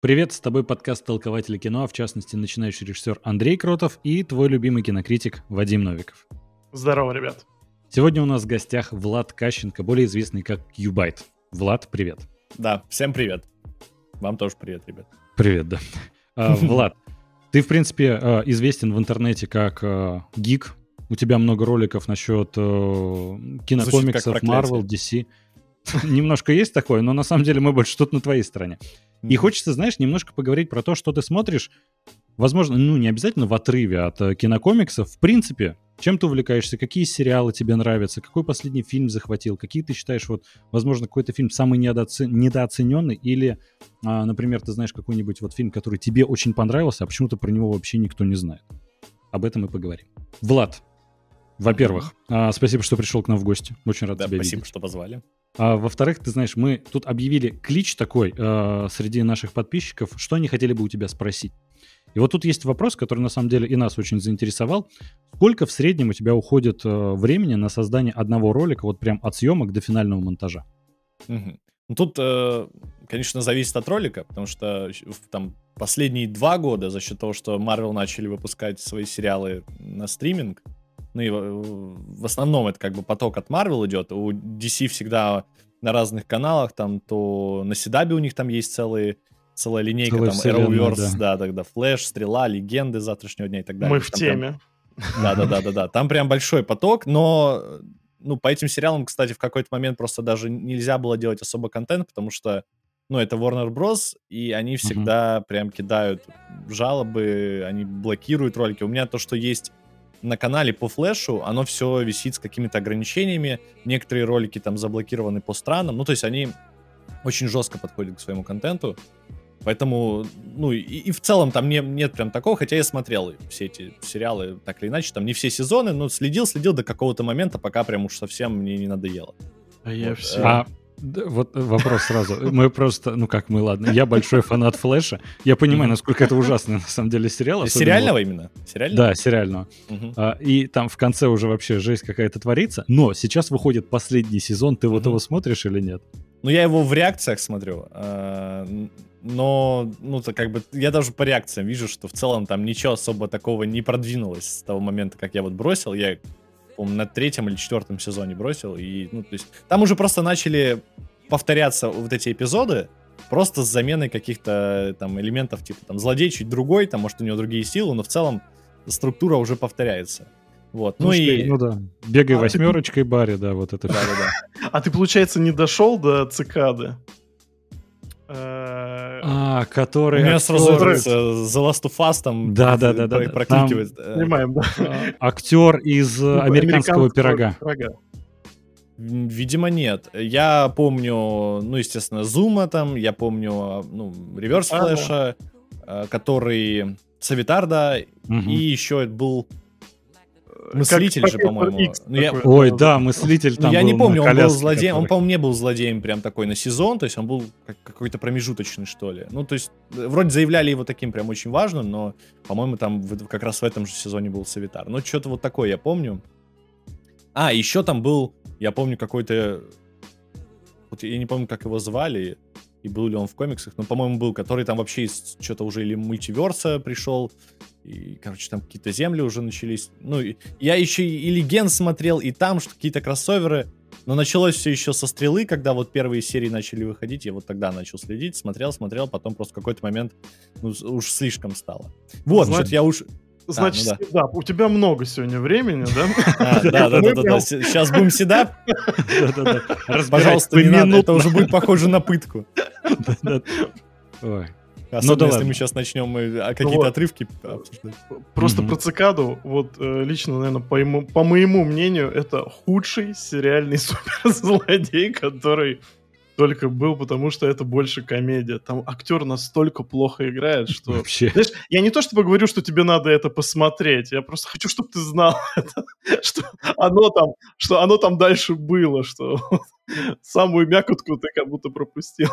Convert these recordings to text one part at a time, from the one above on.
Привет, с тобой подкаст «Толкователи кино», а в частности начинающий режиссер Андрей Кротов и твой любимый кинокритик Вадим Новиков. Здорово, ребят. Сегодня у нас в гостях Влад Кащенко, более известный как Юбайт. Влад, привет. Да, всем привет. Вам тоже привет, ребят. Привет, да. А, Влад, ты, в принципе, а, известен в интернете как а, гик. У тебя много роликов насчет э, кинокомиксов, Marvel, DC. Немножко есть такое, но на самом деле мы больше тут на твоей стороне. И хочется, знаешь, немножко поговорить про то, что ты смотришь, возможно, ну, не обязательно в отрыве от э, кинокомиксов. В принципе, чем ты увлекаешься, какие сериалы тебе нравятся, какой последний фильм захватил, какие ты считаешь, вот, возможно, какой-то фильм самый недооце... недооцененный, или, а, например, ты знаешь какой-нибудь вот фильм, который тебе очень понравился, а почему-то про него вообще никто не знает. Об этом и поговорим. Влад, во-первых, а, спасибо, что пришел к нам в гости. Очень рад да, тебя спасибо, видеть. что позвали. А, во-вторых, ты знаешь, мы тут объявили клич такой э, среди наших подписчиков, что они хотели бы у тебя спросить. И вот тут есть вопрос, который на самом деле и нас очень заинтересовал. Сколько в среднем у тебя уходит э, времени на создание одного ролика, вот прям от съемок до финального монтажа? Угу. Ну, тут, э, конечно, зависит от ролика, потому что там последние два года за счет того, что Marvel начали выпускать свои сериалы на стриминг, ну и в основном это как бы поток от Marvel идет. У DC всегда на разных каналах, там то на Седабе у них там есть целые целая линейка, Целая там Arrowverse, да. да, тогда Флэш, Стрела, Легенды завтрашнего дня и так далее. Мы в там теме. Да, да, да, да, да. Там прям большой поток, но ну, по этим сериалам, кстати, в какой-то момент просто даже нельзя было делать особо контент, потому что, ну, это Warner Bros., и они всегда uh-huh. прям кидают жалобы, они блокируют ролики. У меня то, что есть на канале по флешу, оно все висит с какими-то ограничениями. Некоторые ролики там заблокированы по странам. Ну, то есть они очень жестко подходят к своему контенту. Поэтому, ну, и, и в целом там не, нет прям такого, хотя я смотрел все эти сериалы так или иначе, там не все сезоны, но следил, следил до какого-то момента, пока прям уж совсем мне не надоело. А я вот, все... А вот вопрос сразу. Мы просто, ну как мы, ладно, я большой фанат Флэша. Я понимаю, насколько это ужасный на самом деле сериал. Сериального именно? Сериального? Да, сериального. А, и там в конце уже вообще жесть какая-то творится. Но сейчас выходит последний сезон. Ты вот его смотришь или нет? Ну, я его в реакциях смотрю. А, но, ну, то как бы, я даже по реакциям вижу, что в целом там ничего особо такого не продвинулось с того момента, как я вот бросил. Я по-моему, на третьем или четвертом сезоне бросил. И, ну, то есть, там уже просто начали повторяться вот эти эпизоды, просто с заменой каких-то там элементов, типа там злодей чуть другой, там, может, у него другие силы, но в целом структура уже повторяется. Вот. Ну, ну и... Ну да. Бегай а восьмерочкой, ты... баре, да, вот это. Да, да, да. А ты, получается, не дошел до цикады? А, который... У меня сразу The Last of Us там да, да, да, да, прокрикивает. Понимаем, да. Актер из ну, американского пирога. Видимо, нет. Я помню, ну, естественно, Зума там, я помню, ну, Реверс Флэша, который Савитарда, и еще был Мыслитель как же, по-моему. Ну, я... Ой, да, мыслитель ну, там Я был не помню, он был злодеем. Который... Он, по-моему, не был злодеем прям такой на сезон, то есть он был как, какой-то промежуточный, что ли. Ну, то есть, вроде заявляли его таким прям очень важным, но, по-моему, там как раз в этом же сезоне был Савитар. Ну, что-то вот такое я помню. А, еще там был, я помню, какой-то... Вот я не помню, как его звали, и был ли он в комиксах, но, по-моему, был, который там вообще из что-то уже или мультиверса пришел, и, короче, там какие-то земли уже начались. Ну, я еще и Леген смотрел, и там что какие-то кроссоверы. Но началось все еще со стрелы, когда вот первые серии начали выходить. Я вот тогда начал следить, смотрел, смотрел, потом просто в какой-то момент ну, уж слишком стало. Вот, Значит, я уж... Значит, а, ну да. у тебя много сегодня времени, да? А, да, да, да, да. Сейчас будем седап. Пожалуйста, не надо, это уже будет похоже на пытку. Ой. Особенно, ну, да если мы сейчас начнем э, а, какие-то вот. отрывки обсуждать. Просто про цикаду, вот э, лично, наверное, по, ему, по моему мнению, это худший сериальный суперзлодей, который только был, потому что это больше комедия. Там актер настолько плохо играет, что... Вообще. Знаешь, я не то чтобы говорю, что тебе надо это посмотреть, я просто хочу, чтобы ты знал это, что оно там, что оно там дальше было, что самую мякотку ты как будто пропустил.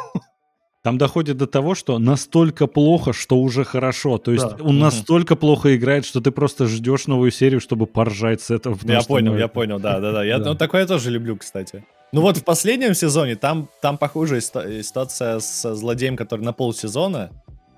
Там доходит до того, что настолько плохо, что уже хорошо. То есть да. он угу. настолько плохо играет, что ты просто ждешь новую серию, чтобы поржать с этого. Я понял, я это... понял, да, да, да. Я да. Ну, такое тоже люблю, кстати. Ну вот в последнем сезоне там, там похожая ситуация с злодеем, который на полсезона.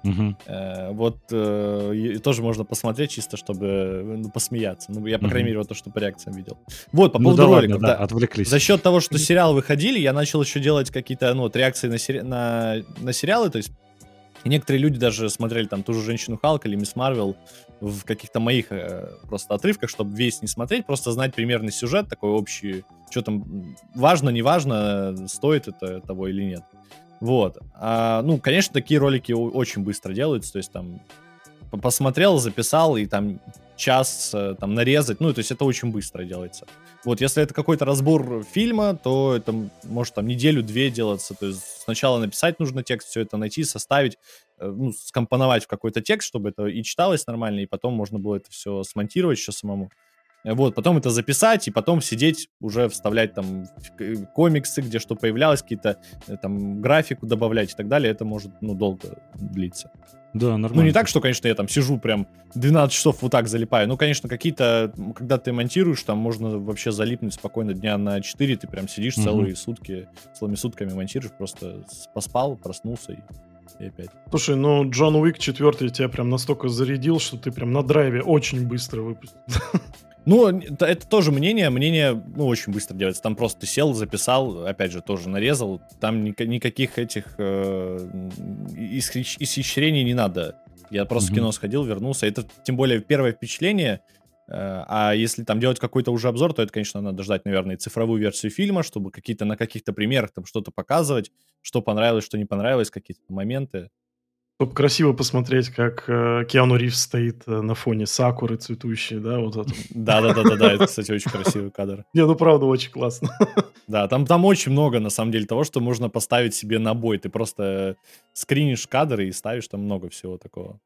Угу. Э, вот э, тоже можно посмотреть чисто, чтобы ну, посмеяться. Ну, я, по угу. крайней мере, вот то, что по реакциям видел. Вот, по ну, поводу да роликов. Ладно, да, отвлеклись. За счет того, что сериалы выходили, я начал еще делать какие-то ну, вот, реакции на, сери... на, на сериалы, то есть и некоторые люди даже смотрели там ту же «Женщину Халк» или «Мисс Марвел» в каких-то моих э, просто отрывках, чтобы весь не смотреть, просто знать примерный сюжет такой общий, что там важно, не важно, стоит это того или нет. Вот. А, ну, конечно, такие ролики очень быстро делаются, то есть там посмотрел, записал, и там час э, там нарезать, ну, то есть это очень быстро делается. Вот, если это какой-то разбор фильма, то это может там неделю-две делаться, то есть сначала написать нужно текст, все это найти, составить, э, ну, скомпоновать в какой-то текст, чтобы это и читалось нормально, и потом можно было это все смонтировать еще самому. Вот, потом это записать, и потом сидеть, уже вставлять там комиксы, где что появлялось, какие-то э, там графику добавлять и так далее. Это может, ну, долго длиться. Да, нормально. Ну, не так, что, конечно, я там сижу прям 12 часов вот так залипаю. Ну, конечно, какие-то, когда ты монтируешь, там можно вообще залипнуть спокойно дня на 4, ты прям сидишь mm-hmm. целые сутки, целыми сутками монтируешь, просто поспал, проснулся и и опять. Слушай, ну Джон Уик 4 тебя прям настолько зарядил, что ты прям на драйве очень быстро выпустил. Ну, это тоже мнение. Мнение, ну, очень быстро делается. Там просто сел, записал, опять же, тоже нарезал. Там ни- никаких этих э, исхищрений не надо. Я просто mm-hmm. в кино сходил, вернулся. Это, тем более, первое впечатление. Э, а если там делать какой-то уже обзор, то это, конечно, надо ждать, наверное, цифровую версию фильма, чтобы какие-то на каких-то примерах там что-то показывать, что понравилось, что не понравилось, какие-то моменты. Чтобы красиво посмотреть, как э, Киану Ривз стоит э, на фоне сакуры цветущей, да, вот это. Да-да-да-да, это, кстати, очень красивый кадр. Не, ну правда, очень классно. Да, там, там очень много, на самом деле, того, что можно поставить себе на бой. Ты просто скринишь кадры и ставишь там много всего такого.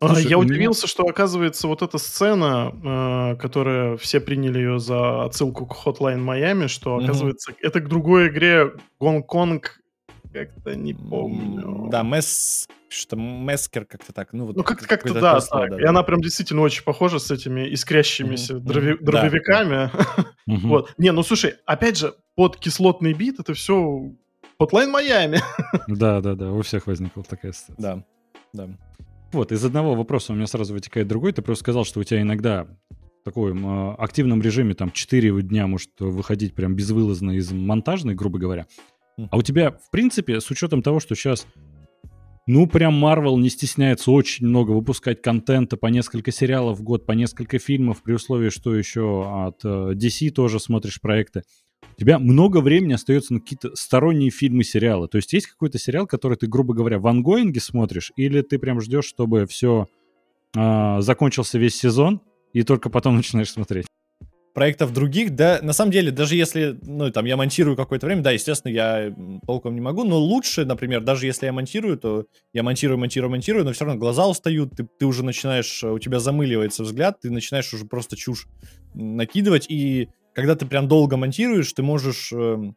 А, Слушай, я удивился, меня... что, оказывается, вот эта сцена, э, которая все приняли ее за отсылку к Hotline Miami, что, оказывается, угу. это к другой игре Гонконг как-то не помню. Да, Месс... Что Мескер как-то так. Ну, вот ну как-то, как да, просто, так. Да, и да. она прям действительно очень похожа с этими искрящимися mm-hmm. дроби- mm-hmm. дробовиками. Да. вот. Не, ну слушай, опять же, под кислотный бит это все Hotline Майами. да, да, да, у всех возникла такая ситуация. Да, да. Вот, из одного вопроса у меня сразу вытекает другой. Ты просто сказал, что у тебя иногда в таком э, активном режиме там 4 дня может выходить прям безвылазно из монтажной, грубо говоря. А у тебя, в принципе, с учетом того, что сейчас, ну, прям Marvel не стесняется очень много выпускать контента по несколько сериалов в год, по несколько фильмов, при условии, что еще от э, DC тоже смотришь проекты. У тебя много времени остается на какие-то сторонние фильмы, сериалы. То есть есть какой-то сериал, который ты, грубо говоря, в ангоинге смотришь, или ты прям ждешь, чтобы все э, а, закончился весь сезон, и только потом начинаешь смотреть? Проектов других, да, на самом деле, даже если, ну, там, я монтирую какое-то время, да, естественно, я толком не могу, но лучше, например, даже если я монтирую, то я монтирую, монтирую, монтирую, но все равно глаза устают, ты, ты уже начинаешь, у тебя замыливается взгляд, ты начинаешь уже просто чушь накидывать, и когда ты прям долго монтируешь, ты можешь э,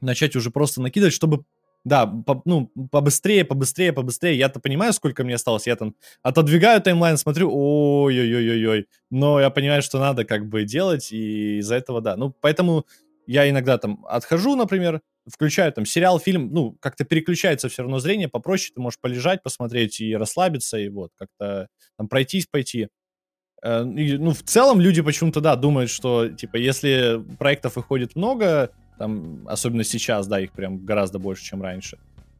начать уже просто накидывать, чтобы да, по, ну, побыстрее, побыстрее, побыстрее. Я-то понимаю, сколько мне осталось. Я там отодвигаю таймлайн, смотрю, ой-ой-ой-ой. Но я понимаю, что надо как бы делать, и из-за этого, да. Ну, поэтому я иногда там отхожу, например, включаю там сериал, фильм, ну, как-то переключается все равно зрение, попроще, ты можешь полежать, посмотреть и расслабиться, и вот, как-то там пройтись, пойти. Э, и, ну, в целом люди почему-то, да, думают, что, типа, если проектов выходит много, там, особенно сейчас, да, их прям гораздо больше, чем раньше,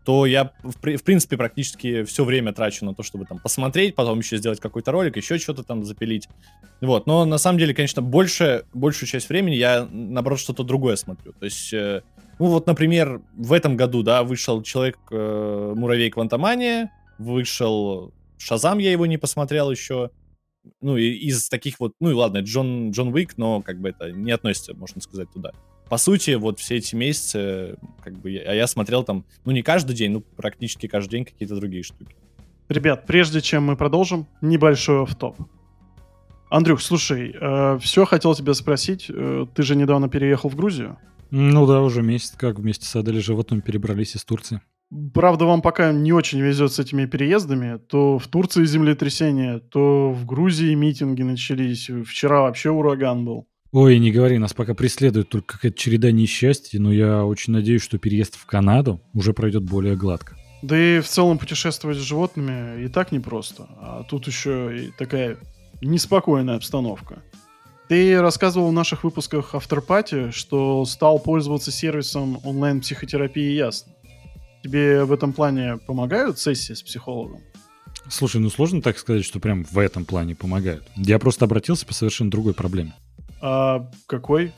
то я, в, в принципе, практически все время трачу на то, чтобы там посмотреть, потом еще сделать какой-то ролик, еще что-то там запилить. Вот, но на самом деле, конечно, больше, большую часть времени я, наоборот, что-то другое смотрю. То есть, э, ну вот, например, в этом году, да, вышел Человек-муравей э, Квантомания, вышел Шазам, я его не посмотрел еще, ну, и, из таких вот, ну и ладно, Джон, Джон Уик, но как бы это не относится, можно сказать, туда по сути, вот все эти месяцы, как бы, я, а я смотрел там, ну, не каждый день, ну, практически каждый день какие-то другие штуки. Ребят, прежде чем мы продолжим, небольшой офф-топ. Андрюх, слушай, э, все хотел тебя спросить. Э, ты же недавно переехал в Грузию? Ну да, уже месяц как вместе с Адель и животным перебрались из Турции. Правда, вам пока не очень везет с этими переездами. То в Турции землетрясение, то в Грузии митинги начались. Вчера вообще ураган был. Ой, не говори, нас пока преследует только какая-то череда несчастья, но я очень надеюсь, что переезд в Канаду уже пройдет более гладко. Да и в целом путешествовать с животными и так непросто. А тут еще и такая неспокойная обстановка. Ты рассказывал в наших выпусках Afterparty, что стал пользоваться сервисом онлайн-психотерапии Ясно. Тебе в этом плане помогают сессии с психологом? Слушай, ну сложно так сказать, что прям в этом плане помогают. Я просто обратился по совершенно другой проблеме. А какой?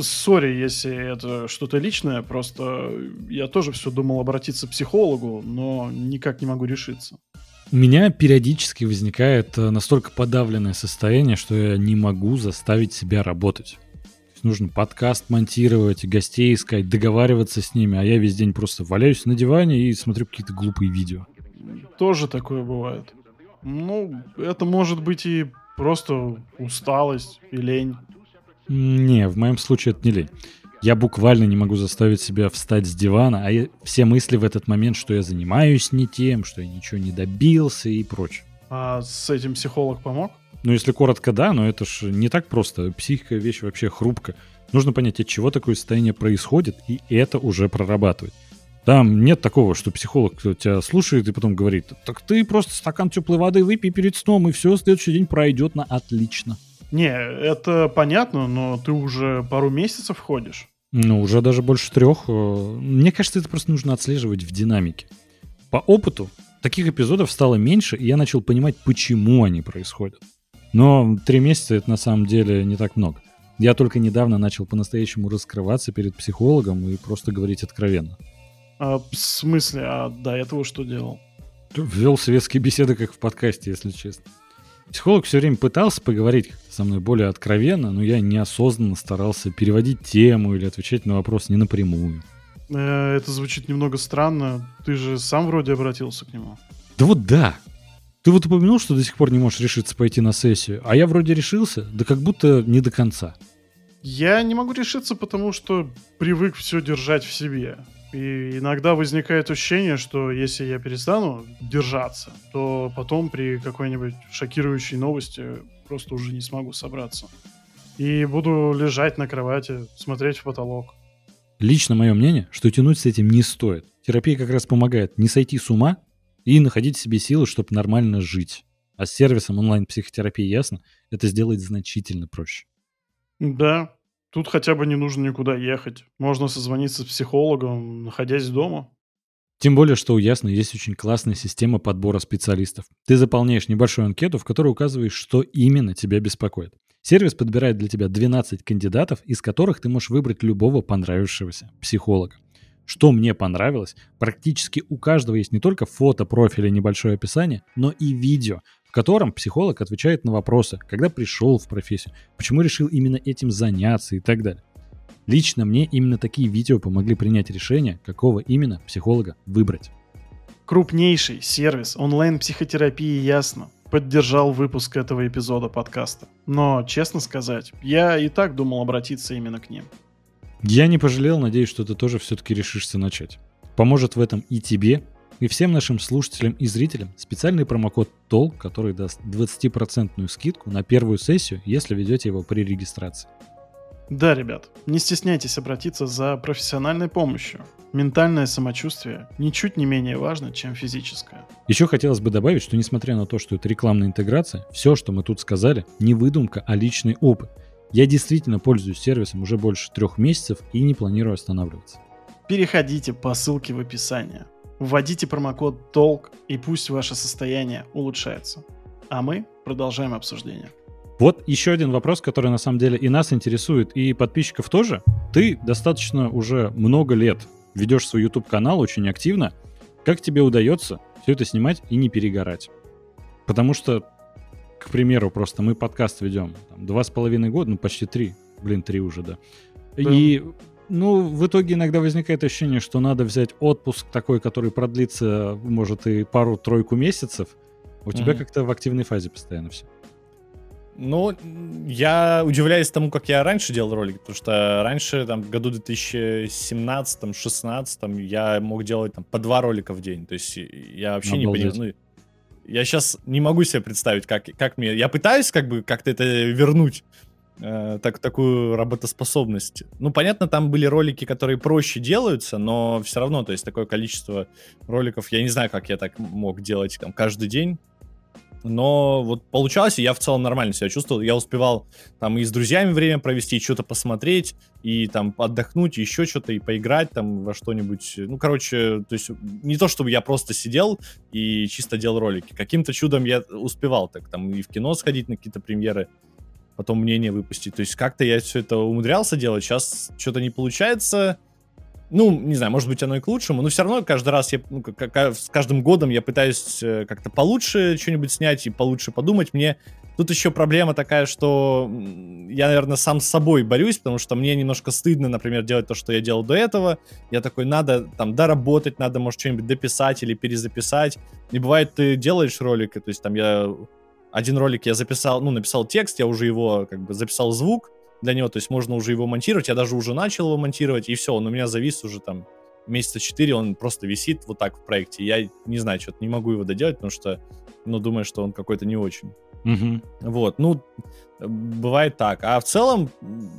Сори, если это что-то личное, просто я тоже все думал обратиться к психологу, но никак не могу решиться. У меня периодически возникает э, настолько подавленное состояние, что я не могу заставить себя работать. Нужно подкаст монтировать, гостей искать, договариваться с ними, а я весь день просто валяюсь на диване и смотрю какие-то глупые видео. Тоже такое бывает. Ну, это может быть и просто усталость и лень. Не, в моем случае это не лень. Я буквально не могу заставить себя встать с дивана, а я, все мысли в этот момент, что я занимаюсь не тем, что я ничего не добился и прочее. А с этим психолог помог? Ну, если коротко, да, но это ж не так просто. Психика вещь вообще хрупкая. Нужно понять, от чего такое состояние происходит, и это уже прорабатывать. Там нет такого, что психолог тебя слушает и потом говорит, так ты просто стакан теплой воды выпей перед сном, и все, следующий день пройдет на отлично. Не, это понятно, но ты уже пару месяцев ходишь. Ну, уже даже больше трех. Э, мне кажется, это просто нужно отслеживать в динамике. По опыту таких эпизодов стало меньше, и я начал понимать, почему они происходят. Но три месяца это на самом деле не так много. Я только недавно начал по-настоящему раскрываться перед психологом и просто говорить откровенно. А, в смысле? А до этого что делал? Вел светские беседы, как в подкасте, если честно. Психолог все время пытался поговорить со мной более откровенно, но я неосознанно старался переводить тему или отвечать на вопрос не напрямую. Э, это звучит немного странно. Ты же сам вроде обратился к нему. Да вот да. Ты вот упомянул, что до сих пор не можешь решиться пойти на сессию, а я вроде решился, да как будто не до конца. Я не могу решиться, потому что привык все держать в себе. И иногда возникает ощущение, что если я перестану держаться, то потом при какой-нибудь шокирующей новости просто уже не смогу собраться. И буду лежать на кровати, смотреть в потолок. Лично мое мнение, что тянуть с этим не стоит. Терапия как раз помогает не сойти с ума и находить в себе силы, чтобы нормально жить. А с сервисом онлайн-психотерапии ясно, это сделать значительно проще. Да, Тут хотя бы не нужно никуда ехать. Можно созвониться с психологом, находясь дома. Тем более, что у Ясно есть очень классная система подбора специалистов. Ты заполняешь небольшую анкету, в которой указываешь, что именно тебя беспокоит. Сервис подбирает для тебя 12 кандидатов, из которых ты можешь выбрать любого понравившегося психолога. Что мне понравилось, практически у каждого есть не только фото, профиль и небольшое описание, но и видео, в котором психолог отвечает на вопросы, когда пришел в профессию, почему решил именно этим заняться и так далее. Лично мне именно такие видео помогли принять решение, какого именно психолога выбрать. Крупнейший сервис онлайн-психотерапии «Ясно» поддержал выпуск этого эпизода подкаста. Но, честно сказать, я и так думал обратиться именно к ним. Я не пожалел, надеюсь, что ты тоже все-таки решишься начать. Поможет в этом и тебе, и всем нашим слушателям и зрителям специальный промокод TOL, который даст 20% скидку на первую сессию, если ведете его при регистрации. Да, ребят, не стесняйтесь обратиться за профессиональной помощью. Ментальное самочувствие ничуть не менее важно, чем физическое. Еще хотелось бы добавить, что несмотря на то, что это рекламная интеграция, все, что мы тут сказали, не выдумка, а личный опыт. Я действительно пользуюсь сервисом уже больше трех месяцев и не планирую останавливаться. Переходите по ссылке в описании. Вводите промокод TOLK и пусть ваше состояние улучшается. А мы продолжаем обсуждение. Вот еще один вопрос, который на самом деле и нас интересует, и подписчиков тоже. Ты достаточно уже много лет ведешь свой YouTube-канал очень активно. Как тебе удается все это снимать и не перегорать? Потому что, к примеру, просто мы подкаст ведем там, два с половиной года, ну почти три, блин, три уже, да. да. И ну, в итоге иногда возникает ощущение, что надо взять отпуск такой, который продлится, может, и пару-тройку месяцев. У mm-hmm. тебя как-то в активной фазе постоянно все. Ну, я удивляюсь тому, как я раньше делал ролики, потому что раньше, там, в году 2017-16 я мог делать там по два ролика в день. То есть я вообще Обалдеть. не понимаю. Ну, я сейчас не могу себе представить, как, как мне... Я пытаюсь как бы как-то это вернуть, э, так, такую работоспособность. Ну, понятно, там были ролики, которые проще делаются, но все равно, то есть такое количество роликов, я не знаю, как я так мог делать там каждый день. Но вот получалось, и я в целом нормально себя чувствовал. Я успевал там и с друзьями время провести, что-то посмотреть, и там отдохнуть, еще что-то, и поиграть там во что-нибудь. Ну, короче, то есть не то, чтобы я просто сидел и чисто делал ролики. Каким-то чудом я успевал так там и в кино сходить на какие-то премьеры, потом мнение выпустить. То есть как-то я все это умудрялся делать. Сейчас что-то не получается ну, не знаю, может быть, оно и к лучшему, но все равно каждый раз я, ну, как, с каждым годом я пытаюсь э, как-то получше что-нибудь снять и получше подумать. Мне тут еще проблема такая, что я, наверное, сам с собой борюсь, потому что мне немножко стыдно, например, делать то, что я делал до этого. Я такой, надо там доработать, надо, может, что-нибудь дописать или перезаписать. И бывает, ты делаешь ролик, то есть там я один ролик я записал, ну, написал текст, я уже его как бы записал звук, для него, то есть можно уже его монтировать, я даже уже начал его монтировать, и все, он у меня завис уже там месяца 4, он просто висит вот так в проекте, я не знаю, что-то не могу его доделать, потому что, ну, думаю, что он какой-то не очень. Угу. Вот, ну, бывает так. А в целом,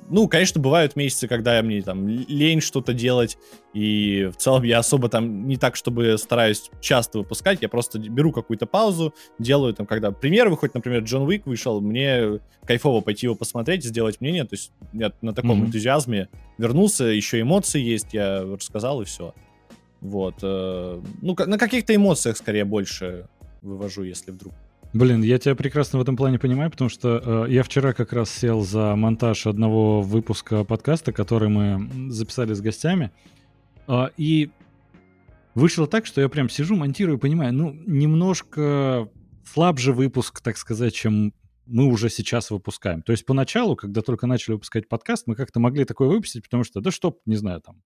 ну, конечно, бывают месяцы, когда мне там лень что-то делать, и в целом я особо там не так, чтобы стараюсь часто выпускать, я просто беру какую-то паузу, делаю там, когда премьер выходит, например, Джон Уик вышел, мне кайфово пойти его посмотреть, сделать мнение, то есть я на таком mm-hmm. энтузиазме вернулся, еще эмоции есть, я рассказал и все. Вот. Э, ну, на каких-то эмоциях скорее больше вывожу, если вдруг Блин, я тебя прекрасно в этом плане понимаю, потому что э, я вчера как раз сел за монтаж одного выпуска подкаста, который мы записали с гостями, э, и вышло так, что я прям сижу, монтирую понимаю, ну, немножко слабже выпуск, так сказать, чем мы уже сейчас выпускаем. То есть поначалу, когда только начали выпускать подкаст, мы как-то могли такое выпустить, потому что, да что, не знаю, там,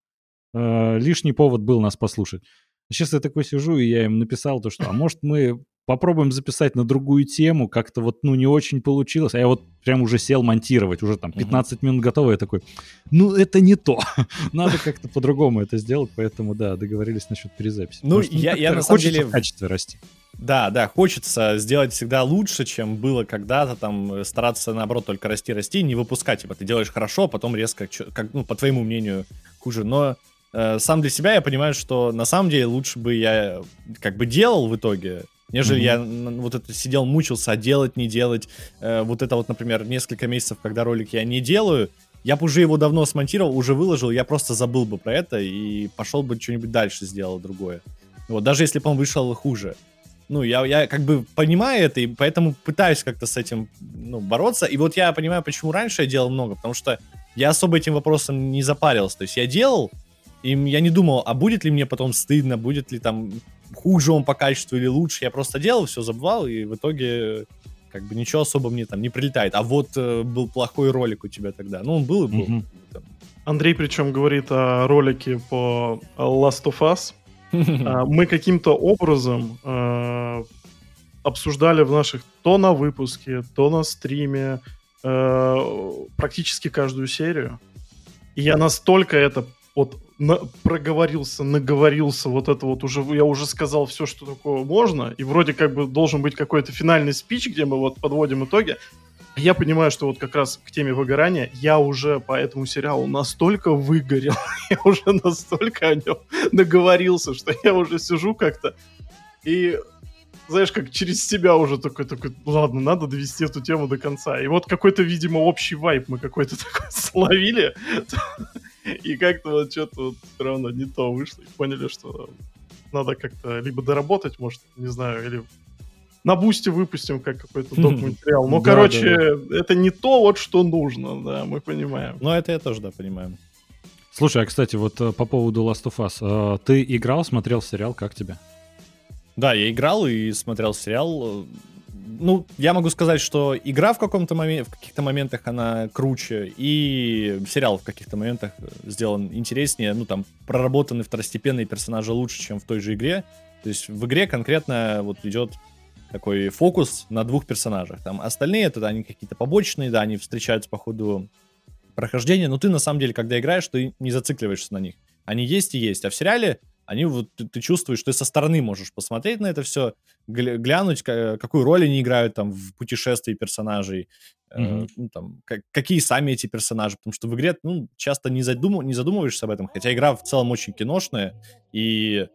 э, лишний повод был нас послушать. Сейчас я такой сижу, и я им написал то, что, а может мы попробуем записать на другую тему, как-то вот, ну, не очень получилось. А я вот прям уже сел монтировать, уже там 15 uh-huh. минут готово, я такой, ну, это не то. Надо как-то по-другому это сделать, поэтому, да, договорились насчет перезаписи. Ну, что, я, я на самом деле... в качестве расти. Да, да, хочется сделать всегда лучше, чем было когда-то, там, э, стараться, наоборот, только расти, расти, не выпускать, типа, ты делаешь хорошо, а потом резко, как, ну, по твоему мнению, хуже, но э, сам для себя я понимаю, что на самом деле лучше бы я как бы делал в итоге, Нежели mm-hmm. я вот это сидел, мучился, а делать, не делать. Э, вот это вот, например, несколько месяцев, когда ролик я не делаю, я бы уже его давно смонтировал, уже выложил, я просто забыл бы про это и пошел бы что-нибудь дальше сделал другое. Вот, даже если бы он вышел хуже. Ну, я, я как бы понимаю это, и поэтому пытаюсь как-то с этим ну, бороться. И вот я понимаю, почему раньше я делал много, потому что я особо этим вопросом не запарился. То есть я делал, и я не думал, а будет ли мне потом стыдно, будет ли там хуже он по качеству или лучше. Я просто делал, все забывал, и в итоге как бы ничего особо мне там не прилетает. А вот э, был плохой ролик у тебя тогда. Ну, он был и был. Mm-hmm. Андрей причем говорит о ролике по Last of Us. А, мы каким-то образом э, обсуждали в наших то на выпуске, то на стриме э, практически каждую серию. И я настолько это вот на, проговорился, наговорился, вот это вот уже, я уже сказал все, что такое можно, и вроде как бы должен быть какой-то финальный спич, где мы вот подводим итоги. Я понимаю, что вот как раз к теме выгорания я уже по этому сериалу настолько выгорел, я уже настолько о нем наговорился, что я уже сижу как-то и знаешь, как через себя уже такой, такой, ладно, надо довести эту тему до конца. И вот какой-то, видимо, общий вайп мы какой-то такой словили. И как-то вот что-то вот все равно не то вышло. И поняли, что надо как-то либо доработать, может, не знаю, или на бусте выпустим как какой-то док-материал. Ну, короче, это не то вот, что нужно, да, мы понимаем. Ну, это я тоже, да, понимаю. Слушай, а, кстати, вот э, по поводу Last of Us. Э, ты играл, смотрел сериал, как тебе? Да, я играл и смотрел сериал ну, я могу сказать, что игра в каком-то моменте, в каких-то моментах она круче, и сериал в каких-то моментах сделан интереснее, ну, там, проработаны второстепенные персонажи лучше, чем в той же игре. То есть в игре конкретно вот идет такой фокус на двух персонажах. Там остальные, это они какие-то побочные, да, они встречаются по ходу прохождения, но ты на самом деле, когда играешь, ты не зацикливаешься на них. Они есть и есть. А в сериале они вот ты, ты чувствуешь, ты со стороны можешь посмотреть на это все, глянуть, какую роль они играют там в путешествии персонажей, Uh-huh. ну, там, как, какие сами эти персонажи, потому что в игре, ну, часто не, задум, не задумываешься об этом, хотя игра в целом очень киношная, и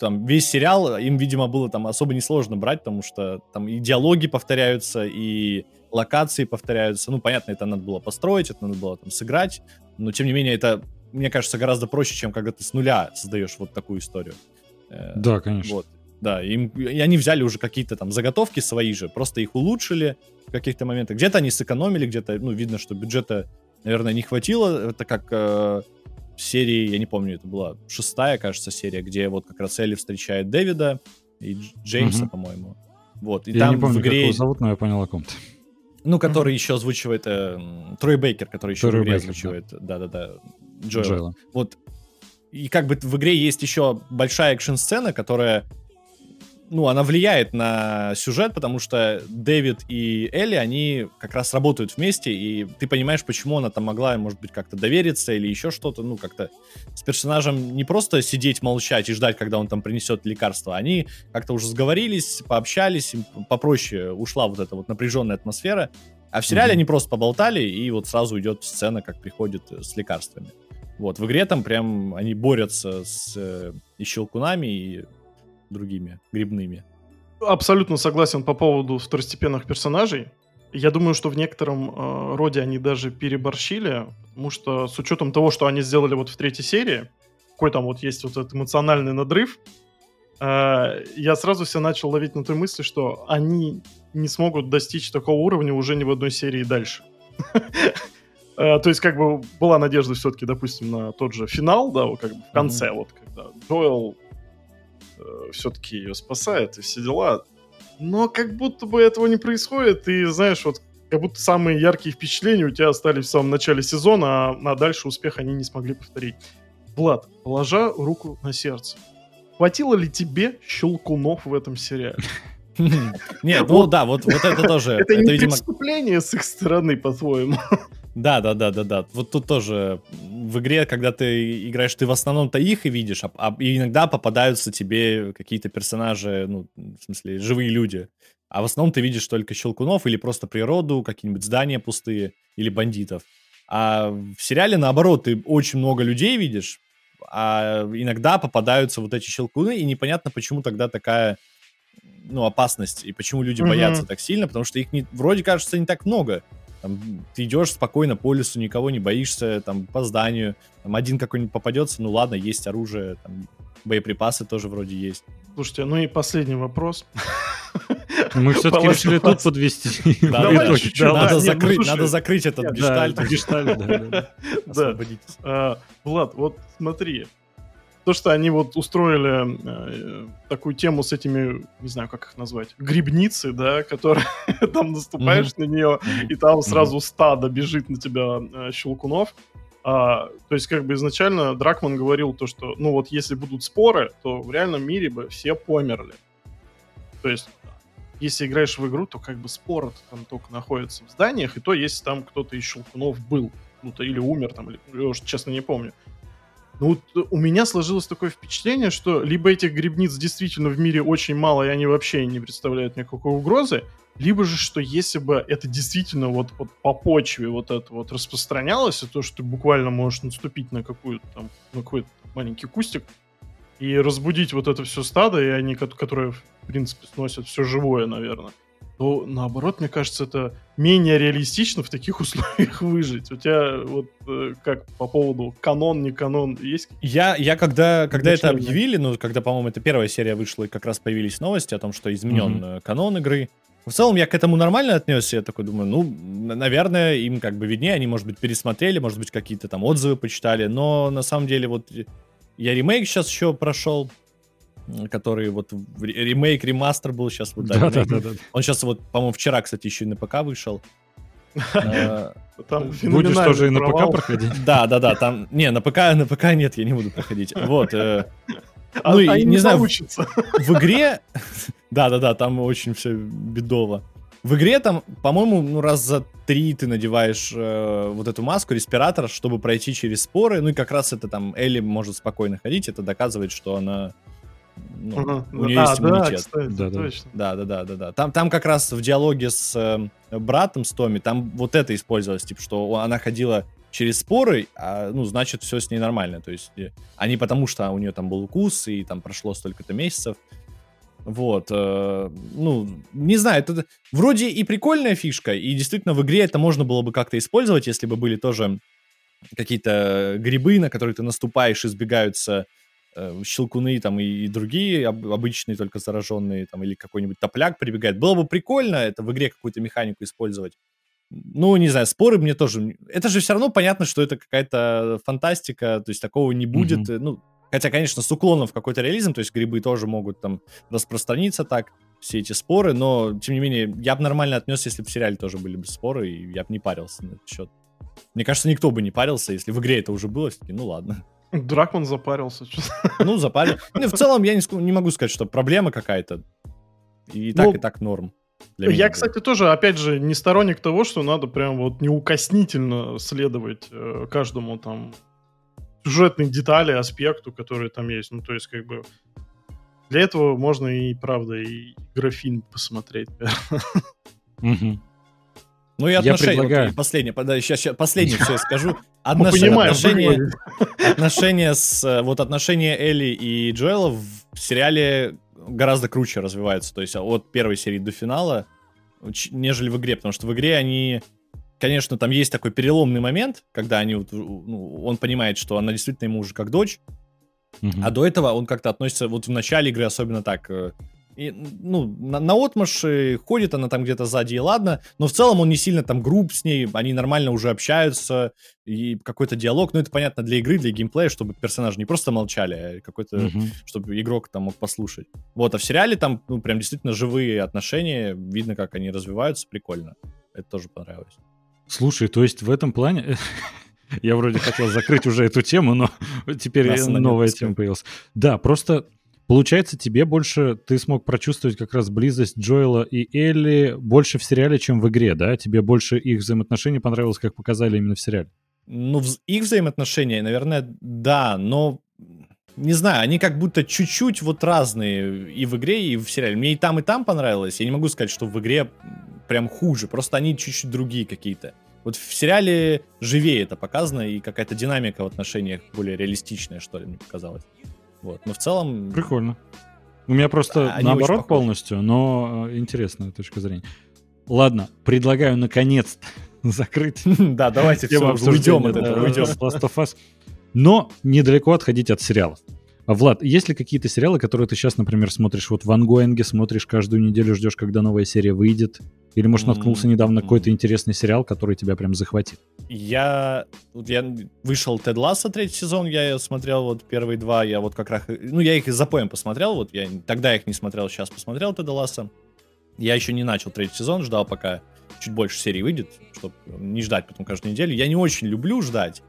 там весь сериал им, видимо, было там особо несложно брать, потому что там и диалоги повторяются, и локации повторяются. Ну, понятно, это надо было построить, это надо было там сыграть, но тем не менее это, мне кажется, гораздо проще, чем когда ты с нуля создаешь вот такую историю. Э, да, конечно. Вот. Да, им, и они взяли уже какие-то там заготовки свои же, просто их улучшили в каких-то моментах. Где-то они сэкономили, где-то, ну, видно, что бюджета, наверное, не хватило. Это как э, в серии, я не помню, это была шестая, кажется, серия, где вот как раз Элли встречает Дэвида и Джеймса, угу. по-моему. Вот, и я там не помню, в игре... как его зовут, но я понял о ком-то. Ну, который mm-hmm. еще озвучивает э, Трой Бейкер, который еще Трой в игре Бейкер, озвучивает, да-да-да, Джоэла. Джоэла. Вот, и как бы в игре есть еще большая экшн-сцена, которая ну, она влияет на сюжет, потому что Дэвид и Элли, они как раз работают вместе, и ты понимаешь, почему она там могла, может быть, как-то довериться или еще что-то, ну, как-то с персонажем не просто сидеть, молчать и ждать, когда он там принесет лекарство, они как-то уже сговорились, пообщались, попроще ушла вот эта вот напряженная атмосфера, а в сериале mm-hmm. они просто поболтали, и вот сразу идет сцена, как приходит с лекарствами. Вот, в игре там прям они борются с э, и щелкунами, и другими грибными. Абсолютно согласен по поводу второстепенных персонажей. Я думаю, что в некотором э, роде они даже переборщили, потому что с учетом того, что они сделали вот в третьей серии, какой там вот есть вот этот эмоциональный надрыв, э, я сразу себя начал ловить на той мысли, что они не смогут достичь такого уровня уже ни в одной серии дальше. Э, то есть, как бы, была надежда все-таки, допустим, на тот же финал, да, как бы в конце, вот, когда Дойл все-таки ее спасает и все дела. Но как будто бы этого не происходит, и знаешь, вот как будто самые яркие впечатления у тебя остались в самом начале сезона, а, а дальше успех они не смогли повторить. Влад, положа руку на сердце, хватило ли тебе щелкунов в этом сериале? Нет, ну да, вот это тоже. Это не преступление с их стороны, по-твоему. Да, да, да, да, да. Вот тут тоже в игре, когда ты играешь, ты в основном-то их и видишь, а, а иногда попадаются тебе какие-то персонажи, ну, в смысле, живые люди. А в основном ты видишь только щелкунов или просто природу, какие-нибудь здания пустые или бандитов. А в сериале, наоборот, ты очень много людей видишь, а иногда попадаются вот эти щелкуны, и непонятно, почему тогда такая ну, опасность, и почему люди mm-hmm. боятся так сильно, потому что их не, вроде кажется не так много. Там, ты идешь спокойно по лесу, никого не боишься, там, по зданию. Там один какой-нибудь попадется, ну ладно, есть оружие, там, боеприпасы тоже вроде есть. Слушайте, ну и последний вопрос. Мы все-таки решили тут подвести. Надо закрыть, надо закрыть этот гештальт. А, Влад, вот смотри, то, что они вот устроили э, такую тему с этими, не знаю, как их назвать, грибницы, да, которые там наступаешь mm-hmm. на нее, mm-hmm. и там сразу mm-hmm. стадо бежит на тебя э, щелкунов. А, то есть, как бы изначально Дракман говорил то, что, ну вот, если будут споры, то в реальном мире бы все померли. То есть, если играешь в игру, то как бы споры там только находятся в зданиях, и то, если там кто-то из щелкунов был, ну, то или умер там, или, я уж честно не помню. Ну, вот э, у меня сложилось такое впечатление, что либо этих грибниц действительно в мире очень мало, и они вообще не представляют никакой угрозы, либо же, что если бы это действительно вот, вот по почве вот это вот распространялось, и то, что ты буквально можешь наступить на какую-то там, на какой-то маленький кустик, и разбудить вот это все стадо, и они, которые, в принципе, сносят все живое, наверное, то наоборот, мне кажется, это менее реалистично в таких условиях выжить. У тебя вот э, как по поводу канон, не канон есть? Я, я когда, когда это объявили, ну, когда, по-моему, это первая серия вышла, и как раз появились новости о том, что изменен mm-hmm. канон игры, в целом я к этому нормально отнесся, я такой думаю, ну, наверное, им как бы виднее, они, может быть, пересмотрели, может быть, какие-то там отзывы почитали, но на самом деле вот я ремейк сейчас еще прошел, который вот ремейк, ремастер был сейчас. Вот, да, да, да, да. Он сейчас вот, по-моему, вчера, кстати, еще и на ПК вышел. Там Будешь тоже и на ПК проходить? Да, да, да. Там не на ПК, на ПК нет, я не буду проходить. Вот. Э, а, ну и не знаю. В игре, да, да, да, там очень все бедово. В игре там, по-моему, ну раз за три ты надеваешь э, вот эту маску, респиратор, чтобы пройти через споры. Ну и как раз это там Элли может спокойно ходить. Это доказывает, что она ну, ага. у нее а, есть иммунитет. Да, кстати, да, да. Точно. да, да, да, да, да. Там, там как раз в диалоге с э, братом, с Томи, там вот это использовалось, типа, что она ходила через споры, а, ну, значит, все с ней нормально. То есть, а не потому, что у нее там был укус, и там прошло столько-то месяцев. Вот, э, ну, не знаю, это вроде и прикольная фишка, и действительно в игре это можно было бы как-то использовать, если бы были тоже какие-то грибы, на которые ты наступаешь, избегаются э, щелкуны там и, и другие об, обычные только зараженные, там, или какой-нибудь топляк прибегает. Было бы прикольно это в игре какую-то механику использовать. Ну, не знаю, споры мне тоже... Это же все равно понятно, что это какая-то фантастика, то есть такого не будет. Mm-hmm. Ну, хотя, конечно, с уклоном в какой-то реализм, то есть грибы тоже могут там распространиться так, все эти споры, но, тем не менее, я бы нормально отнес, если бы в сериале тоже были бы споры, и я бы не парился на этот счет. Мне кажется, никто бы не парился, если в игре это уже было, все ну ладно. Дракман запарился. Ну, запарил. В целом, я не, могу сказать, что проблема какая-то. И так, ну, и так норм. Я, кстати, тоже, опять же, не сторонник того, что надо прям вот неукоснительно следовать э, каждому там сюжетной детали, аспекту, который там есть. Ну, то есть, как бы, для этого можно и, правда, и графин посмотреть. Угу. Ну и отношения. Я предлагаю... вот, последнее, да, сейчас, сейчас, последнее все я скажу. Отношения, отношения, отношения с вот отношения Элли и Джоэла в сериале гораздо круче развиваются. То есть от первой серии до финала, нежели в игре, потому что в игре они конечно, там есть такой переломный момент, когда они, ну, он понимает, что она действительно ему уже как дочь, угу. а до этого он как-то относится, вот в начале игры особенно так, э, и, ну, на, на отмаш ходит она там где-то сзади, и ладно, но в целом он не сильно там груб с ней, они нормально уже общаются, и какой-то диалог, ну, это понятно для игры, для геймплея, чтобы персонажи не просто молчали, а какой-то, mm-hmm. чтобы игрок там мог послушать. Вот, а в сериале там, ну, прям действительно живые отношения, видно, как они развиваются, прикольно. Это тоже понравилось. Слушай, то есть в этом плане... Я вроде хотел закрыть уже эту тему, но теперь новая тема появилась. Да, просто Получается, тебе больше, ты смог прочувствовать как раз близость Джоэла и Элли больше в сериале, чем в игре, да? Тебе больше их взаимоотношения понравилось, как показали именно в сериале? Ну, их взаимоотношения, наверное, да, но не знаю, они как будто чуть-чуть вот разные и в игре, и в сериале. Мне и там, и там понравилось. Я не могу сказать, что в игре прям хуже, просто они чуть-чуть другие какие-то. Вот в сериале живее это показано, и какая-то динамика в отношениях более реалистичная, что ли, мне показалось. Вот. Но в целом... Прикольно. У меня просто Они наоборот полностью, но э, интересная точка зрения. Ладно, предлагаю наконец закрыть. Да, давайте все, уйдем от этого, уйдем. Last of Us. Но недалеко отходить от сериалов. Влад, есть ли какие-то сериалы, которые ты сейчас, например, смотришь вот в ангоинге, смотришь каждую неделю, ждешь, когда новая серия выйдет? Или, может, наткнулся недавно на какой-то интересный сериал, который тебя прям захватит? Я... Вот я вышел Тед Ласса третий сезон, я смотрел вот первые два, я вот как раз... Ну, я их за поем посмотрел, вот я тогда их не смотрел, сейчас посмотрел Теда Ласса. Я еще не начал третий сезон, ждал пока чуть больше серий выйдет, чтобы не ждать потом каждую неделю. Я не очень люблю ждать,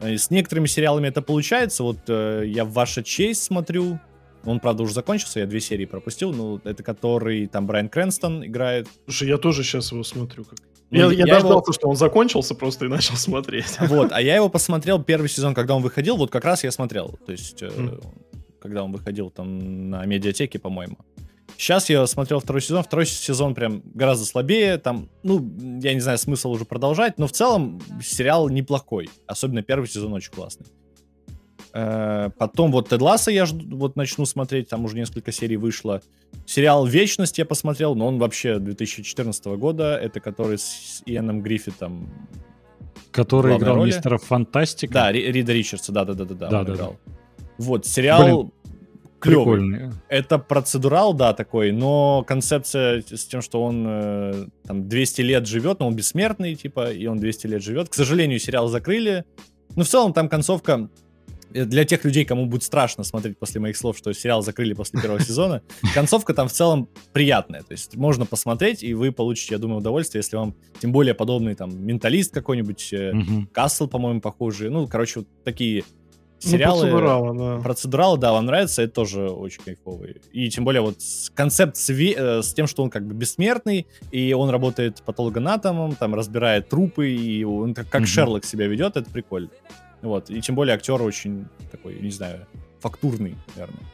с некоторыми сериалами это получается. Вот э, я в «Ваша честь» смотрю. Он, правда, уже закончился, я две серии пропустил. Ну, это который там Брайан Крэнстон играет. Слушай, я тоже сейчас его смотрю. Как... Ну, я, я, я дождался, его... что он закончился просто и начал смотреть. Вот, а я его посмотрел первый сезон, когда он выходил, вот как раз я смотрел. То есть, mm. когда он выходил там на медиатеке, по-моему. Сейчас я смотрел второй сезон, второй сезон прям гораздо слабее, там, ну, я не знаю, смысл уже продолжать, но в целом сериал неплохой, особенно первый сезон очень классный. Э, потом вот Тед Ласса я жду, вот начну смотреть, там уже несколько серий вышло. Сериал «Вечность» я посмотрел, но он вообще 2014 года, это который с Иэном Гриффитом. Который играл роли. мистера Фантастика. Да, Рида Ричардса, да-да-да-да, да, да, да. Вот, сериал... Блин клевый. Прикольный. Это процедурал, да, такой, но концепция с тем, что он э, там 200 лет живет, но он бессмертный, типа, и он 200 лет живет. К сожалению, сериал закрыли. Но в целом там концовка э, для тех людей, кому будет страшно смотреть после моих слов, что сериал закрыли после первого сезона, концовка там в целом приятная. То есть можно посмотреть, и вы получите, я думаю, удовольствие, если вам тем более подобный там менталист какой-нибудь, Касл, по-моему, похожий. Ну, короче, вот такие ну, сериалы... Ну, процедуралы, да. Процедуралы, да, вам нравится, это тоже очень кайфовый. И тем более вот концепт с, ви... Э, с тем, что он как бы бессмертный, и он работает патологоанатомом, там разбирает трупы, и он как, как mm-hmm. Шерлок себя ведет, это прикольно. Вот, и тем более актер очень такой, не знаю, фактурный, наверное.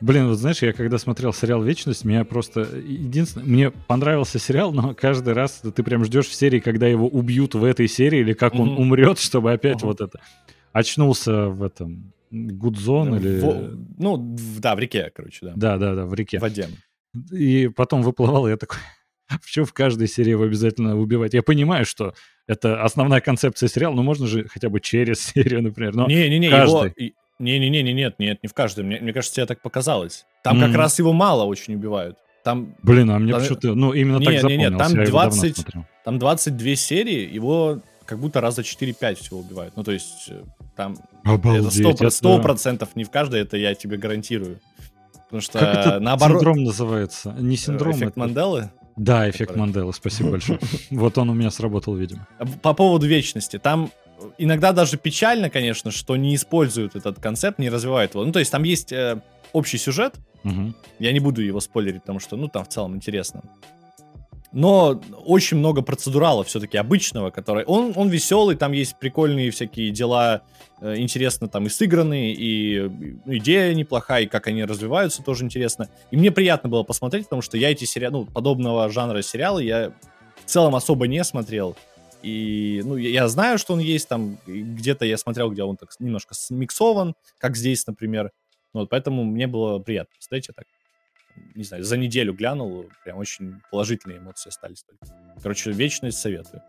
Блин, вот знаешь, я когда смотрел сериал «Вечность», меня просто... Единственное, мне понравился сериал, но каждый раз ты прям ждешь в серии, когда его убьют в этой серии, или как он умрет, чтобы опять вот это... Очнулся в этом... Гудзон или... Ну, да, в реке, короче, да. Да, да, да, в реке. В воде. И потом выплывал, и я такой... Почему в каждой серии его обязательно убивать? Я понимаю, что это основная концепция сериала, но можно же хотя бы через серию, например. Не-не-не, его... Не-не-не, нет, нет, не в каждой. Мне, мне кажется, тебе так показалось. Там mm-hmm. как раз его мало очень убивают. Там... Блин, а мне там... почему-то, ну, именно нет, так запомнилось. Нет, там 20, там 22 серии, его как будто раза 4-5 всего убивают. Ну, то есть, э, там... Обалдеть, это 100%, 100% это... не в каждой, это я тебе гарантирую. Потому что как это наоборот... синдром называется? Не синдром, Эффект это... Манделы? Да, эффект который... Манделы, спасибо большое. Вот он у меня сработал, видимо. По поводу вечности. Там иногда даже печально, конечно, что не используют этот концепт, не развивают его. Ну, то есть там есть э, общий сюжет. Угу. Я не буду его спойлерить, потому что, ну, там в целом интересно. Но очень много процедурала все-таки обычного, который... Он, он веселый, там есть прикольные всякие дела, э, интересно там и сыгранные, и идея неплохая, и как они развиваются, тоже интересно. И мне приятно было посмотреть, потому что я эти сериалы, ну, подобного жанра сериалы я в целом особо не смотрел. И, ну, я, я знаю, что он есть там, где-то я смотрел, где он так немножко смиксован, как здесь, например. Вот поэтому мне было приятно. Представляете, так, не знаю, за неделю глянул, прям очень положительные эмоции остались. Короче, вечность советую.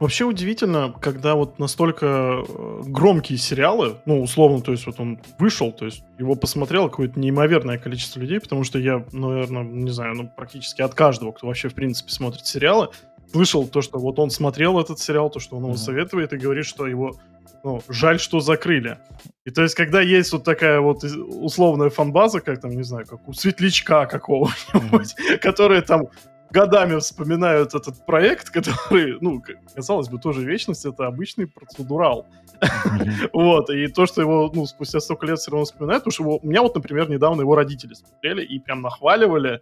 Вообще удивительно, когда вот настолько э, громкие сериалы, ну, условно, то есть вот он вышел, то есть его посмотрело какое-то неимоверное количество людей, потому что я, наверное, не знаю, ну, практически от каждого, кто вообще, в принципе, смотрит сериалы, слышал то, что вот он смотрел этот сериал, то, что он его mm-hmm. советует, и говорит, что его ну, жаль, что закрыли. И то есть, когда есть вот такая вот условная фанбаза, как там, не знаю, как у Светлячка какого-нибудь, mm-hmm. которые там годами вспоминают этот проект, который, ну, казалось бы, тоже вечность, это обычный процедурал. Mm-hmm. вот, и то, что его, ну, спустя столько лет все равно вспоминают, потому что его, у меня вот, например, недавно его родители смотрели и прям нахваливали,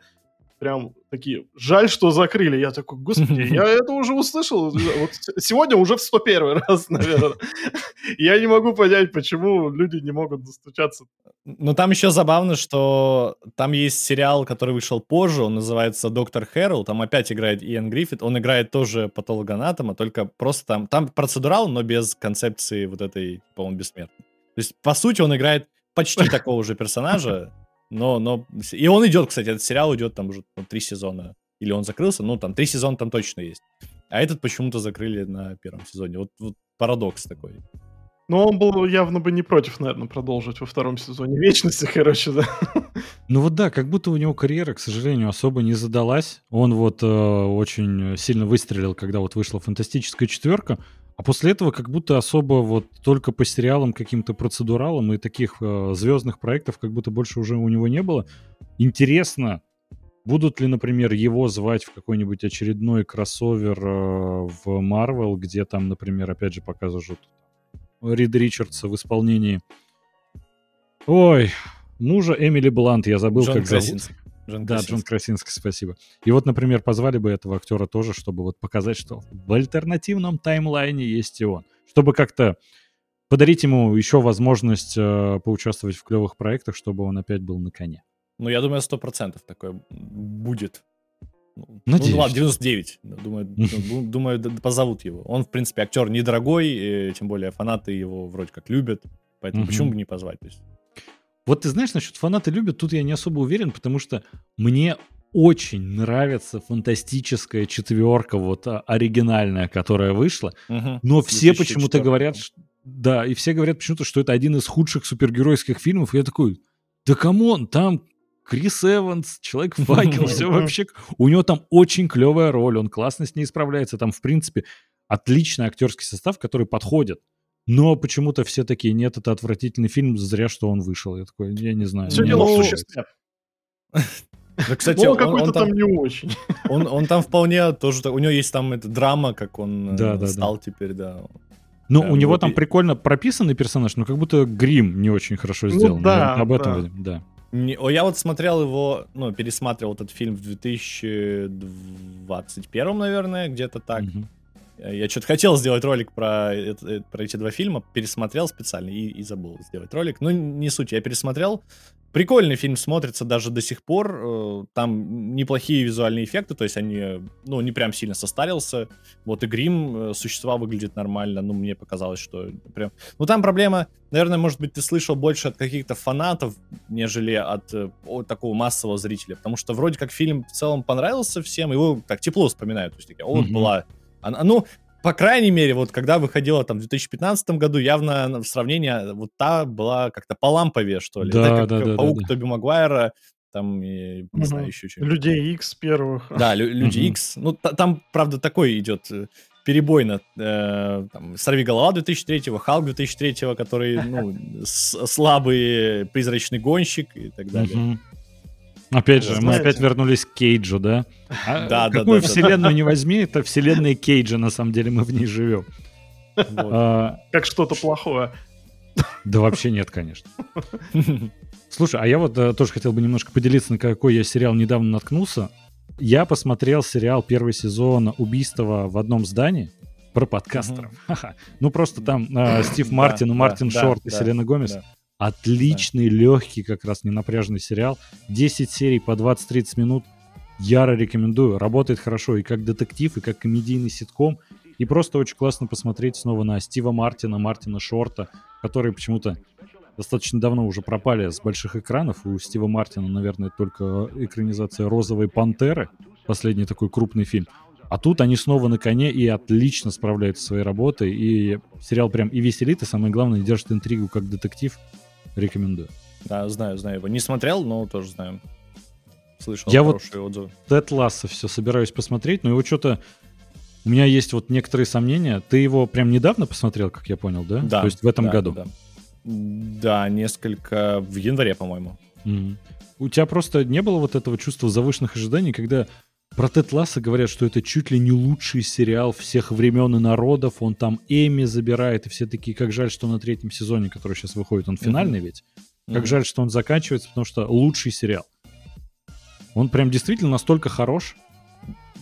прям такие, жаль, что закрыли. Я такой, господи, я это уже услышал. Вот сегодня уже в 101 раз, наверное. Я не могу понять, почему люди не могут достучаться. Но там еще забавно, что там есть сериал, который вышел позже, он называется «Доктор Хэрол», там опять играет Иэн Гриффит, он играет тоже патологоанатома, только просто там, там процедурал, но без концепции вот этой, по-моему, бессмертной. То есть, по сути, он играет почти такого же персонажа, но, но... И он идет, кстати, этот сериал идет там уже ну, три сезона. Или он закрылся, ну, там, три сезона там точно есть. А этот почему-то закрыли на первом сезоне. Вот, вот парадокс такой. Но он был явно бы не против, наверное, продолжить во втором сезоне вечности, короче, да. Ну вот да, как будто у него карьера, к сожалению, особо не задалась. Он вот э, очень сильно выстрелил, когда вот вышла фантастическая четверка. А после этого как будто особо вот только по сериалам, каким-то процедуралам и таких э, звездных проектов как будто больше уже у него не было. Интересно, будут ли, например, его звать в какой-нибудь очередной кроссовер э, в Marvel, где там, например, опять же показывают Рид Ричардса в исполнении... Ой, мужа Эмили Блант, я забыл, Джон как Красинский. зовут. Джон да, Красинский. Джон Красинский, спасибо. И вот, например, позвали бы этого актера тоже, чтобы вот показать, что в альтернативном таймлайне есть и он. Чтобы как-то подарить ему еще возможность э, поучаствовать в клевых проектах, чтобы он опять был на коне. Ну, я думаю, сто процентов такое будет. Ну, Надеюсь. Ну, ладно, 99. Думаю, думаю, позовут его. Он, в принципе, актер недорогой, тем более фанаты его вроде как любят. Поэтому почему бы не позвать? То есть вот ты знаешь, насчет фанаты любят, тут я не особо уверен, потому что мне очень нравится фантастическая четверка, вот а, оригинальная, которая вышла. Угу. Но все почему-то говорят, что, да, и все говорят почему-то, что это один из худших супергеройских фильмов. И я такой, да come on, там Крис Эванс, Человек-факел, все вообще... У него там очень клевая роль, он классно с ней справляется. Там, в принципе, отличный актерский состав, который подходит. Но почему-то все такие, нет, это отвратительный фильм, зря, что он вышел. Я такой, я не знаю. Все дело в ну, существе. Да, кстати, он, он какой-то там, там не очень. Он, он там вполне тоже, у него есть там эта драма, как он да, да, стал да. теперь, да. Ну, у него там прикольно прописанный персонаж, но как будто грим не очень хорошо сделан. Ну, да, об этом, да. Не, я вот смотрел его, ну, пересматривал этот фильм в 2021, наверное, где-то так. Угу. Я что-то хотел сделать ролик про, это, про эти два фильма, пересмотрел специально и, и забыл сделать ролик. Ну, не суть, я пересмотрел. Прикольный фильм смотрится даже до сих пор. Э, там неплохие визуальные эффекты, то есть они, ну, не прям сильно состарился. Вот и грим э, существа выглядит нормально. Ну, мне показалось, что прям... Ну, там проблема, наверное, может быть, ты слышал больше от каких-то фанатов, нежели от, э, от такого массового зрителя. Потому что вроде как фильм в целом понравился всем, его так тепло вспоминают. То есть такие, вот mm-hmm. была... Она, ну, по крайней мере, вот когда выходила там в 2015 году, явно в сравнении вот та была как-то по ламповее, что ли. Да, Это как да, да, Паук да, Тоби Магуайра, там, и, не угу. знаю, еще что-нибудь. Людей X первых. Да, Лю- Люди угу. X. Ну, там, правда, такой идет э, перебойно. Э, там, Сорви голова 2003-го, Халк 2003-го, который, ну, слабый призрачный гонщик и так далее. Угу. Опять же, мы опять вернулись к Кейджу, да? А да, какую да, вселенную да. не возьми, это вселенная Кейджа, на самом деле мы в ней живем. Вот. А, как что-то плохое. Да вообще нет, конечно. Слушай, а я вот а, тоже хотел бы немножко поделиться, на какой я сериал недавно наткнулся. Я посмотрел сериал первый сезон «Убийство в одном здании» про подкастеров. Ну просто там а, Стив Мартин, да, Мартин да, Шорт да, и Селена Гомес. Отличный, да. легкий, как раз ненапряжный сериал. 10 серий по 20-30 минут. Яро рекомендую. Работает хорошо и как детектив, и как комедийный ситком. И просто очень классно посмотреть снова на Стива Мартина, Мартина Шорта, которые почему-то достаточно давно уже пропали с больших экранов. У Стива Мартина, наверное, только экранизация «Розовой пантеры», последний такой крупный фильм. А тут они снова на коне и отлично справляются своей работой. И сериал прям и веселит, и самое главное, держит интригу как детектив. Рекомендую. Да, знаю, знаю его. Не смотрел, но тоже знаю. Слышал Я вот отзывы. Тед Ласса все собираюсь посмотреть, но его что-то... У меня есть вот некоторые сомнения. Ты его прям недавно посмотрел, как я понял, да? Да. То есть в этом да, году? Да. да, несколько... В январе, по-моему. Mm-hmm. У тебя просто не было вот этого чувства завышенных ожиданий, когда про Тед Ласса говорят, что это чуть ли не лучший сериал всех времен и народов. Он там Эми забирает, и все такие, как жаль, что на третьем сезоне, который сейчас выходит, он финальный mm-hmm. ведь. Как mm-hmm. жаль, что он заканчивается, потому что лучший сериал. Он прям действительно настолько хорош.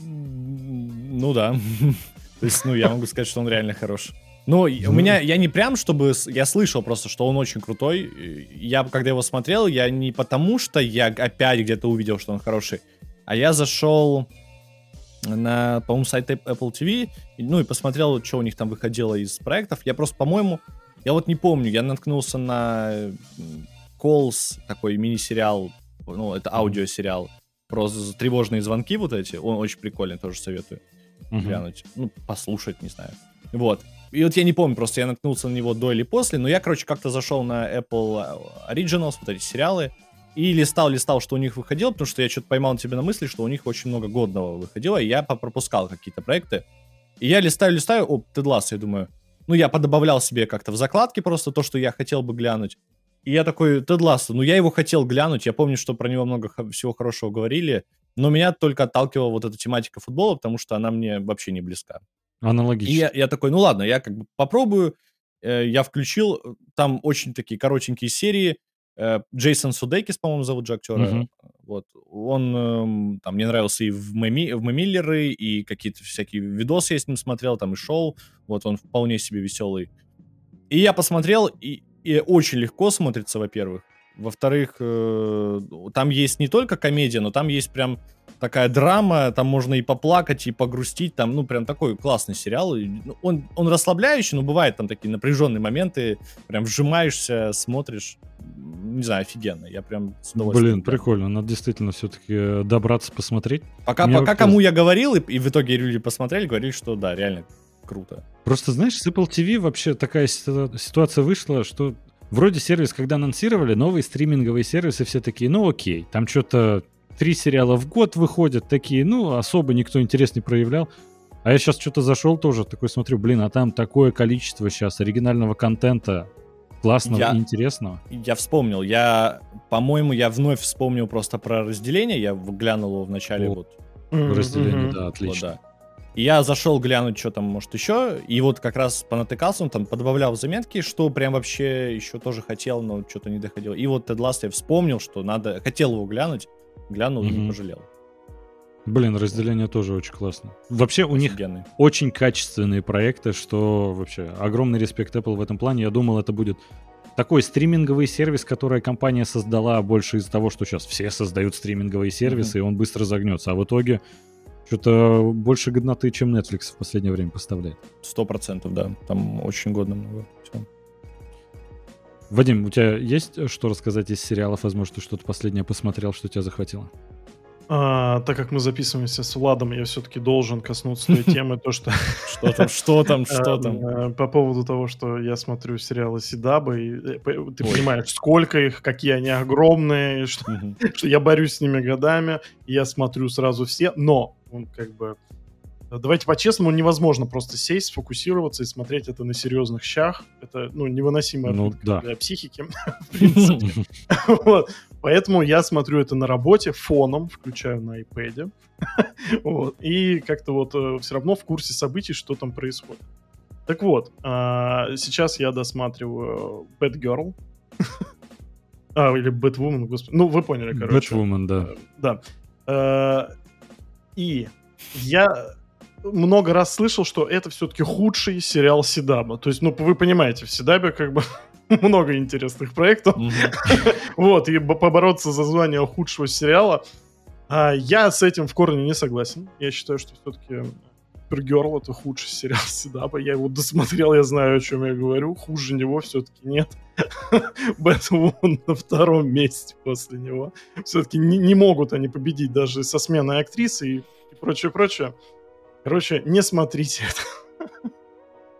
Ну да. То есть, ну, я могу сказать, что он реально хорош. Ну, у меня, я не прям, чтобы... Я слышал просто, что он очень крутой. Я, когда его смотрел, я не потому, что я опять где-то увидел, что он хороший, а я зашел на, по-моему, сайт Apple TV, ну и посмотрел, что у них там выходило из проектов. Я просто, по-моему, я вот не помню, я наткнулся на Calls, такой мини-сериал, ну, это аудиосериал, про тревожные звонки вот эти. Он очень прикольный, тоже советую uh-huh. глянуть. Ну, послушать, не знаю. Вот. И вот я не помню, просто я наткнулся на него до или после, но я, короче, как-то зашел на Apple Originals, вот эти сериалы, и листал, листал, что у них выходило, потому что я что-то поймал тебе на мысли, что у них очень много годного выходило, и я пропускал какие-то проекты. И я листаю, листаю, о, Тедлас, я думаю, ну, я подобавлял себе как-то в закладке просто то, что я хотел бы глянуть. И я такой, Тед Ласса, ну, я его хотел глянуть, я помню, что про него много всего хорошего говорили, но меня только отталкивала вот эта тематика футбола, потому что она мне вообще не близка. Аналогично. И я, я такой, ну ладно, я как бы попробую. Э, я включил, там очень такие коротенькие серии, Э, Джейсон Судейкис, по-моему, зовут же актера. Uh-huh. Вот. Он эм, там мне нравился и в, Мэми, в Мэмиллеры, и какие-то всякие видосы я с ним смотрел, там и шоу. Вот он вполне себе веселый. И я посмотрел, и, и очень легко смотрится, во-первых. Во-вторых, э, там есть не только комедия, но там есть прям такая драма, там можно и поплакать, и погрустить, там, ну, прям такой классный сериал. Ну, он, он расслабляющий, но бывает там такие напряженные моменты, прям вжимаешься, смотришь не знаю, офигенно. Я прям с удовольствием. Блин, прикольно. Надо действительно все-таки э, добраться посмотреть. Пока, пока вопрос... кому я говорил, и, и в итоге люди посмотрели, говорили, что да, реально круто. Просто, знаешь, с Apple TV вообще такая ситуация вышла, что вроде сервис, когда анонсировали, новые стриминговые сервисы, все такие, ну окей, там что-то три сериала в год выходят, такие, ну, особо никто интерес не проявлял. А я сейчас что-то зашел тоже, такой смотрю, блин, а там такое количество сейчас оригинального контента, классного я, и интересного. Я вспомнил, я, по-моему, я вновь вспомнил просто про разделение, я глянул его в начале О, вот. Разделение, mm-hmm. да, отлично. Вот, да. И я зашел глянуть, что там, может, еще, и вот как раз понатыкался, он там подобавлял заметки, что прям вообще еще тоже хотел, но что-то не доходил. И вот Тед Ласт я вспомнил, что надо, хотел его глянуть, глянул mm-hmm. и не пожалел. Блин, разделение тоже очень классно. Вообще у Офигенный. них очень качественные проекты, что вообще огромный респект Apple в этом плане. Я думал, это будет такой стриминговый сервис, который компания создала больше из-за того, что сейчас все создают стриминговые сервисы, mm-hmm. и он быстро загнется. А в итоге что-то больше годноты, чем Netflix в последнее время поставляет. Сто процентов, да. Там очень годно много. Все. Вадим, у тебя есть что рассказать из сериалов? Возможно, ты что-то последнее посмотрел, что тебя захватило? А, так как мы записываемся с Владом, я все-таки должен коснуться той темы, то что... Что там, что там, что там? Э, по поводу того, что я смотрю сериалы Сидаба, и э, ты понимаешь, сколько их, какие они огромные, что я борюсь с ними годами, я смотрю сразу все, но он как бы Давайте по-честному, невозможно просто сесть, сфокусироваться и смотреть это на серьезных щах. Это, ну, невыносимо ну, да. для психики, Поэтому я смотрю это на работе фоном, включаю на iPad. И как-то вот э, все равно в курсе событий, что там происходит. Так вот, а, сейчас я досматриваю Bad Girl. А, или Batwoman, господи. Ну, вы поняли, короче. Batwoman, да. Да. Э, и я много раз слышал, что это все-таки худший сериал Седаба. То есть, ну, вы понимаете, в Седабе как бы много интересных проектов. вот, и побороться за звание худшего сериала. А, я с этим в корне не согласен. Я считаю, что все-таки Супергерл это худший сериал Седаба. Я его досмотрел, я знаю, о чем я говорю. Хуже него все-таки нет. Бэтвумен на втором месте после него. Все-таки не, не могут они победить даже со сменой актрисы и, и прочее, прочее. Короче, не смотрите это.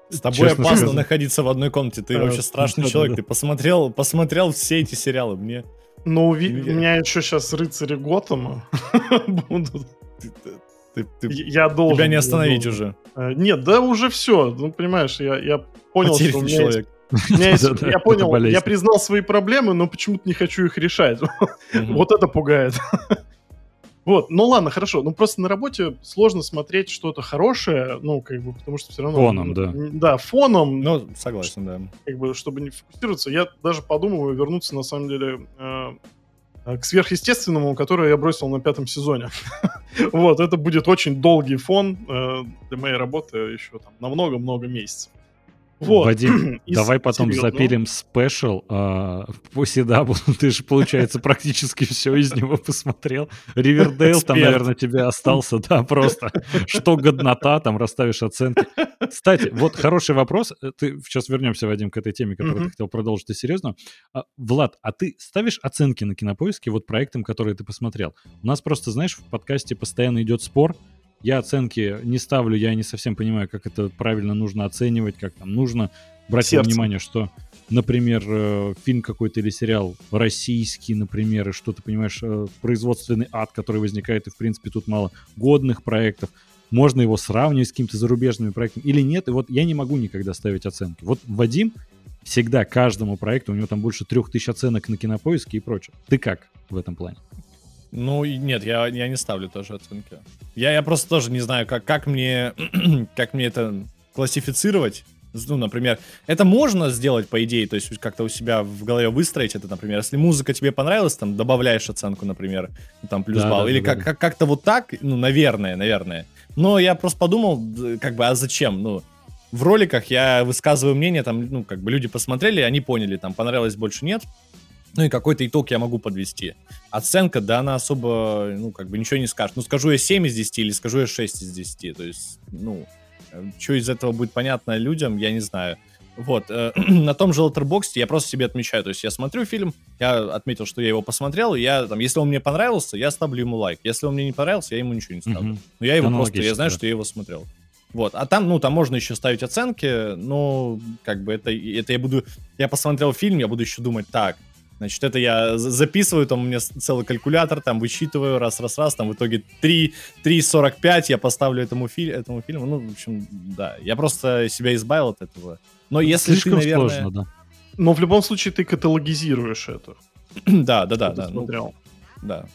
С тобой Честно опасно сказать. находиться в одной комнате. Ты а, вообще страшный да, человек. Да. Ты посмотрел, посмотрел все эти сериалы. Мне. Ну, у меня еще сейчас рыцари Готэма будут. Ты, ты, ты, я должен. Тебя не остановить уже. А, нет, да уже все. Ну, понимаешь, я, я понял, Потерянный что у меня человек. Есть, я понял, я признал свои проблемы, но почему-то не хочу их решать. Вот это пугает. Вот, ну ладно, хорошо. Ну просто на работе сложно смотреть что-то хорошее, ну, как бы, потому что все равно... Фоном, да. Да, фоном. Ну, согласен, да. Как бы, чтобы не фокусироваться. Я даже подумываю вернуться, на самом деле, э, к сверхъестественному, которое я бросил на пятом сезоне. вот, это будет очень долгий фон э, для моей работы еще там на много-много месяцев. Вот. Вадим, давай потом серьезно. запилим спешл а, по Седабу. Ты же, получается, практически все из него посмотрел. Ривердейл там, наверное, тебе остался, да, просто. Что годнота, там расставишь оценки. Кстати, вот хороший вопрос. Ты сейчас вернемся, Вадим, к этой теме, которую ты хотел продолжить, и серьезно. А, Влад, а ты ставишь оценки на кинопоиске вот проектам, которые ты посмотрел? У нас просто, знаешь, в подкасте постоянно идет спор, я оценки не ставлю, я не совсем понимаю, как это правильно нужно оценивать, как там нужно брать во внимание, что, например, э, фильм какой-то или сериал российский, например, и что ты понимаешь, э, производственный ад, который возникает, и, в принципе, тут мало годных проектов, можно его сравнивать с какими-то зарубежными проектами или нет, и вот я не могу никогда ставить оценки. Вот Вадим всегда каждому проекту, у него там больше трех тысяч оценок на кинопоиске и прочее. Ты как в этом плане? Ну, нет, я, я не ставлю тоже оценки. Я, я просто тоже не знаю, как, как, мне, как мне это классифицировать. Ну, например, это можно сделать, по идее, то есть как-то у себя в голове выстроить это, например, если музыка тебе понравилась, там, добавляешь оценку, например, там, плюс да, балл, да, или да, как, да. Как, как-то вот так, ну, наверное, наверное. Но я просто подумал, как бы, а зачем, ну, в роликах я высказываю мнение, там, ну, как бы люди посмотрели, они поняли, там, понравилось больше, нет, ну и какой-то итог я могу подвести. Оценка, да, она особо, ну, как бы ничего не скажет. Ну, скажу я 7 из 10 или скажу я 6 из 10. То есть, ну, э, что из этого будет понятно людям, я не знаю. Вот, э, на том же Letterboxd я просто себе отмечаю, то есть я смотрю фильм, я отметил, что я его посмотрел, и я там, если он мне понравился, я ставлю ему лайк, если он мне не понравился, я ему ничего не ставлю. Mm-hmm. Но я его просто, я знаю, да. что я его смотрел. Вот, а там, ну, там можно еще ставить оценки, но, как бы, это, это я буду, я посмотрел фильм, я буду еще думать, так, Значит, это я записываю, там у меня целый калькулятор, там вычитываю раз-раз-раз, там в итоге 3, 3.45 я поставлю этому, фи этому фильму. Ну, в общем, да, я просто себя избавил от этого. Но это если ты, наверное... сложно, да. Но в любом случае ты каталогизируешь это. да, да, да, да. Ну, да.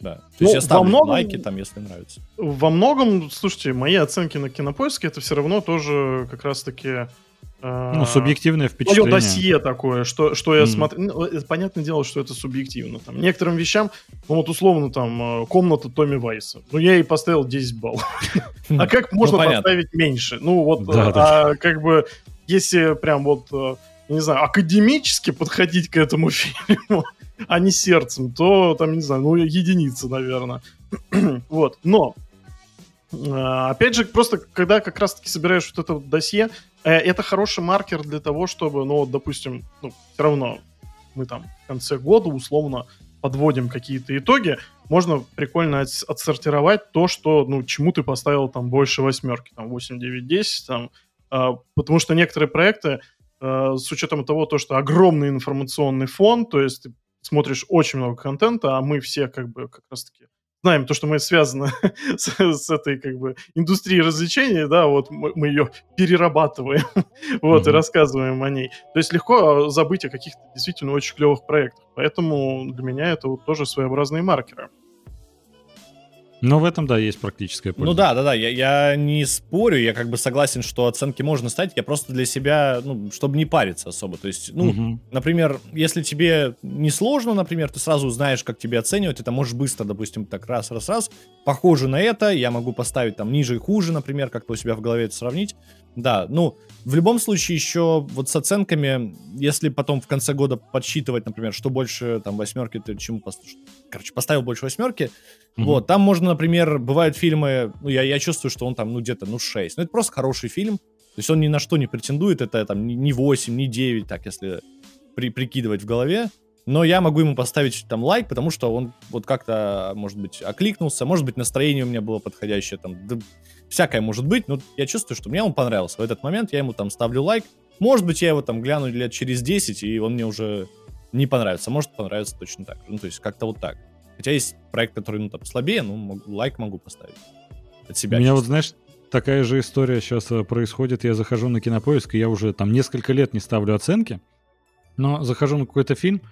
Да. То ну, есть я ставлю многом, лайки там, если нравится. Во многом, слушайте, мои оценки на кинопоиске это все равно тоже как раз-таки ну, субъективное впечатление. Мое досье такое, что, что я mm. смотрю... Ну, понятное дело, что это субъективно. Там, некоторым вещам, ну вот условно там, э, комната Томми Вайса. Ну, я ей поставил 10 баллов. А хм. как можно ну, поставить меньше? Ну, вот, а как бы, если прям вот э, не знаю, академически подходить к этому фильму, а не сердцем, то там, не знаю, ну, единица, наверное. вот, но а, Опять же, просто когда как раз-таки собираешь вот это вот досье, э, это хороший маркер для того, чтобы, ну, допустим, ну, все равно мы там в конце года условно подводим какие-то итоги, можно прикольно отсортировать то, что, ну, чему ты поставил там больше восьмерки, там 8, 9, 10, там, э, потому что некоторые проекты, э, с учетом того, то, что огромный информационный фон, то есть ты смотришь очень много контента, а мы все как бы как раз-таки знаем то, что мы связаны с, с этой как бы индустрией развлечений, да, вот мы, мы ее перерабатываем, вот, mm-hmm. и рассказываем о ней. То есть легко забыть о каких-то действительно очень клевых проектах. Поэтому для меня это вот тоже своеобразные маркеры. Но в этом, да, есть практическая польза. Ну да, да, да, я, я не спорю, я как бы согласен, что оценки можно ставить, я просто для себя, ну, чтобы не париться особо. То есть, ну, угу. например, если тебе не сложно, например, ты сразу знаешь, как тебе оценивать, это можешь быстро, допустим, так раз, раз, раз, похоже на это, я могу поставить там ниже и хуже, например, как-то у себя в голове это сравнить. Да, ну, в любом случае еще вот с оценками, если потом в конце года подсчитывать, например, что больше там восьмерки ты чему, короче, поставил больше восьмерки, Mm-hmm. Вот, там можно, например, бывают фильмы, ну, я, я чувствую, что он там, ну, где-то, ну, 6. Ну, это просто хороший фильм. То есть он ни на что не претендует, это там ни 8, ни 9, так, если при, прикидывать в голове. Но я могу ему поставить там лайк, потому что он вот как-то, может быть, окликнулся, может быть, настроение у меня было подходящее, там, да, всякое может быть, но я чувствую, что мне он понравился. В этот момент я ему там ставлю лайк. Может быть, я его там гляну лет через 10, и он мне уже не понравится. Может понравится точно так. Ну, то есть как-то вот так. Хотя есть проект, который, ну, там, слабее, ну, могу, лайк могу поставить. От себя. У меня чисто. вот, знаешь, такая же история сейчас э, происходит. Я захожу на кинопоиск, и я уже там несколько лет не ставлю оценки, но захожу на какой-то фильм,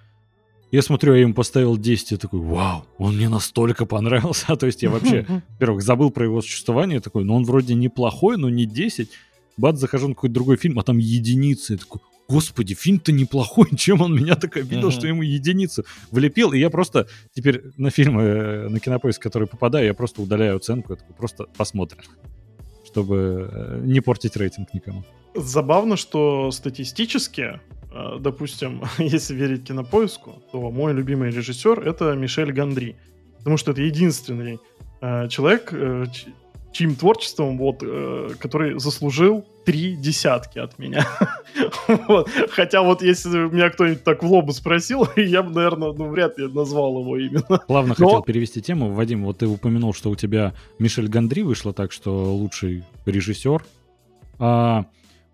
я смотрю, я ему поставил 10, я такой, вау, он мне настолько понравился. То есть я вообще, во-первых, забыл про его существование, такой, ну он вроде неплохой, но не 10. Бат, захожу на какой-то другой фильм, а там единицы. Я такой, господи, фильм-то неплохой, чем он меня так обидел, uh-huh. что ему единицу влепил, и я просто теперь на фильмы, э, на кинопоиск, который попадаю, я просто удаляю оценку, я такой, просто посмотрим, чтобы э, не портить рейтинг никому. Забавно, что статистически, допустим, если верить кинопоиску, то мой любимый режиссер — это Мишель Гандри, потому что это единственный человек, чьим творчеством, вот, э, который заслужил три десятки от меня. вот. Хотя вот если меня кто-нибудь так в лобу спросил, я бы, наверное, ну, вряд ли назвал его именно. Плавно Но... хотел перевести тему. Вадим, вот ты упомянул, что у тебя Мишель Гандри вышло так, что лучший режиссер. А,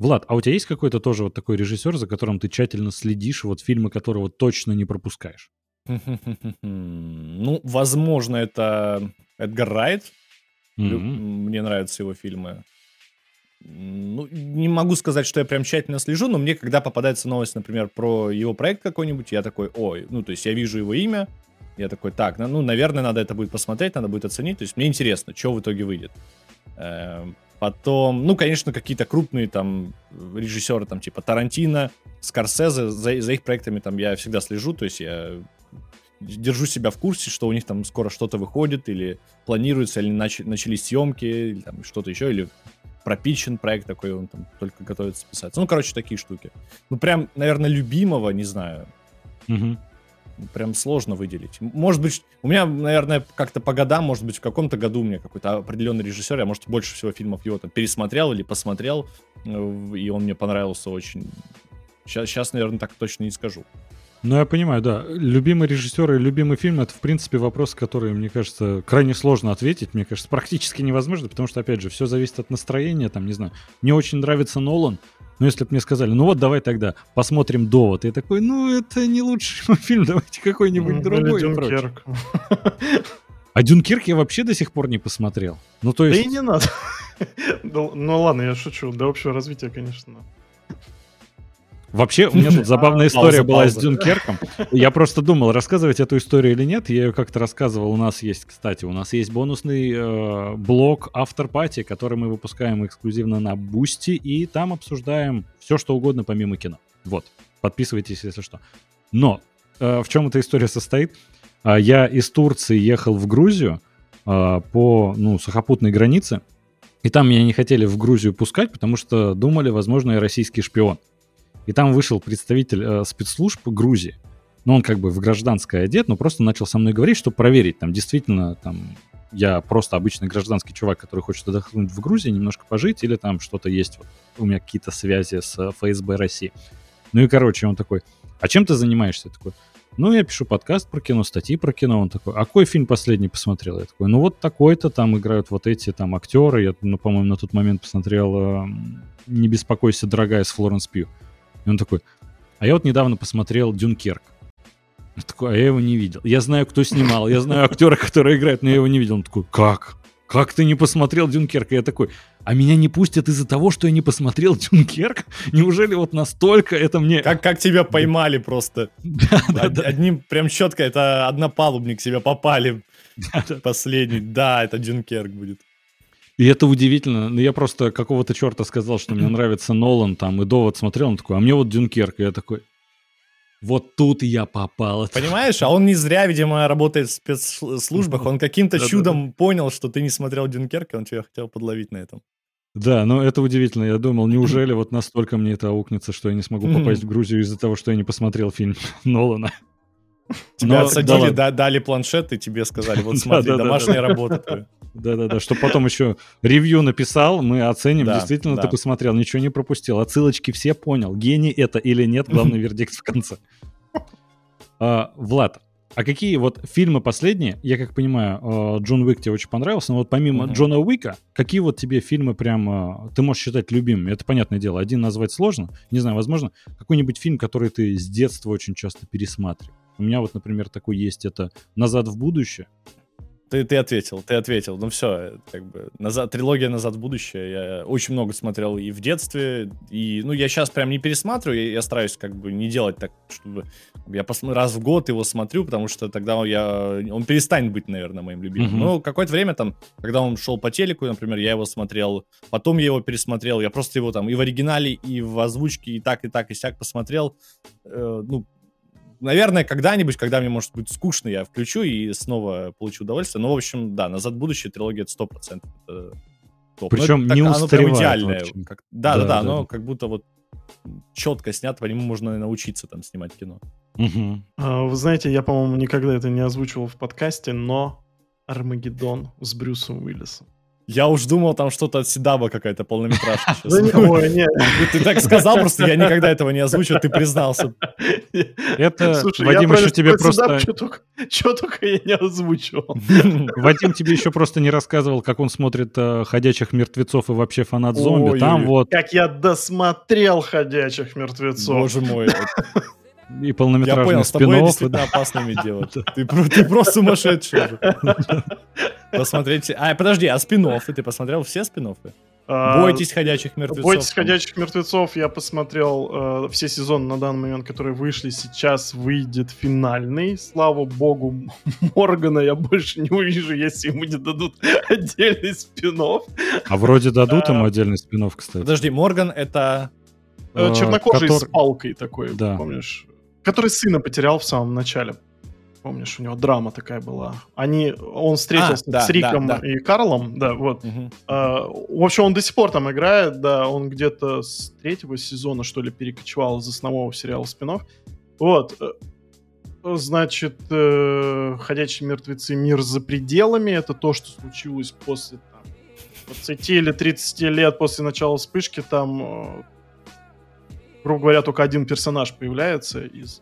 Влад, а у тебя есть какой-то тоже вот такой режиссер, за которым ты тщательно следишь, вот фильмы которого точно не пропускаешь? Ну, возможно, это Эдгар Райт. Mm-hmm. Мне нравятся его фильмы. Ну, не могу сказать, что я прям тщательно слежу, но мне, когда попадается новость, например, про его проект какой-нибудь, я такой, ой, ну, то есть я вижу его имя, я такой, так, ну, наверное, надо это будет посмотреть, надо будет оценить, то есть мне интересно, что в итоге выйдет. Потом, ну, конечно, какие-то крупные там режиссеры, там, типа Тарантино, Скорсезе, за, за их проектами там я всегда слежу, то есть я держу себя в курсе, что у них там скоро что-то выходит, или планируется, или нач- начались съемки, или там что-то еще, или пропичен проект такой, он там только готовится писаться. Ну, короче, такие штуки. Ну, прям, наверное, любимого, не знаю. Угу. Прям сложно выделить. Может быть, у меня, наверное, как-то по годам, может быть, в каком-то году у меня какой-то определенный режиссер, я, может, больше всего фильмов его там пересмотрел или посмотрел, э, и он мне понравился очень. Сейчас, сейчас наверное, так точно не скажу. Ну, я понимаю, да. Любимый режиссер и любимый фильм — это, в принципе, вопрос, который, мне кажется, крайне сложно ответить. Мне кажется, практически невозможно, потому что, опять же, все зависит от настроения. Там, не знаю, мне очень нравится Нолан, но если бы мне сказали, ну вот давай тогда посмотрим «Довод», я такой, ну это не лучший фильм, давайте какой-нибудь ну, другой. Дюнкерк. А Дюнкерк я вообще до сих пор не посмотрел. Ну, то есть... Да и не надо. ну ладно, я шучу. Для общего развития, конечно. Вообще, у меня тут забавная история была с Дюнкерком. Я просто думал, рассказывать эту историю или нет. Я ее как-то рассказывал. У нас есть, кстати, у нас есть бонусный э, блог After Party, который мы выпускаем эксклюзивно на Бусти, и там обсуждаем все, что угодно помимо кино. Вот, подписывайтесь, если что. Но э, в чем эта история состоит? Э, я из Турции ехал в Грузию э, по ну, сухопутной границе, и там меня не хотели в Грузию пускать, потому что думали, возможно, я российский шпион. И там вышел представитель э, спецслужб Грузии. Ну, он как бы в гражданское одет, но просто начал со мной говорить, чтобы проверить, там действительно там я просто обычный гражданский чувак, который хочет отдохнуть в Грузии, немножко пожить, или там что-то есть, вот, у меня какие-то связи с ФСБ России. Ну и, короче, он такой, а чем ты занимаешься? Я такой, ну, я пишу подкаст про кино, статьи про кино. Он такой, а какой фильм последний посмотрел? Я такой, ну, вот такой-то, там играют вот эти там актеры. Я, ну, по-моему, на тот момент посмотрел э, «Не беспокойся, дорогая» с Флоренс Пью. И он такой, а я вот недавно посмотрел «Дюнкерк». Я такой, а я его не видел. Я знаю, кто снимал, я знаю актера, который играет, но я его не видел. Он такой, как? Как ты не посмотрел Дюнкерк? Я такой, а меня не пустят из-за того, что я не посмотрел Дюнкерк? Неужели вот настолько это мне... Как, как тебя поймали просто? Да, да, да. Одним прям четко, это однопалубник себя попали. Последний. Да, это Дюнкерк будет. И это удивительно. Ну, я просто какого-то черта сказал, что мне нравится Нолан там, и Довод смотрел, он такой, а мне вот Дюнкерк. И я такой, вот тут я попал. Понимаешь, а он не зря, видимо, работает в спецслужбах. Он каким-то чудом понял, что ты не смотрел Дюнкерк, и он тебя хотел подловить на этом. Да, но это удивительно. Я думал, неужели вот настолько мне это аукнется, что я не смогу попасть в Грузию из-за того, что я не посмотрел фильм Нолана. Тебя Но, отсадили, да, дали планшет и тебе сказали, вот смотри, домашняя работа. Да-да-да, что потом еще ревью написал, мы оценим, да, действительно да. ты посмотрел, ничего не пропустил. Отсылочки все понял, гений это или нет, главный вердикт в конце. А, Влад, а какие вот фильмы последние, я как понимаю, а, Джон Уик тебе очень понравился, но вот помимо mm-hmm. Джона Уика, какие вот тебе фильмы прям а, ты можешь считать любимыми? Это понятное дело, один назвать сложно, не знаю, возможно, какой-нибудь фильм, который ты с детства очень часто пересматривал. У меня вот, например, такой есть, это «Назад в будущее». Ты, ты ответил, ты ответил. Ну все, как бы назад, трилогия «Назад в будущее» я очень много смотрел и в детстве, и, ну, я сейчас прям не пересматриваю, я, я стараюсь как бы не делать так, чтобы я пос... раз в год его смотрю, потому что тогда я... он перестанет быть, наверное, моим любимым. Mm-hmm. Ну, какое-то время там, когда он шел по телеку, например, я его смотрел, потом я его пересмотрел, я просто его там и в оригинале, и в озвучке, и так, и так, и сяк посмотрел. Э, ну, наверное, когда-нибудь, когда мне, может быть, скучно, я включу и снова получу удовольствие. Ну, в общем, да, «Назад в будущее» трилогия это 100%. Это топ. Причем ну, не так, устаревает идеальное. Как, да, да, да, да, оно как будто вот четко снято, по нему можно научиться там снимать кино. Угу. А, вы знаете, я, по-моему, никогда это не озвучивал в подкасте, но Армагеддон с Брюсом Уиллисом. Я уж думал, там что-то от Седаба какая-то полнометражка сейчас. Ой, нет. Ты так сказал, просто я никогда этого не озвучил, ты признался. Это, Вадим, еще тебе просто... Что только я не озвучивал. Вадим тебе еще просто не рассказывал, как он смотрит э, «Ходячих мертвецов» и вообще фанат зомби. Там вот... Как я досмотрел «Ходячих мертвецов». Боже мой. И полнометражных Я понял, с тобой действительно опасными делать. Ты, ты просто сумасшедший Посмотреть... А, подожди, а спин Ты посмотрел все спин а, Бойтесь ходячих мертвецов. Бойтесь ходячих мертвецов. Я посмотрел э, все сезоны на данный момент, которые вышли. Сейчас выйдет финальный. Слава богу, Моргана я больше не увижу, если ему не дадут отдельный спин А вроде дадут ему а, отдельный спин кстати. Подожди, Морган это... Э, чернокожий который... с палкой такой, да. помнишь? Который сына потерял в самом начале. Помнишь, у него драма такая была. Они, он встретился а, да, с Риком да, да. и Карлом, да, вот. Угу. А, в общем, он до сих пор там играет, да, он где-то с третьего сезона, что ли, перекочевал из основного сериала спинов. Вот. Э, значит, э, «Ходячие мертвецы. Мир за пределами» — это то, что случилось после там, 20 или 30 лет после начала вспышки. Там, э, грубо говоря, только один персонаж появляется из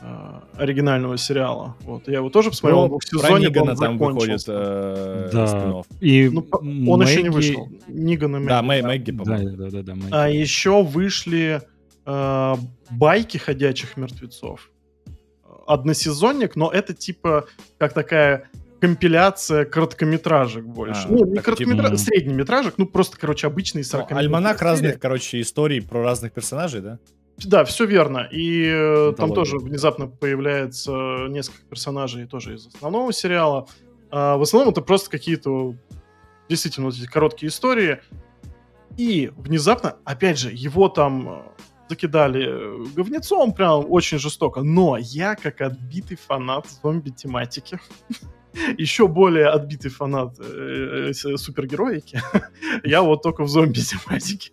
э, оригинального сериала. Вот. Я его тоже посмотрел, ну, в сезоне Нигана там выходит э, да. И ну, он Мэгги... еще не вышел. Ниган и Мэгги. Да, Мэй, Мэгги, по-моему. Да, да, да, да, Мэгги. А еще вышли э, байки ходячих мертвецов. Односезонник, но это типа как такая компиляция короткометражек больше. А, ну, не короткометражек, типа... среднеметражек, ну просто, короче, обычные 40 ну, Альманах разных, короче, историй про разных персонажей, да? Да, все верно. И э, там тоже внезапно появляется несколько персонажей тоже из основного сериала. А в основном это просто какие-то действительно вот эти короткие истории. И внезапно, опять же, его там э, закидали э, говнецом прям очень жестоко. Но я, как отбитый фанат зомби-тематики, еще более отбитый фанат э, э, супергероики. я вот только в зомби-тематике.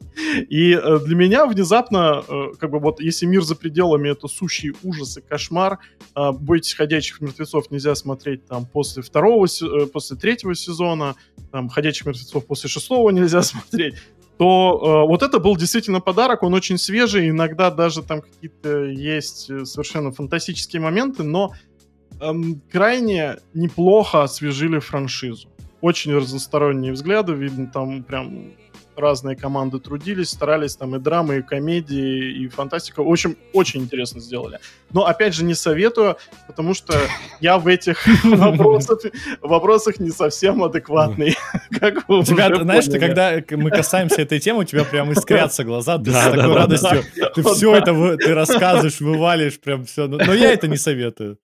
И э, для меня внезапно, э, как бы вот если мир за пределами это сущий ужас и кошмар, э, «Бойтесь ходячих мертвецов» нельзя смотреть там после второго, э, после третьего сезона, там «Ходячих мертвецов» после шестого нельзя смотреть то э, вот это был действительно подарок, он очень свежий, иногда даже там какие-то есть э, совершенно фантастические моменты, но эм, крайне неплохо освежили франшизу. Очень разносторонние взгляды, видно, там прям разные команды трудились, старались там и драмы, и комедии, и фантастика. В общем, очень интересно сделали. Но, опять же, не советую, потому что я в этих вопросах, не совсем адекватный. У тебя, знаешь, ты, когда мы касаемся этой темы, у тебя прям искрятся глаза, ты с такой радостью, ты все это ты рассказываешь, вывалишь, прям все. Но я это не советую.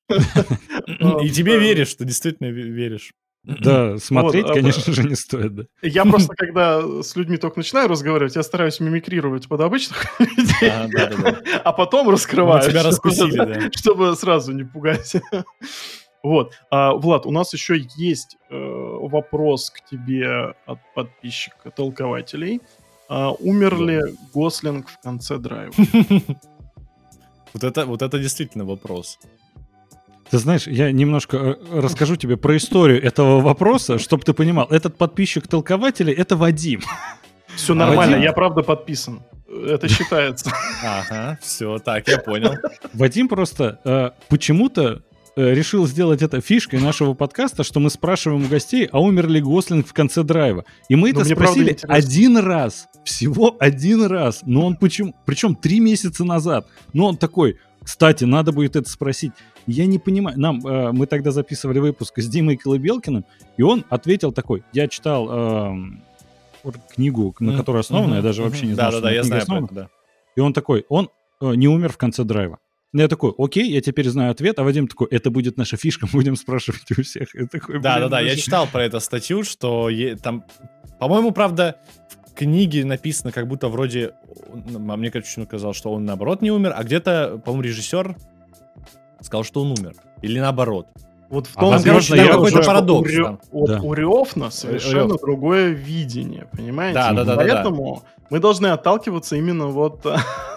И тебе веришь, ты действительно веришь. Да, смотреть, вот, конечно же, не стоит. Да. Я просто, когда с людьми только начинаю разговаривать, я стараюсь мимикрировать под обычных людей, а, да, да, да. а потом раскрываю. тебя раскусили, да. Чтобы сразу не пугать. Вот. А, Влад, у нас еще есть э, вопрос к тебе от подписчика толкователей. А, умер ли Гослинг в конце драйва? Вот это, вот это действительно вопрос. Ты знаешь, я немножко э, расскажу тебе про историю этого вопроса, чтобы ты понимал. Этот подписчик толкователей — это Вадим. Все нормально, Вадим... я правда подписан. Это считается. Ага, все, так, я понял. Вадим просто э, почему-то э, решил сделать это фишкой нашего подкаста, что мы спрашиваем у гостей, а умер ли Гослинг в конце драйва. И мы Но это спросили один раз, всего один раз. Но он почему, причем три месяца назад. Но он такой, кстати, надо будет это спросить. Я не понимаю. Нам, э, мы тогда записывали выпуск с Димой Колыбелкиным, и он ответил такой, я читал э, книгу, на которой основана, mm-hmm. я даже вообще не знаю, Да-да-да, я знаю это, да. И он такой, он э, не умер в конце драйва. Я такой, окей, я теперь знаю ответ, а Вадим такой, это будет наша фишка, будем спрашивать у всех. Да-да-да, я читал про эту статью, что там, по-моему, правда, в книге написано как будто вроде, а мне, короче, казалось, что он наоборот не умер, а где-то, по-моему, режиссер сказал, что он умер. Или наоборот. Вот в том, а возможно, короче, какой-то парадокс. У, вот да. у Риофна совершенно Риоф. другое видение, понимаете? Да, да, да. Поэтому да, да мы должны отталкиваться именно вот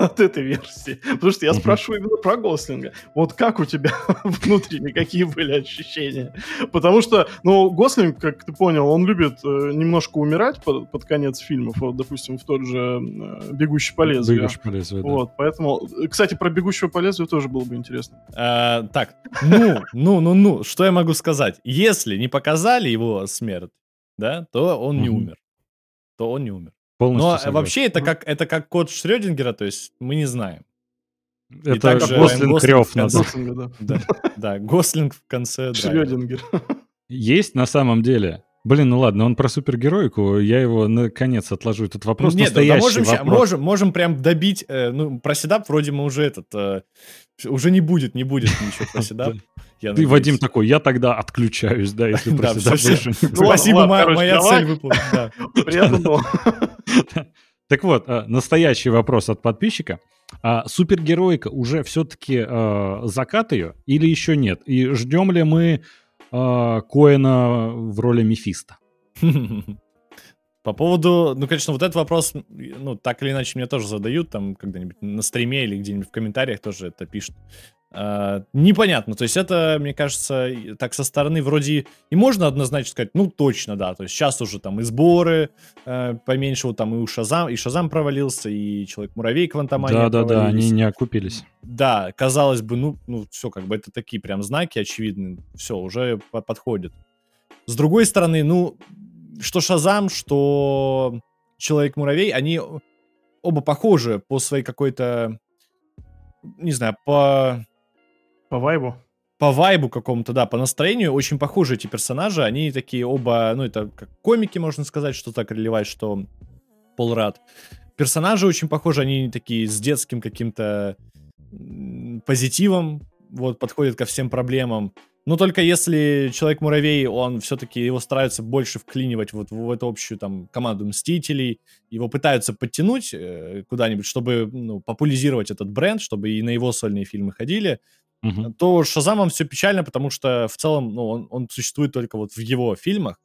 от этой версии. Потому что я спрашиваю именно про Гослинга. Вот как у тебя внутренне, какие были ощущения? Потому что, ну, Гослинг, как ты понял, он любит э, немножко умирать под, под конец фильмов. Вот, допустим, в тот же э, «Бегущий по лезвию». «Бегущий по лезвию», да. Вот, поэтому... Кстати, про «Бегущего по лезвию» тоже было бы интересно. А, так, ну, ну, ну, ну, что я могу сказать? Если не показали его смерть, да, то он не умер. То он не умер. Полностью Но согласен. вообще это как, это как код Шрёдингера, то есть мы не знаем. Это также Гослинг Крёв надо. Да, да, Гослинг в конце. Шрёдингер. Есть на самом деле Блин, ну ладно, он про супергероику, я его наконец отложу этот вопрос. Нет, да можем, вопрос. можем, можем прям добить, э, ну, про седап вроде мы уже этот, э, уже не будет, не будет ничего про седап. Ты, Вадим, такой, я тогда отключаюсь, да, если про седап больше. Спасибо, моя цель выполнена. Приятно Так вот, э, настоящий вопрос от подписчика. А супергероика уже все-таки э, закат ее или еще нет? И ждем ли мы э, Коэна в роли Мефиста. По поводу, ну, конечно, вот этот вопрос, ну, так или иначе мне тоже задают, там, когда-нибудь на стриме или где-нибудь в комментариях тоже это пишут. Uh, непонятно, то есть это, мне кажется, так со стороны вроде и можно однозначно сказать, ну точно, да, то есть сейчас уже там и сборы uh, поменьше, вот там и у Шазам, и Шазам провалился, и Человек-муравей Квантомания Да-да-да, они не окупились. Да, казалось бы, ну, ну все, как бы это такие прям знаки очевидные, все, уже подходит. С другой стороны, ну, что Шазам, что Человек-муравей, они оба похожи по своей какой-то, не знаю, по по вайбу? По вайбу какому-то, да, по настроению очень похожи эти персонажи. Они такие оба, ну, это как комики, можно сказать, что так релевать, что Пол Рад. Персонажи очень похожи, они такие с детским каким-то позитивом, вот, подходят ко всем проблемам. Но только если Человек-муравей, он все-таки его стараются больше вклинивать вот в эту общую там команду Мстителей, его пытаются подтянуть э, куда-нибудь, чтобы ну, популяризировать этот бренд, чтобы и на его сольные фильмы ходили, угу. то Шазамом все печально, потому что в целом ну, он, он существует только вот в его фильмах,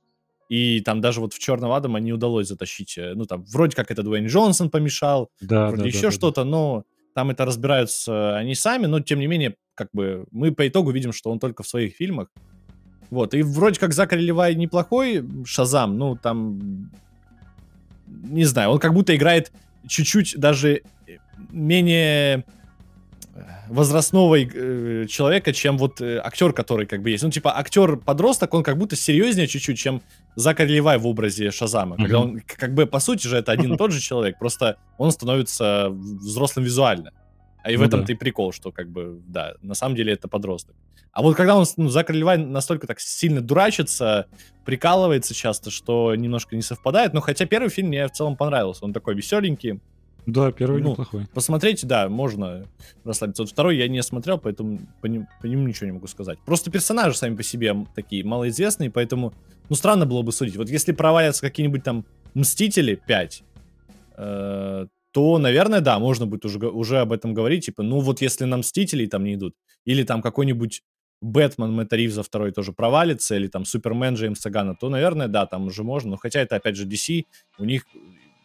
и там даже вот в Черного Адама не удалось затащить. Э, ну, там, вроде как это Дуэйн Джонсон помешал, да, вроде да, еще да, что-то, да. но там это разбираются они сами, но тем не менее, как бы мы по итогу видим, что он только в своих фильмах. Вот, и вроде как Закари Левай неплохой Шазам, ну, там, не знаю, он как будто играет чуть-чуть даже менее возрастного э, человека, чем вот э, актер, который как бы есть. Ну, типа, актер-подросток, он как будто серьезнее чуть-чуть, чем Закари Левай в образе Шазама. Mm-hmm. Когда он, как бы, по сути же, это один и тот же человек, просто он становится взрослым визуально. А и ну в этом-то да. и прикол, что как бы, да, на самом деле это подросток. А вот когда он, ну, Закари Левай настолько так сильно дурачится, прикалывается часто, что немножко не совпадает, но хотя первый фильм мне в целом понравился. Он такой веселенький, да, первый ну, неплохой. Посмотрите, да, можно расслабиться. Вот второй я не смотрел, поэтому по, ним, по нему ничего не могу сказать. Просто персонажи сами по себе такие малоизвестные, поэтому, ну, странно было бы судить. Вот если провалятся какие-нибудь там Мстители 5, э, то, наверное, да, можно будет уже, уже об этом говорить. Типа, ну вот если на Мстителей там не идут, или там какой-нибудь Бэтмен Мэтта Ривза второй тоже провалится, или там Супермен Джеймса Гана, то, наверное, да, там уже можно. Но хотя это, опять же, DC, у них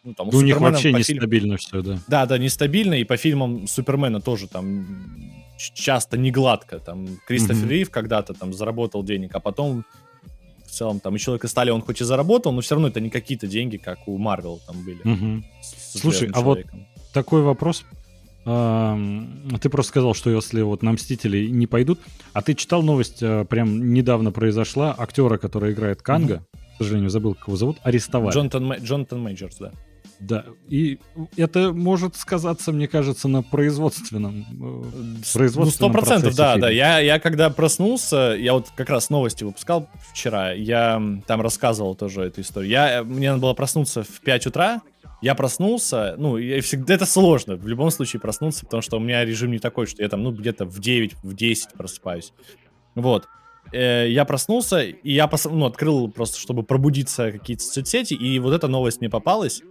ну, там, у, у них вообще нестабильно фильм... все, да. Да, да, нестабильно, и по фильмам Супермена тоже там часто не гладко. Там Кристофер mm-hmm. Рив когда-то там заработал денег, а потом в целом там и Человек из стали он хоть и заработал, но все равно это не какие-то деньги, как у Марвел там были. Mm-hmm. Слушай, а вот такой вопрос. Ты просто сказал, что если вот на Мстители не пойдут, а ты читал новость, э, прям недавно произошла, актера, который играет Канга, mm-hmm. к сожалению, забыл, как его зовут, арестовали. Джонатан, Джонатан Мейджорс, да. Да, и это может сказаться, мне кажется, на производственном, производственном Ну, сто процентов, да, фильма. да. Я, я когда проснулся, я вот как раз новости выпускал вчера, я там рассказывал тоже эту историю. Я, мне надо было проснуться в 5 утра, я проснулся, ну, я всегда, это сложно в любом случае проснуться, потому что у меня режим не такой, что я там, ну, где-то в 9, в 10 просыпаюсь. Вот. Э, я проснулся, и я пос... ну, открыл просто, чтобы пробудиться какие-то соцсети, и вот эта новость мне попалась.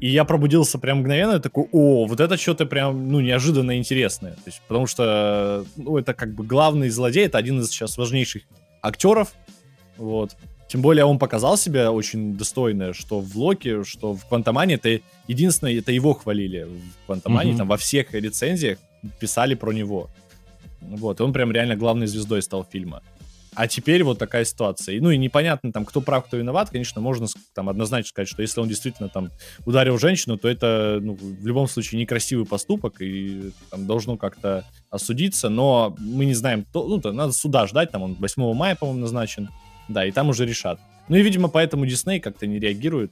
И я пробудился прям мгновенно, и такой, о, вот это что-то прям, ну, неожиданно интересное. То есть, потому что, ну, это как бы главный злодей, это один из сейчас важнейших актеров, вот. Тем более он показал себя очень достойно, что в Локи, что в Квантомане, это единственное, это его хвалили в Квантомане, mm-hmm. там во всех рецензиях писали про него. Вот, и он прям реально главной звездой стал фильма. А теперь вот такая ситуация. И, ну и непонятно там, кто прав, кто виноват. Конечно, можно там однозначно сказать, что если он действительно там ударил женщину, то это ну, в любом случае некрасивый поступок и там должно как-то осудиться. Но мы не знаем, то, ну, то надо суда ждать, там он 8 мая, по-моему, назначен. Да, и там уже решат. Ну и, видимо, поэтому Дисней как-то не реагирует,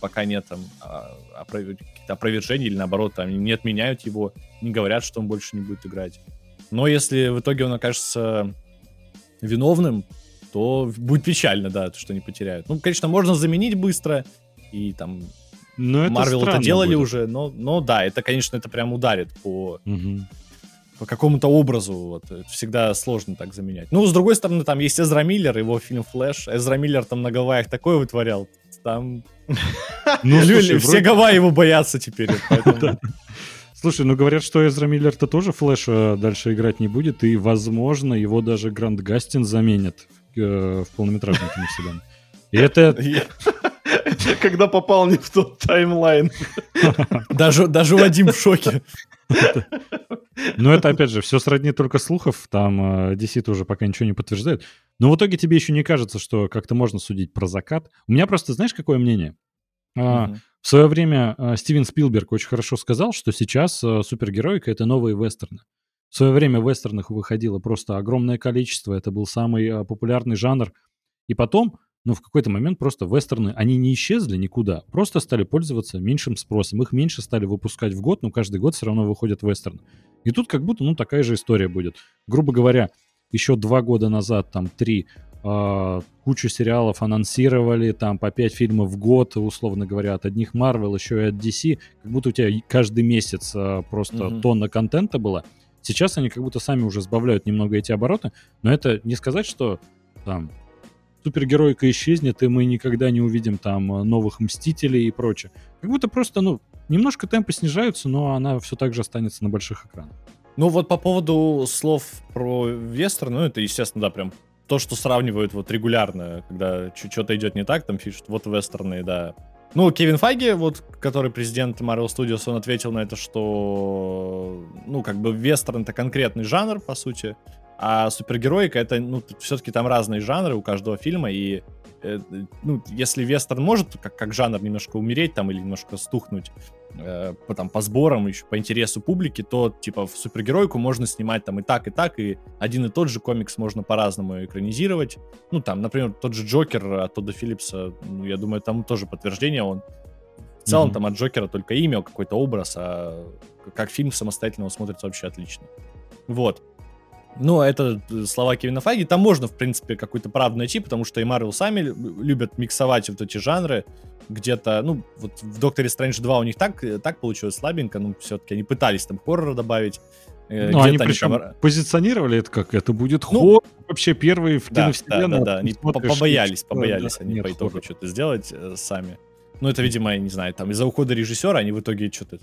пока нет там а, каких-то опровержений или наоборот там не отменяют его, не говорят, что он больше не будет играть. Но если в итоге он окажется виновным, то будет печально, да, что не потеряют. Ну, конечно, можно заменить быстро, и там но Marvel это, это делали будет. уже, но, но да, это, конечно, это прям ударит по, угу. по какому-то образу. Вот. всегда сложно так заменять. Ну, с другой стороны, там есть Эзра Миллер, его фильм «Флэш». Эзра Миллер там на Гавайях такое вытворял. Там... Ну, все Гавайи его боятся теперь. Слушай, ну говорят, что Эзра Миллер-то тоже Флэша дальше играть не будет, и, возможно, его даже Гранд Гастин заменит э, в полнометражном киновселенной. И это... Когда попал не в тот таймлайн. Даже, даже Вадим в шоке. Ну, это, опять же, все сродни только слухов, там э, DC тоже пока ничего не подтверждает. Но в итоге тебе еще не кажется, что как-то можно судить про закат. У меня просто, знаешь, какое мнение? В свое время э, Стивен Спилберг очень хорошо сказал, что сейчас э, супергероика — это новые вестерны. В свое время вестернах выходило просто огромное количество, это был самый э, популярный жанр. И потом, ну, в какой-то момент просто вестерны, они не исчезли никуда, просто стали пользоваться меньшим спросом. Их меньше стали выпускать в год, но каждый год все равно выходят вестерны. И тут как будто, ну, такая же история будет. Грубо говоря, еще два года назад, там, три, кучу сериалов анонсировали, там по 5 фильмов в год, условно говоря, от одних Marvel, еще и от DC, как будто у тебя каждый месяц э, просто mm-hmm. тонна контента была. Сейчас они как будто сами уже сбавляют немного эти обороты, но это не сказать, что там супергеройка исчезнет, и мы никогда не увидим там новых Мстителей и прочее. Как будто просто, ну, немножко темпы снижаются, но она все так же останется на больших экранах. Ну вот по поводу слов про вестерн, ну это, естественно, да, прям то, что сравнивают вот регулярно, когда что-то идет не так, там пишут, вот вестерны, да. Ну, Кевин Файги, вот, который президент Marvel Studios, он ответил на это, что, ну, как бы вестерн это конкретный жанр, по сути, а супергероика это, ну, все-таки там разные жанры у каждого фильма, и э, ну, если вестерн может как, как жанр немножко умереть там или немножко стухнуть э, по, там, по сборам, еще по интересу публики, то, типа, в супергеройку можно снимать там и так, и так, и один и тот же комикс можно по-разному экранизировать. Ну, там, например, тот же Джокер от Тодда Филлипса, ну, я думаю, там тоже подтверждение, он в целом mm-hmm. там от Джокера только имя, какой-то образ, а как фильм самостоятельно он смотрится вообще отлично. Вот. Ну, это э, слова Кевина Файги. Там можно, в принципе, какую-то правду найти, потому что и Марвел сами любят миксовать вот эти жанры. Где-то, ну, вот в Докторе Стрэндж 2 у них так, э, так получилось слабенько, но все-таки они пытались там хоррора добавить. Э, ну, они причем там... позиционировали это как, это будет ну, хоррор, вообще первый в да, киновселенной. Да, да, да, они побоялись, побоялись да, они по итогу что-то сделать э, сами. Ну, это, видимо, я не знаю, там из-за ухода режиссера они в итоге что-то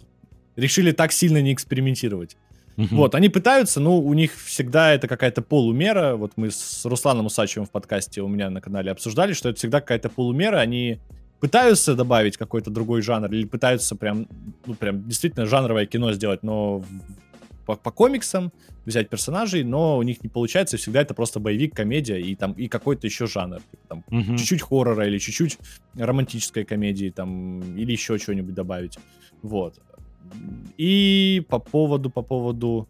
решили так сильно не экспериментировать. Угу. Вот, они пытаются, но у них всегда это какая-то полумера. Вот мы с Русланом Усачевым в подкасте у меня на канале обсуждали, что это всегда какая-то полумера. Они пытаются добавить какой-то другой жанр или пытаются прям, ну, прям действительно жанровое кино сделать, но по, по комиксам взять персонажей, но у них не получается, всегда это просто боевик, комедия и там и какой-то еще жанр, типа, там угу. чуть-чуть хоррора или чуть-чуть романтической комедии там или еще что-нибудь добавить, вот. И по поводу, по поводу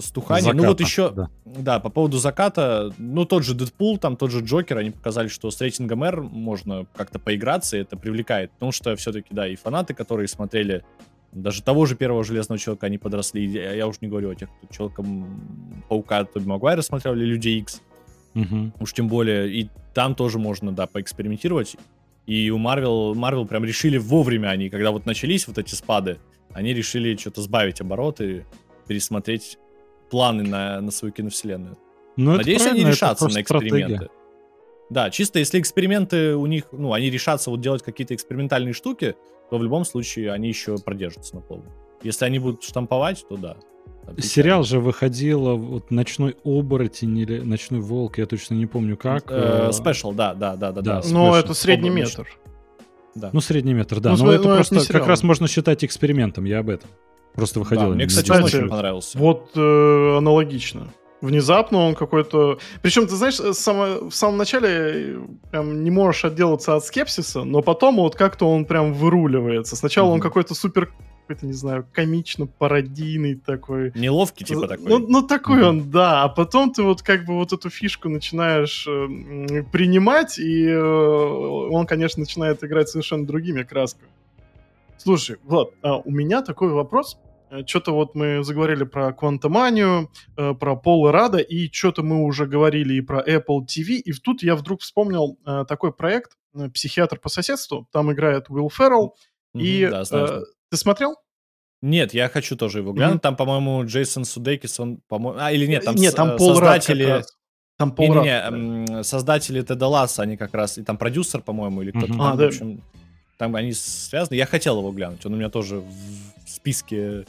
стухания. Заката, ну вот еще, да. да, по поводу заката, ну тот же Дэдпул, там тот же Джокер, они показали, что с рейтингом R можно как-то поиграться, и это привлекает, потому что все-таки, да, и фанаты, которые смотрели даже того же первого Железного Человека, они подросли, я, я уж не говорю о тех, кто Человеком-паука Тоби Магуайра смотрел, или Люди Икс, угу. уж тем более, и там тоже можно, да, поэкспериментировать, и у Marvel, Marvel прям решили вовремя они, когда вот начались вот эти спады, они решили что-то сбавить обороты, пересмотреть планы на, на свою киновселенную. Ну, Надеюсь, они решатся на эксперименты. Стратегия. Да, чисто если эксперименты у них, ну, они решатся вот делать какие-то экспериментальные штуки, то в любом случае они еще продержатся на полную. Если они будут штамповать, то да. Сериал же выходил вот «Ночной оборотень» или «Ночной волк», я точно не помню как. Э, спешл, да, да, да, да. да. Но это средний метр. Да. Ну, средний метр, да. Ну, Но это ну, просто это как раз можно считать экспериментом, я об этом. Просто выходил. Да, мне, кстати, он очень понравился. Вот э, аналогично. Внезапно он какой-то... Причем, ты знаешь, само... в самом начале э, прям не можешь отделаться от скепсиса, но потом вот как-то он прям выруливается. Сначала mm-hmm. он какой-то супер какой-то, не знаю, комично-пародийный такой. Неловкий, типа такой. Ну, ну такой mm-hmm. он, да. А потом ты вот как бы вот эту фишку начинаешь э, принимать, и э, он, конечно, начинает играть совершенно другими красками. Слушай, Влад, а у меня такой вопрос. Э, что-то вот мы заговорили про Квантоманию, э, про Пола Рада, и что-то мы уже говорили и про Apple TV, и тут я вдруг вспомнил э, такой проект э, «Психиатр по соседству». Там играет Уилл Феррелл, mm-hmm, и да, э, ты смотрел? Нет, я хочу тоже его глянуть. Mm-hmm. Там, по-моему, Джейсон Судейкис, он, по-моему... А, или нет, там, нет, там Пол создатели... Там Пол не, не, не, создатели Теда Ласса, они как раз... И там продюсер, по-моему, или кто-то mm-hmm. там, а, в общем... Там они связаны. Я хотел его глянуть. Он у меня тоже в списке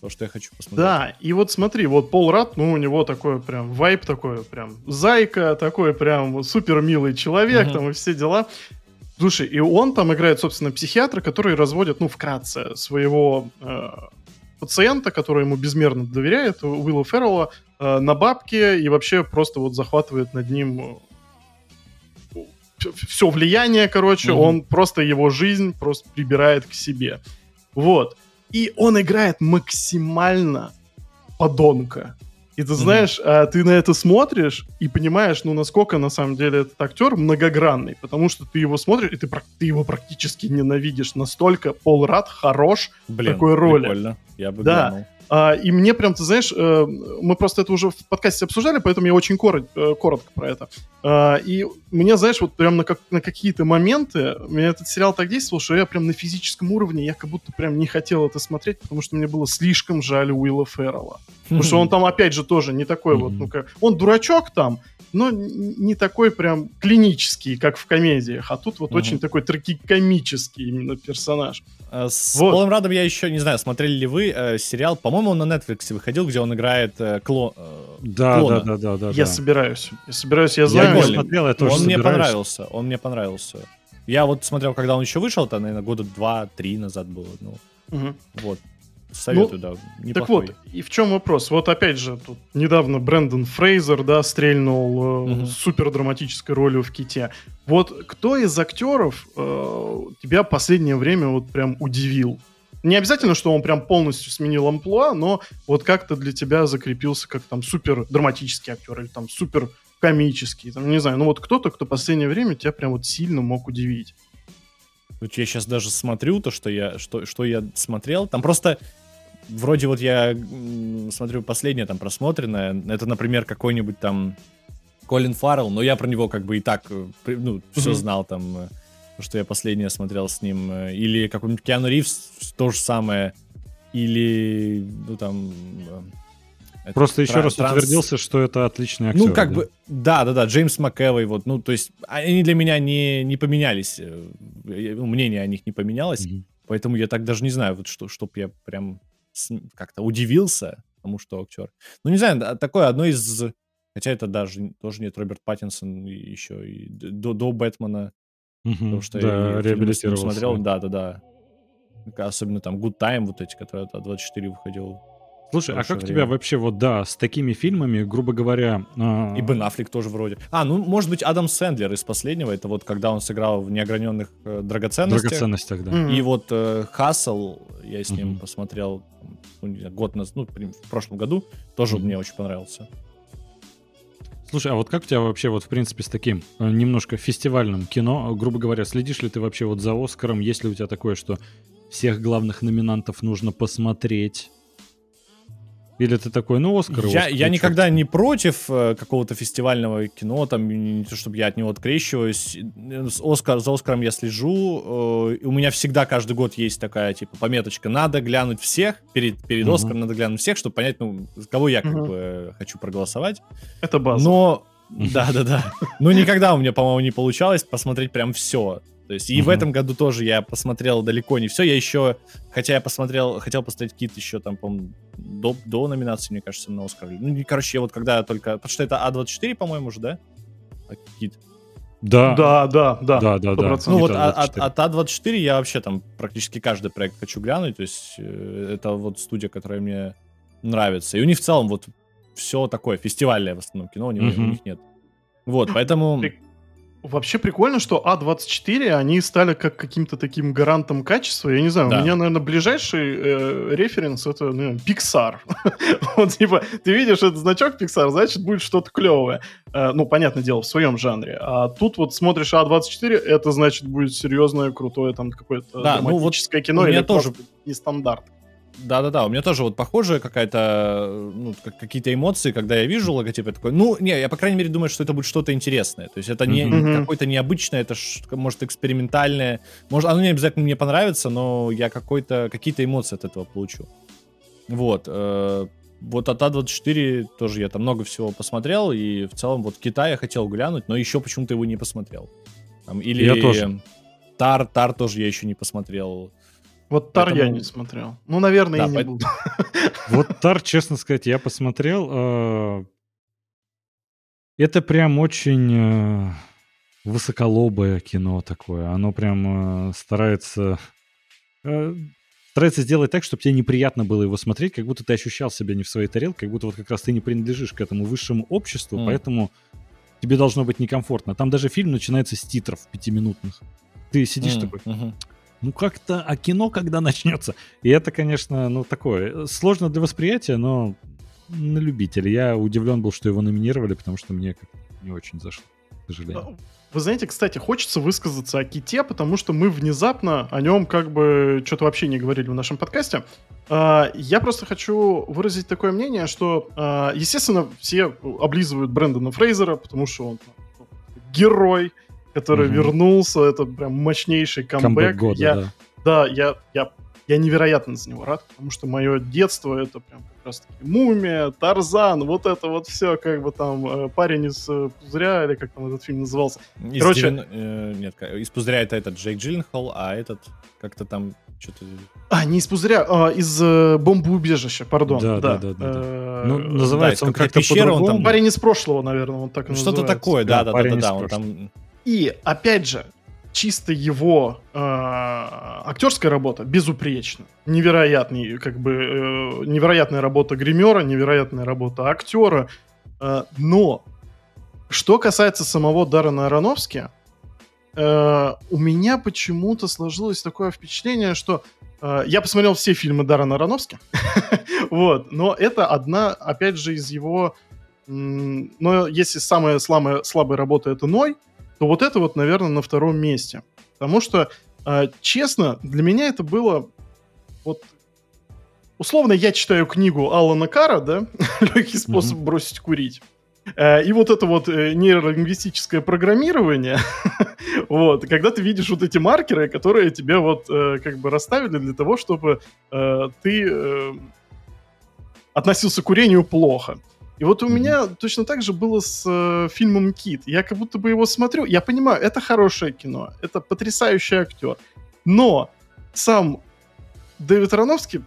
то, что я хочу посмотреть. Да, и вот смотри, вот Пол Рад, ну, у него такой прям вайп такой, прям зайка, такой прям супер милый человек, uh-huh. там и все дела. Слушай, и он там играет, собственно, психиатра, который разводит, ну, вкратце, своего э, пациента, который ему безмерно доверяет, Уилла Феррелла, э, на бабки и вообще просто вот захватывает над ним э, все влияние, короче, угу. он просто его жизнь просто прибирает к себе. Вот. И он играет максимально подонка. И ты знаешь, mm-hmm. ты на это смотришь и понимаешь, ну, насколько на самом деле этот актер многогранный, потому что ты его смотришь, и ты, ты его практически ненавидишь. Настолько Пол Рад хорош Блин, в такой роли. Прикольно. Я бы да. Глянул. А, и мне прям, ты знаешь, э, мы просто это уже в подкасте обсуждали, поэтому я очень корот, э, коротко про это. А, и мне, знаешь, вот прям на, как, на какие-то моменты меня этот сериал так действовал, что я прям на физическом уровне, я как будто прям не хотел это смотреть, потому что мне было слишком жаль Уилла Феррелла. Потому что он там, опять же, тоже не такой вот, ну-ка, он дурачок там, но не такой прям клинический, как в комедиях, а тут вот угу. очень такой трагикомический именно персонаж. А, с вот. Полом Радом я еще не знаю, смотрели ли вы э, сериал, по-моему, он на Netflix выходил, где он играет э, кло, э, да, клона. Да, да, да, да. Я да. собираюсь, я собираюсь, я знаю. Я смотрел, я тоже Он собираюсь. мне понравился, он мне понравился. Я вот смотрел, когда он еще вышел, это, наверное, года два-три назад было. Ну, угу. Вот. Советую, ну, да. Неплохой. Так вот, и в чем вопрос? Вот опять же, тут недавно Брэндон Фрейзер, да, стрельнул э, угу. супер драматической ролью в Ките. Вот кто из актеров э, тебя последнее время вот прям удивил? Не обязательно, что он прям полностью сменил амплуа, но вот как-то для тебя закрепился как там супер драматический актер или там супер комический, там, не знаю, ну вот кто-то, кто в последнее время тебя прям вот сильно мог удивить. Вот я сейчас даже смотрю то, что я, что, что я смотрел. Там просто вроде вот я смотрю последнее там просмотренное, это, например, какой-нибудь там Колин Фаррелл, но я про него как бы и так, э, ну, все знал там, э, что я последнее смотрел с ним. Э, или какой-нибудь Киану Ривз, то же самое. Или, ну, там... Просто еще раз транс... утвердился, что это отличный актер. Ну, как да? бы, да, да, да, Джеймс МcЭвой, вот, ну, то есть, они для меня не, не поменялись, мнение о них не поменялось, mm-hmm. поэтому я так даже не знаю, вот что, чтоб я прям как-то удивился тому, что актер. Ну, не знаю, такое одно из... Хотя это даже тоже нет Роберт Паттинсон еще и до, до Бэтмена. Угу, потому что да, я реабилитировался. смотрел, да, да, да. Особенно там Good Time, вот эти, которые от 24 выходил. Слушай, а как время. тебя вообще вот, да, с такими фильмами, грубо говоря... А... И Бен Аффлек тоже вроде. А, ну, может быть, Адам Сэндлер из последнего, это вот когда он сыграл в «Неограненных э, драгоценностях». Драгоценностях, да. Mm-hmm. И вот э, «Хассел», я с ним mm-hmm. посмотрел ну, год назад, ну, в прошлом году, тоже mm-hmm. мне очень понравился. Слушай, а вот как у тебя вообще вот в принципе с таким э, немножко фестивальным кино, грубо говоря, следишь ли ты вообще вот за Оскаром, есть ли у тебя такое, что всех главных номинантов нужно посмотреть, или ты такой, ну, Оскар, Я, Оскар, я никогда не против э, какого-то фестивального кино, там, не то, чтобы я от него открещиваюсь. С Оскар, за Оскаром я слежу. Э, у меня всегда каждый год есть такая, типа, пометочка. Надо глянуть всех, перед, перед угу. Оскаром надо глянуть всех, чтобы понять, ну, за кого я, как угу. бы, хочу проголосовать. Это база. Но да, да, да. Но никогда у меня, по-моему, не получалось посмотреть прям все. То есть и mm-hmm. в этом году тоже я посмотрел далеко не все. Я еще, хотя я посмотрел, хотел посмотреть какие-то еще там, по до, до номинации, мне кажется, на Оскар. Ну, короче, я вот когда только... Потому что это А24, по-моему, уже, да? А какие-то... Да. Да, да, да. Да, да, да. Ну вот а, от, от А24 я вообще там практически каждый проект хочу глянуть. То есть э, это вот студия, которая мне нравится. И у них в целом вот все такое фестивальное в основном кино, у них, mm-hmm. у них нет. Вот, поэтому... Вообще прикольно, что А24, они стали как каким-то таким гарантом качества. Я не знаю, да. у меня, наверное, ближайший э, референс это ну, Pixar. вот типа, ты видишь этот значок Pixar, значит, будет что-то клевое. Э, ну, понятное дело, в своем жанре. А тут вот смотришь А24, это значит будет серьезное, крутое там какое-то да, драматическое ну, вот кино или тоже нестандарт. Да-да-да, у меня тоже вот похожая какая-то, ну, какие-то эмоции, когда я вижу логотип, я такой, ну, не, я, по крайней мере, думаю, что это будет что-то интересное. То есть это не mm-hmm. какое-то необычное, это, ж, может, экспериментальное. Может, оно не обязательно мне понравится, но я какой-то, какие-то эмоции от этого получу. Вот. Э, вот от А24 тоже я там много всего посмотрел, и в целом вот Китай я хотел глянуть, но еще почему-то его не посмотрел. Там, или я тоже. Тар, Тар тоже я еще не посмотрел. Вот Тар Поэтому... я не смотрел. Ну, наверное, да, и не по... буду. Вот Тар, честно сказать, я посмотрел. Э, это прям очень э, высоколобое кино такое. Оно прям э, старается старается сделать так, чтобы тебе неприятно было его смотреть, как будто ты ощущал себя не в своей тарелке, как будто вот как раз ты не принадлежишь к этому высшему обществу, mm. поэтому тебе должно быть некомфортно. Там даже фильм начинается с титров пятиминутных. Ты сидишь mm. такой, mm-hmm ну как-то, а кино когда начнется? И это, конечно, ну такое, сложно для восприятия, но на любителя. Я удивлен был, что его номинировали, потому что мне не очень зашло, к сожалению. Вы знаете, кстати, хочется высказаться о Ките, потому что мы внезапно о нем как бы что-то вообще не говорили в нашем подкасте. А, я просто хочу выразить такое мнение, что, а, естественно, все облизывают Брэндона Фрейзера, потому что он герой, который угу. вернулся, это прям мощнейший камбэк. камбэк года, я, да. да, я, я, я невероятно за него рад, потому что мое детство это прям как раз таки Мумия, Тарзан, вот это вот все, как бы там э, парень из э, Пузыря, или как там этот фильм назывался. Из Короче... 9... э, нет, из Пузыря это этот Джейк Джилленхол, а этот как-то там что-то... А, не из Пузыря, а из э, Бомбоубежища, пардон. Да, да, да. да, да. Э, ну, называется да, он как-то пещера, он там... Парень из прошлого, наверное, он так и Что-то такое, да, да, да, да, да, он там... И, опять же, чисто его э, актерская работа безупречна. Невероятный, как бы, э, невероятная работа гримера, невероятная работа актера. Э, но что касается самого Даррена Аронофски, э, у меня почему-то сложилось такое впечатление, что э, я посмотрел все фильмы Даррена Аронофски, вот, но это одна, опять же, из его... Но если самая слабая, слабая работа это Ной, то вот это вот, наверное, на втором месте. Потому что, э, честно, для меня это было вот условно я читаю книгу Алана Кара, да, легкий способ mm-hmm. бросить курить. Э, и вот это вот э, нейролингвистическое программирование, вот, когда ты видишь вот эти маркеры, которые тебе вот э, как бы расставили для того, чтобы ты относился к курению плохо. И вот у mm-hmm. меня точно так же было с э, фильмом Кит. Я как будто бы его смотрю, я понимаю, это хорошее кино, это потрясающий актер. Но сам Дэвид Аронофский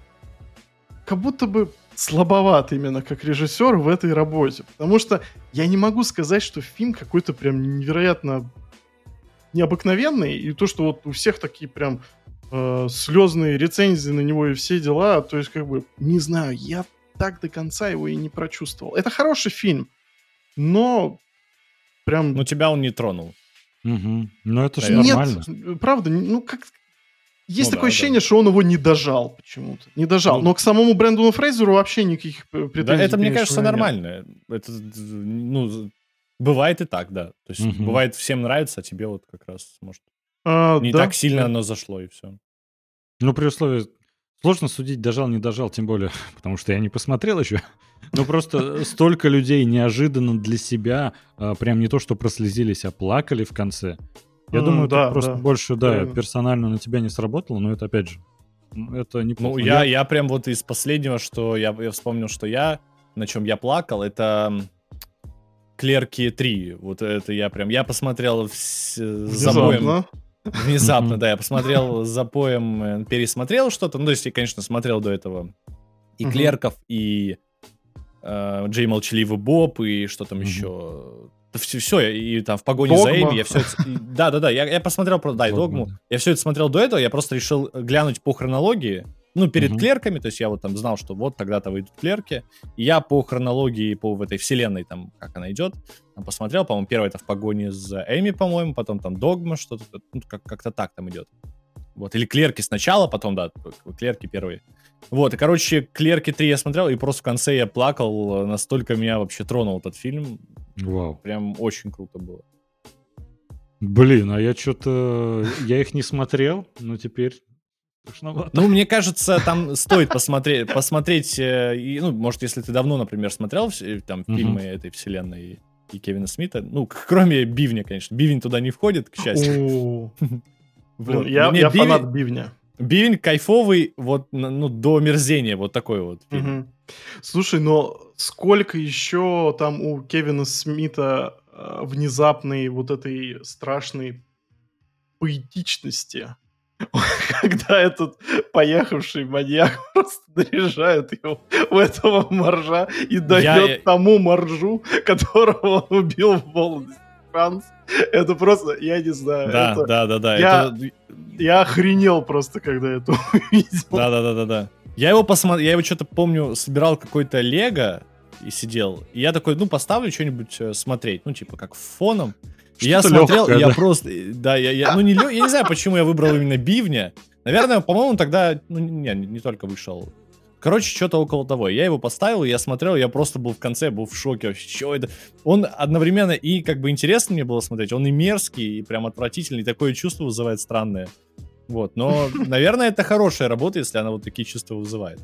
как будто бы слабоват именно как режиссер в этой работе. Потому что я не могу сказать, что фильм какой-то прям невероятно необыкновенный. И то, что вот у всех такие прям э, слезные рецензии на него и все дела, то есть как бы, не знаю, я так до конца его и не прочувствовал. Это хороший фильм, но прям... Ну, тебя он не тронул. Угу. Ну, это же нормально. Нет, правда, ну, как... Есть ну, такое да, ощущение, да. что он его не дожал почему-то. Не дожал. Ну, Но к самому Брэндону Фрейзеру вообще никаких претензий. Да, это, мне кажется, нормально. Это, ну, бывает и так, да. То есть, угу. бывает, всем нравится, а тебе вот как раз, может, а, не да, так сильно да. оно зашло, и все. Ну, при условии, Сложно судить, дожал, не дожал, тем более, потому что я не посмотрел еще. Но просто столько людей неожиданно для себя, а, прям не то, что прослезились, а плакали в конце. Я mm, думаю, да, просто да. больше, да, Правильно. персонально на тебя не сработало, но это опять же, это не Ну, я, я прям вот из последнего, что я, я вспомнил, что я, на чем я плакал, это Клерки 3. Вот это я прям, я посмотрел с, за боем. Внезапно, да, я посмотрел за поем, э, пересмотрел что-то. Ну, то есть я, конечно, смотрел до этого и Клерков, и э, Джей Молчаливый Боб, и что там еще. Все, все, и там в погоне за Эми я все это... Да, да, да, я, я посмотрел, да, и Догму. Я все это смотрел до этого, я просто решил глянуть по хронологии, ну, перед угу. клерками, то есть я вот там знал, что вот тогда-то выйдут клерки. И я по хронологии, по в этой вселенной, там, как она идет, там, посмотрел, по-моему, первое это в погоне за Эми, по-моему, потом там Догма, что-то, ну, как- как-то так там идет. Вот, или клерки сначала, потом, да, клерки первые. Вот, и, короче, клерки 3 я смотрел, и просто в конце я плакал, настолько меня вообще тронул этот фильм. Вау. Прям очень круто было. Блин, а я что-то... Я их не смотрел, но теперь Ну, мне кажется, там стоит посмотреть, посмотреть, э, ну, может, если ты давно, например, смотрел там фильмы угу. этой вселенной и Кевина Смита, ну, кроме Бивня, конечно. Бивень туда не входит, к счастью. Блин, я, я фанат Бивня. Бивень кайфовый, вот, ну, до мерзения, вот такой вот фильм. Слушай, но сколько еще там у Кевина Смита э, внезапной вот этой страшной поэтичности когда этот поехавший маньяк просто наряжает его в этого моржа и дает я... тому моржу, которого он убил в молодости. Франц. Это просто, я не знаю. Да, это... да, да, да. Я, это... я охренел просто, когда это увидел. Да, да, да, да, да. Я его посмотрел, я его что-то помню, собирал какой-то Лего и сидел. И я такой, ну, поставлю что-нибудь э, смотреть, ну, типа, как фоном. Я смотрел, легкое, я да. просто, да, я, я, ну не, я не знаю, почему я выбрал именно Бивня. Наверное, по-моему, тогда, ну не, не только вышел. Короче, что-то около того. Я его поставил, я смотрел, я просто был в конце, был в шоке вообще, что это? Он одновременно и как бы интересно мне было смотреть, он и мерзкий, и прям отвратительный, и такое чувство вызывает странное. Вот, но, наверное, это хорошая работа, если она вот такие чувства вызывает.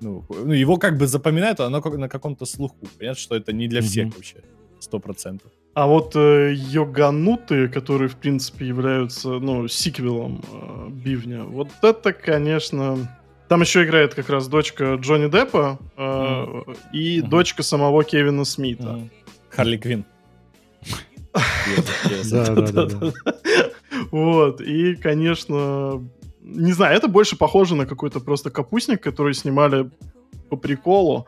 Ну, ну его как бы запоминают, оно на каком-то слуху. Понятно, что это не для всех mm-hmm. вообще. сто процентов. А вот э, Йогануты, которые, в принципе, являются, ну, сиквелом э, Бивня, вот это, конечно... Там еще играет как раз дочка Джонни Деппа э, mm. и mm-hmm. дочка самого Кевина Смита. Mm. Харли Квин. Да, да, да. Вот, и, конечно, не знаю, это больше похоже на какой-то просто капустник, который снимали по приколу.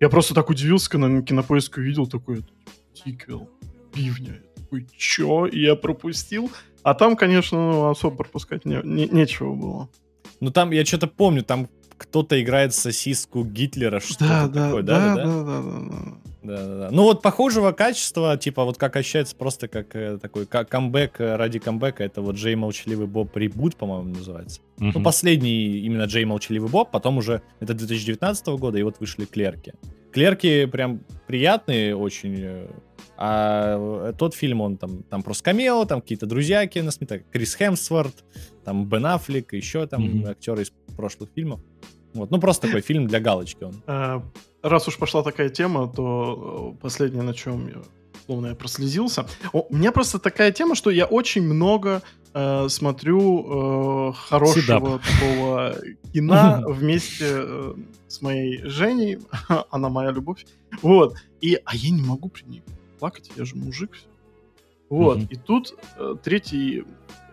Я просто так удивился, когда на кинопоиск увидел такой сиквел бивня. Я такой, чё? Я пропустил. А там, конечно, ну, особо пропускать не, не, нечего было. Ну там, я что-то помню, там кто-то играет сосиску Гитлера, что-то да, такое, да, да, да, да, да, да. Да, да, да. Ну вот похожего качества, типа вот как ощущается просто как э, такой как камбэк э, ради камбэка, это вот Джей Молчаливый Боб ребут, по-моему, называется. Uh-huh. Ну последний именно Джей Молчаливый Боб, потом уже это 2019 года, и вот вышли Клерки. Клерки прям приятные очень, э, а тот фильм, он там, там просто камео, там какие-то друзья Кена Смита, Крис Хемсворт, там Бен Аффлек, еще там mm-hmm. актеры из прошлых фильмов. Вот, ну просто такой фильм для галочки он. А, раз уж пошла такая тема, то э, последнее, на чем я, словно я прослезился. у меня просто такая тема, что я очень много э, смотрю э, хорошего Сидап. такого кино вместе э, с моей Женей. Она моя любовь. Вот. И, а я не могу при ней плакать, я же мужик. Вот, mm-hmm. и тут э, третий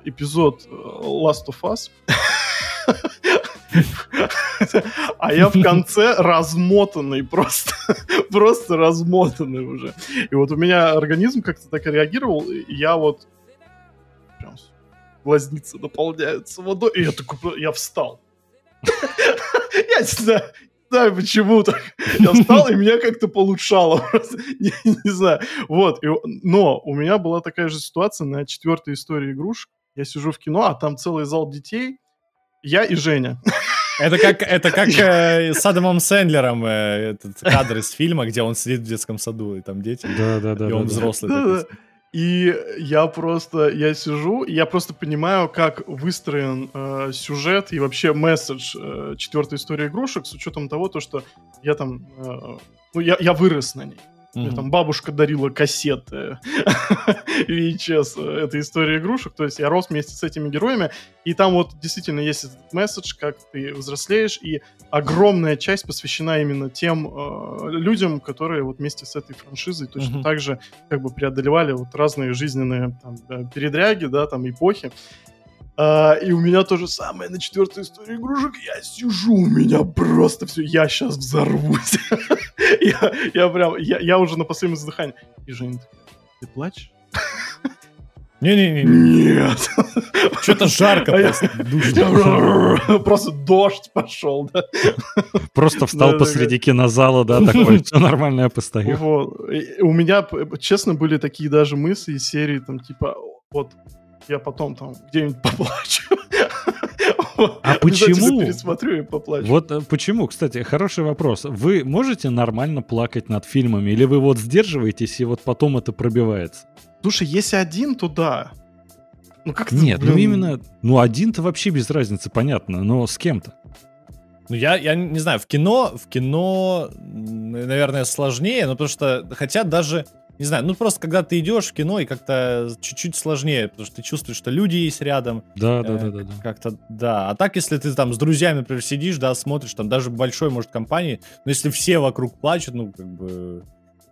эпизод э, Last of Us. А я в конце размотанный, просто, просто размотанный уже. И вот у меня организм как-то так реагировал, и я вот прям глазницы наполняются водой, и я такой, я встал. Я не знаю, знаю почему так. Я встал, и меня как-то получало. не, не знаю. Вот. И, но у меня была такая же ситуация на четвертой истории игрушек. Я сижу в кино, а там целый зал детей. Я и Женя. Это как, это как э, с Адамом Сэндлером э, этот кадр из фильма, где он сидит в детском саду, и там дети. Да, да, да. И он да, взрослый. Да, да. И я просто, я сижу, и я просто понимаю, как выстроен э, сюжет и вообще месседж э, четвертой истории игрушек с учетом того, то, что я там, э, ну, я, я вырос на ней. Мне там бабушка дарила кассеты VHS, э, это история игрушек, то есть я рос вместе с этими героями, и там вот действительно есть этот месседж, как ты взрослеешь, и огромная часть посвящена именно тем э, людям, которые вот вместе с этой франшизой точно так же как бы преодолевали вот разные жизненные там, передряги, да, там эпохи. А, и у меня то же самое на четвертой истории игрушек. Я сижу, у меня просто все, я сейчас взорвусь. я, я прям, я, я уже на последнем издыхании. И Женя ты плачешь? Не-не-не. Нет. Что-то жарко а просто. Просто дождь пошел, да. Просто встал посреди кинозала, да, такой, все нормально, я постою. У меня, честно, были такие даже мысли из серии, там, типа, вот я потом там где-нибудь поплачу. А почему? пересмотрю и поплачу. Вот э, почему, кстати, хороший вопрос. Вы можете нормально плакать над фильмами, или вы вот сдерживаетесь, и вот потом это пробивается? Слушай, если один, то да. Ну как Нет, ну именно, ну один-то вообще без разницы, понятно, но с кем-то. Ну, я, я не знаю, в кино, в кино, наверное, сложнее, но потому что, хотя даже не знаю, ну просто когда ты идешь в кино и как-то чуть-чуть сложнее, потому что ты чувствуешь, что люди есть рядом. Да, да, да, да, да. Как-то, да. А так, если ты там с друзьями, например, сидишь, да, смотришь, там даже большой, может, компании, но если все вокруг плачут, ну, как бы...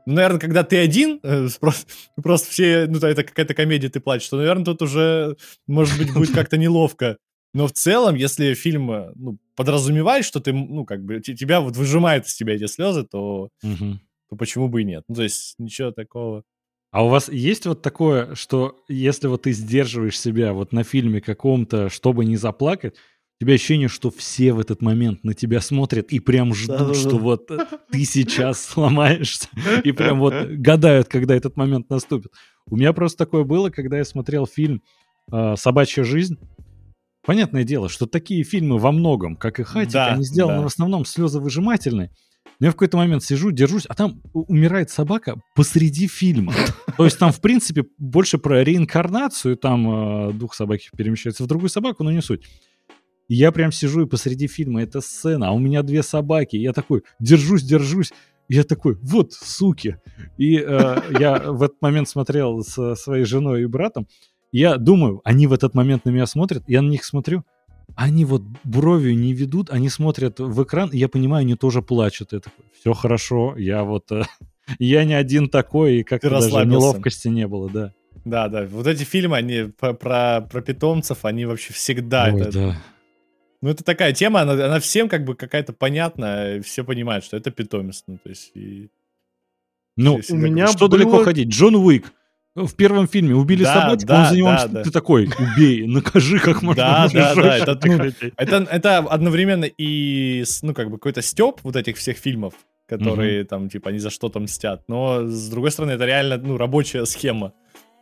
Ну, наверное, когда ты один, э, просто, просто все, ну, это какая-то комедия, ты плачешь, то, наверное, тут уже, может быть, будет как-то неловко. Но в целом, если фильм э, ну, подразумевает, что ты, ну, как бы, тебя вот выжимает из тебя эти слезы, то, угу то почему бы и нет? Ну, то есть ничего такого. А у вас есть вот такое, что если вот ты сдерживаешь себя вот на фильме каком-то, чтобы не заплакать, у тебя ощущение, что все в этот момент на тебя смотрят и прям ждут, Да-да-да. что вот ты сейчас сломаешься, и прям вот гадают, когда этот момент наступит. У меня просто такое было, когда я смотрел фильм э, «Собачья жизнь». Понятное дело, что такие фильмы во многом, как и «Хатик», да, они сделаны да. в основном слезовыжимательные. Но я в какой-то момент сижу, держусь, а там умирает собака посреди фильма. То есть там, в принципе, больше про реинкарнацию, там э, дух собаки перемещается в другую собаку, но не суть. И я прям сижу и посреди фильма, это сцена, а у меня две собаки. Я такой, держусь, держусь. я такой, вот, суки. И э, я в этот момент смотрел со своей женой и братом. Я думаю, они в этот момент на меня смотрят, я на них смотрю, они вот бровью не ведут, они смотрят в экран, и я понимаю, они тоже плачут. Я такой, все хорошо, я вот... Э, я не один такой, и как-то даже неловкости не было, да. Да, да. Вот эти фильмы, они про, про, про питомцев, они вообще всегда... Ой, это, да. Ну, это такая тема, она, она всем как бы какая-то понятна, все понимают, что это питомец. Ну, то есть... И... Ну, у меня что было... далеко ходить? Джон Уик в первом фильме убили да, собачку, да, он за него да, да. ты такой, убей, накажи как можно Да, да, да, это, ну, это, это одновременно и, ну, как бы какой-то степ вот этих всех фильмов, которые угу. там, типа, они за что-то мстят, но, с другой стороны, это реально, ну, рабочая схема.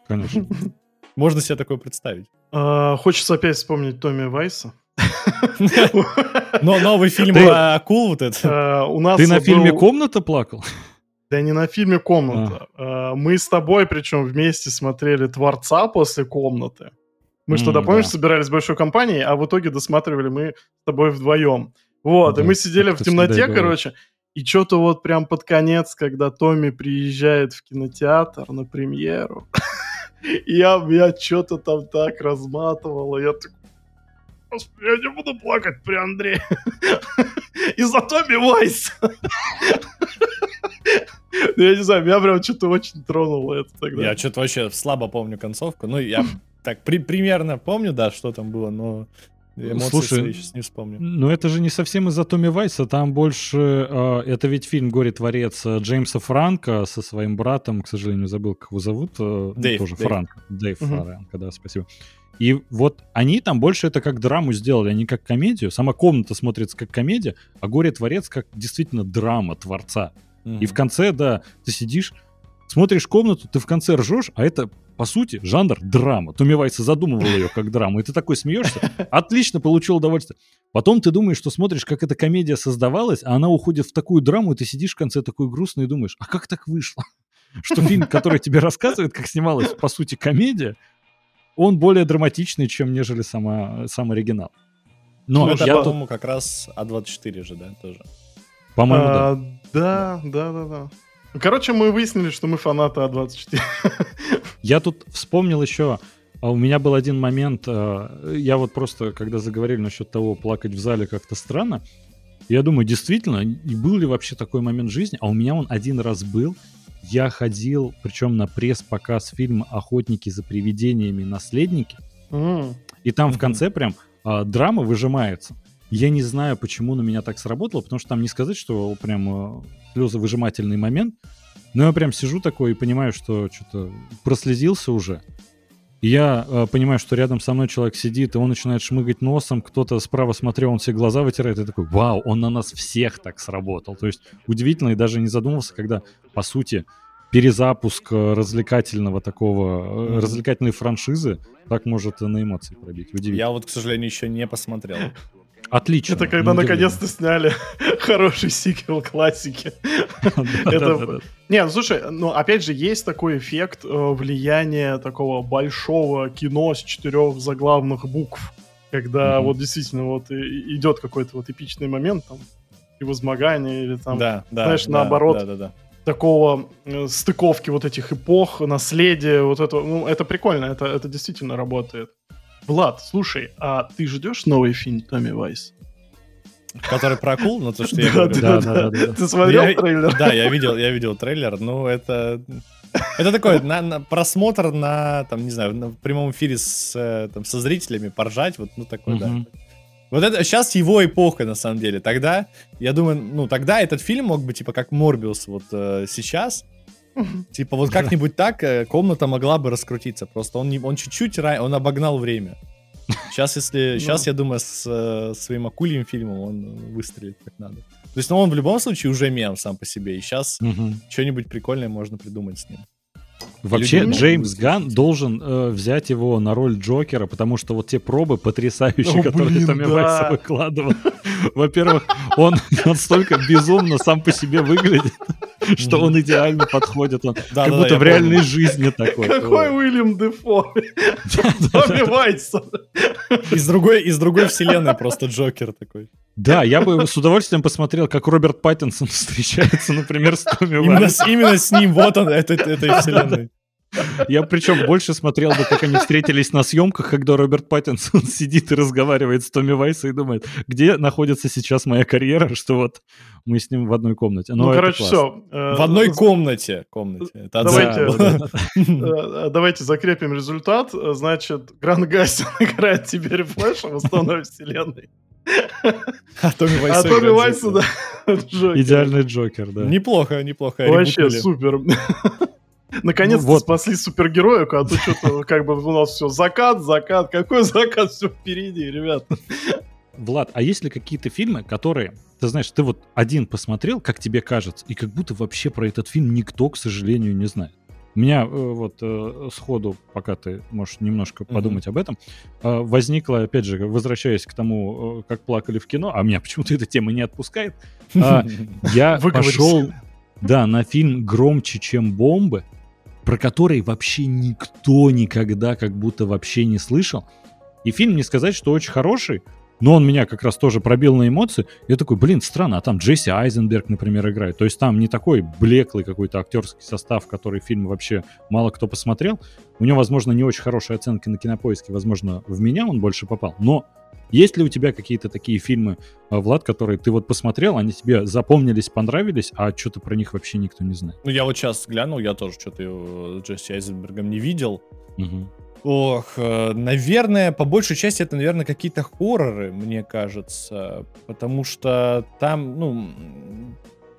Конечно. Можно себе такое представить. А, хочется опять вспомнить Томми Вайса. Но новый фильм про акул вот это. У нас Ты на фильме «Комната» плакал? Да не на фильме «Комната». А. А, мы с тобой, причем вместе смотрели «Творца» после «Комнаты». Мы что, mm, помнишь, да. собирались большой компанией, а в итоге досматривали мы с тобой вдвоем. Вот, да, и мы сидели в темноте, короче, и что-то вот прям под конец, когда Томми приезжает в кинотеатр на премьеру, я, я что-то там так разматывал, я такой, Господи, я не буду плакать при Андре. Из-за Томми Вайс. Ну, я не знаю, меня прям что-то очень тронуло это тогда. Я что-то вообще слабо помню концовку. Ну, я так при примерно помню, да, что там было, но эмоции Слушай, сейчас не вспомню. Ну это же не совсем из-за Томми Вайса, там больше... Э, это ведь фильм «Горе-творец» Джеймса Франка со своим братом, к сожалению, забыл, как его зовут. Э, Дэйв. Тоже Дэйв. Франк. Дэйв угу. Франко, да, спасибо. И вот они там больше это как драму сделали, а не как комедию. Сама комната смотрится как комедия, а «Горе-творец» как действительно драма творца. Mm-hmm. И в конце, да, ты сидишь, смотришь комнату, ты в конце ржешь, а это, по сути, жанр драма. Томми Вайса задумывал ее как драму, и ты такой смеешься, отлично, получил удовольствие. Потом ты думаешь, что смотришь, как эта комедия создавалась, а она уходит в такую драму, и ты сидишь в конце такой грустный и думаешь, а как так вышло? Что фильм, который тебе рассказывает, как снималась, по сути, комедия, он более драматичный, чем нежели сама, сам оригинал. Но ну, это, я по-моему, тут... как раз А24 же, да, тоже. По-моему, а, да. Да, да, да, да. Короче, мы выяснили, что мы фанаты А24. Я тут вспомнил еще, а у меня был один момент, а, я вот просто, когда заговорили насчет того, плакать в зале как-то странно, я думаю, действительно, и был ли вообще такой момент в жизни, а у меня он один раз был, я ходил, причем на пресс-показ фильма «Охотники за привидениями. Наследники», mm. и там mm-hmm. в конце прям а, драма выжимается. Я не знаю, почему на меня так сработало, потому что там не сказать, что прям э, слезовыжимательный момент. Но я прям сижу такой и понимаю, что что-то прослезился уже. И я э, понимаю, что рядом со мной человек сидит, и он начинает шмыгать носом, кто-то справа смотрел, он все глаза вытирает, и такой, вау, он на нас всех так сработал. То есть удивительно, и даже не задумывался, когда, по сути, перезапуск э, развлекательного такого, mm-hmm. развлекательной франшизы так может на эмоции пробить. Удивительно. Я вот, к сожалению, еще не посмотрел. Отлично. Это когда наконец-то сняли хороший сиквел классики. Не, ну слушай, ну опять же, есть такой эффект э, влияния такого большого кино с четырех заглавных букв. Когда вот действительно вот идет какой-то вот эпичный момент, там, превозмогание или там, знаешь, наоборот, такого э, стыковки вот этих эпох, наследия, вот это, ну, это прикольно, это, это действительно работает. Влад, слушай, а ты ждешь новый фильм Томми Вайс? Который про акул, ну то, что я говорю. Да, да, да. Ты смотрел трейлер? Да, я видел, я видел трейлер, ну это... Это такой на, на, просмотр на, там, не знаю, на прямом эфире с, э, там, со зрителями, поржать, вот, ну, такой, да. Вот это сейчас его эпоха, на самом деле. Тогда, я думаю, ну, тогда этот фильм мог быть, типа, как Морбиус вот э, сейчас. Типа, вот как-нибудь так э, комната могла бы раскрутиться. Просто он, не, он чуть-чуть, он обогнал время. Сейчас, если... Сейчас, я думаю, с э, своим акульим фильмом он выстрелит как надо. То есть, ну, он в любом случае уже мем сам по себе. И сейчас что-нибудь прикольное можно придумать с ним. Вообще, Люди Джеймс Ган должен э, взять его на роль Джокера, потому что вот те пробы потрясающие, О, которые блин, Томми да. Вайс выкладывал. Во-первых, он настолько безумно сам по себе выглядит, что он идеально подходит. Он как будто в реальной жизни такой. Какой Уильям Дефо? Томми Вайс. Из другой, из другой вселенной просто Джокер такой. Да, я бы с удовольствием посмотрел, как Роберт Паттинсон встречается, например, с Томми Именно, именно с ним, вот он, это, этой вселенной. Я причем больше смотрел бы, как они встретились на съемках, когда Роберт Паттинсон сидит и разговаривает с Томми Вайсом и думает, где находится сейчас моя карьера, что вот мы с ним в одной комнате. Но ну, короче, все. Э, в одной комнате. комнате. Это давайте, э, давайте закрепим результат. Значит, Гранд Гастин играет теперь Флэша в основной вселенной. А Томми Вайс, а Томми Вайс да, Идеальный Джокер, да. Неплохо, неплохо. Вообще супер. Наконец-то ну, вот. спасли супергероя, а то что-то как бы у нас все закат, закат. Какой закат? Все впереди, ребят. Влад, а есть ли какие-то фильмы, которые, ты знаешь, ты вот один посмотрел, как тебе кажется, и как будто вообще про этот фильм никто, к сожалению, не знает? Меня э, вот э, сходу, пока ты можешь немножко mm-hmm. подумать об этом, э, возникла, опять же, возвращаясь к тому, как плакали в кино, а меня почему-то эта тема не отпускает, э, я пошел, да, на фильм «Громче, чем бомбы», про который вообще никто никогда как будто вообще не слышал. И фильм, не сказать, что очень хороший, но он меня как раз тоже пробил на эмоции. Я такой, блин, странно, а там Джесси Айзенберг, например, играет. То есть там не такой блеклый какой-то актерский состав, который фильм вообще мало кто посмотрел. У него, возможно, не очень хорошие оценки на кинопоиске, возможно, в меня он больше попал. Но есть ли у тебя какие-то такие фильмы, а, Влад, которые ты вот посмотрел, они тебе запомнились, понравились, а что-то про них вообще никто не знает? Ну, я вот сейчас глянул, я тоже что-то Джесси Айзенбергом не видел. Угу. Ох, э, наверное, по большей части это, наверное, какие-то хорроры, мне кажется. Потому что там, ну,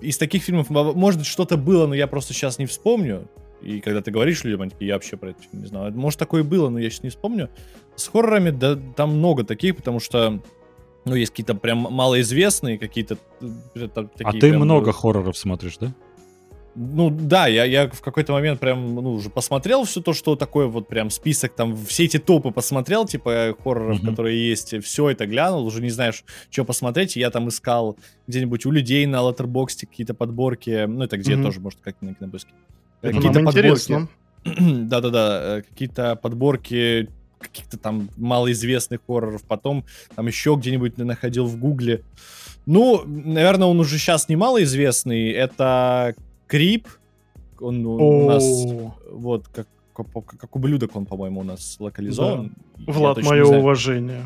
из таких фильмов, может, что-то было, но я просто сейчас не вспомню. И когда ты говоришь людям, они такие, я вообще про это не знаю. Может, такое было, но я сейчас не вспомню. С хоррорами, да, там много таких, потому что ну, есть какие-то прям малоизвестные, какие-то... Э, а ты прям, много хорроров смотришь, да? Ну да, я, я в какой-то момент прям, ну, уже посмотрел все то, что такое вот прям список, там, все эти топы посмотрел, типа, хорроров, mm-hmm. которые есть, все это глянул, уже не знаешь, что посмотреть, я там искал где-нибудь у людей на Letterboxd какие-то подборки, ну, это где mm-hmm. тоже, может, как на Кинобыске. Какие-то подборки. Да-да-да, э, какие-то подборки каких-то там малоизвестных хорроров, потом там еще где-нибудь находил в Гугле. Ну, наверное, он уже сейчас не малоизвестный, это Крип, он у нас вот как, как, ублюдок он, по-моему, у нас локализован. Да. Влад, мое уважение.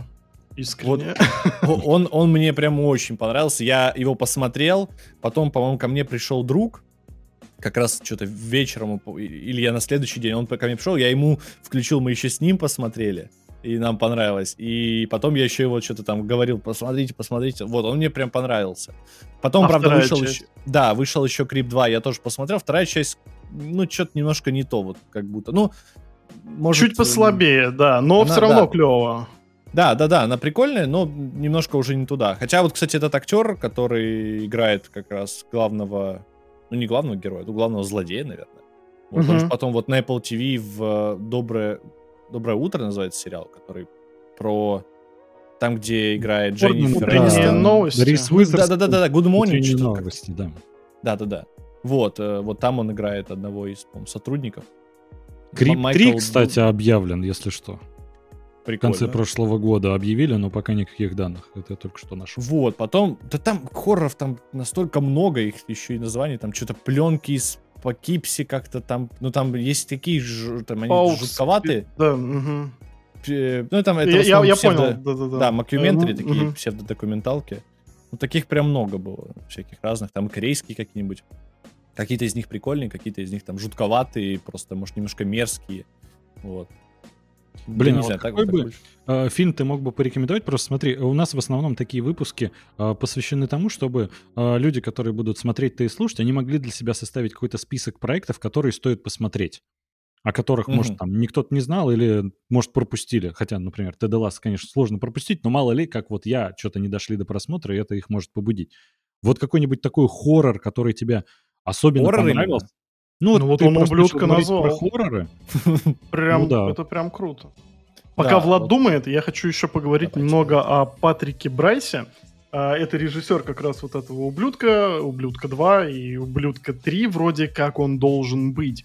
Искренне. Вот, он, он мне прям очень понравился. Я его посмотрел. Потом, по-моему, ко мне пришел друг. Как раз что-то вечером, или я на следующий день, он ко мне пришел, я ему включил, мы еще с ним посмотрели и нам понравилось. И потом я еще его что-то там говорил, посмотрите, посмотрите. Вот, он мне прям понравился. Потом, а правда, вышел часть? еще... Да, вышел еще Крип 2, я тоже посмотрел. Вторая часть, ну, что-то немножко не то, вот, как будто. Ну, может... Чуть послабее, да, но она, все равно да. клево. Да, да, да, она прикольная, но немножко уже не туда. Хотя вот, кстати, этот актер, который играет как раз главного, ну не главного героя, ну главного злодея, наверное. Вот угу. он же потом вот на Apple TV в «Доброе, Доброе утро называется сериал, который про там, где играет Дженнифер да. новости. Да-да-да, Good Morning. новости, да. Да-да-да. Вот, э, вот там он играет одного из сотрудников. Крип 3, кстати, объявлен, если что. Прикольно. В конце прошлого года объявили, но пока никаких данных. Это я только что нашел. Вот, потом, да там хорроров там настолько много, их еще и названий, там что-то пленки из по Кипси как-то там, ну там есть такие, там они Паук, жутковатые. Да, угу. Ну там это я, я псевдо, понял, да, да, да. Да, макюментари, угу, такие угу. псевдодокументалки. Ну таких прям много было, всяких разных, там корейские какие-нибудь. Какие-то из них прикольные, какие-то из них там жутковатые, просто, может, немножко мерзкие. Вот. Блин, не а знаю, какой так, бы так фильм ты мог бы порекомендовать? Просто смотри, у нас в основном такие выпуски э, посвящены тому, чтобы э, люди, которые будут смотреть ты и слушать, они могли для себя составить какой-то список проектов, которые стоит посмотреть о которых, mm-hmm. может, там никто не знал или, может, пропустили. Хотя, например, Тед Ласс, конечно, сложно пропустить, но мало ли, как вот я, что-то не дошли до просмотра, и это их может побудить. Вот какой-нибудь такой хоррор, который тебе особенно хоррор понравился. Ну, ну вот он ублюдка назвал. Про хорроры. Прям, ну, да. это прям круто. Пока да, Влад вот. думает, я хочу еще поговорить Давайте. немного о Патрике Брайсе. А, это режиссер как раз вот этого ублюдка, ублюдка 2 и ублюдка 3, вроде как он должен быть.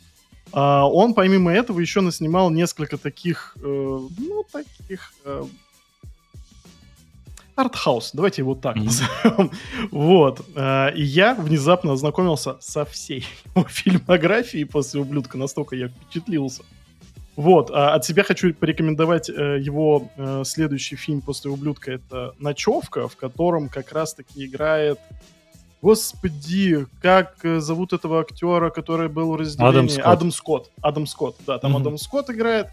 А, он, помимо этого, еще наснимал несколько таких, э, ну, таких э, артхаус, давайте его так mm-hmm. назовем. Вот. И я внезапно ознакомился со всей его фильмографией после «Ублюдка», настолько я впечатлился. Вот, а от себя хочу порекомендовать э, его э, следующий фильм после «Ублюдка». Это «Ночевка», в котором как раз-таки играет... Господи, как э, зовут этого актера, который был в разделении? Адам Скотт. Адам Скотт. Адам Скотт, да, там mm-hmm. Адам Скотт играет.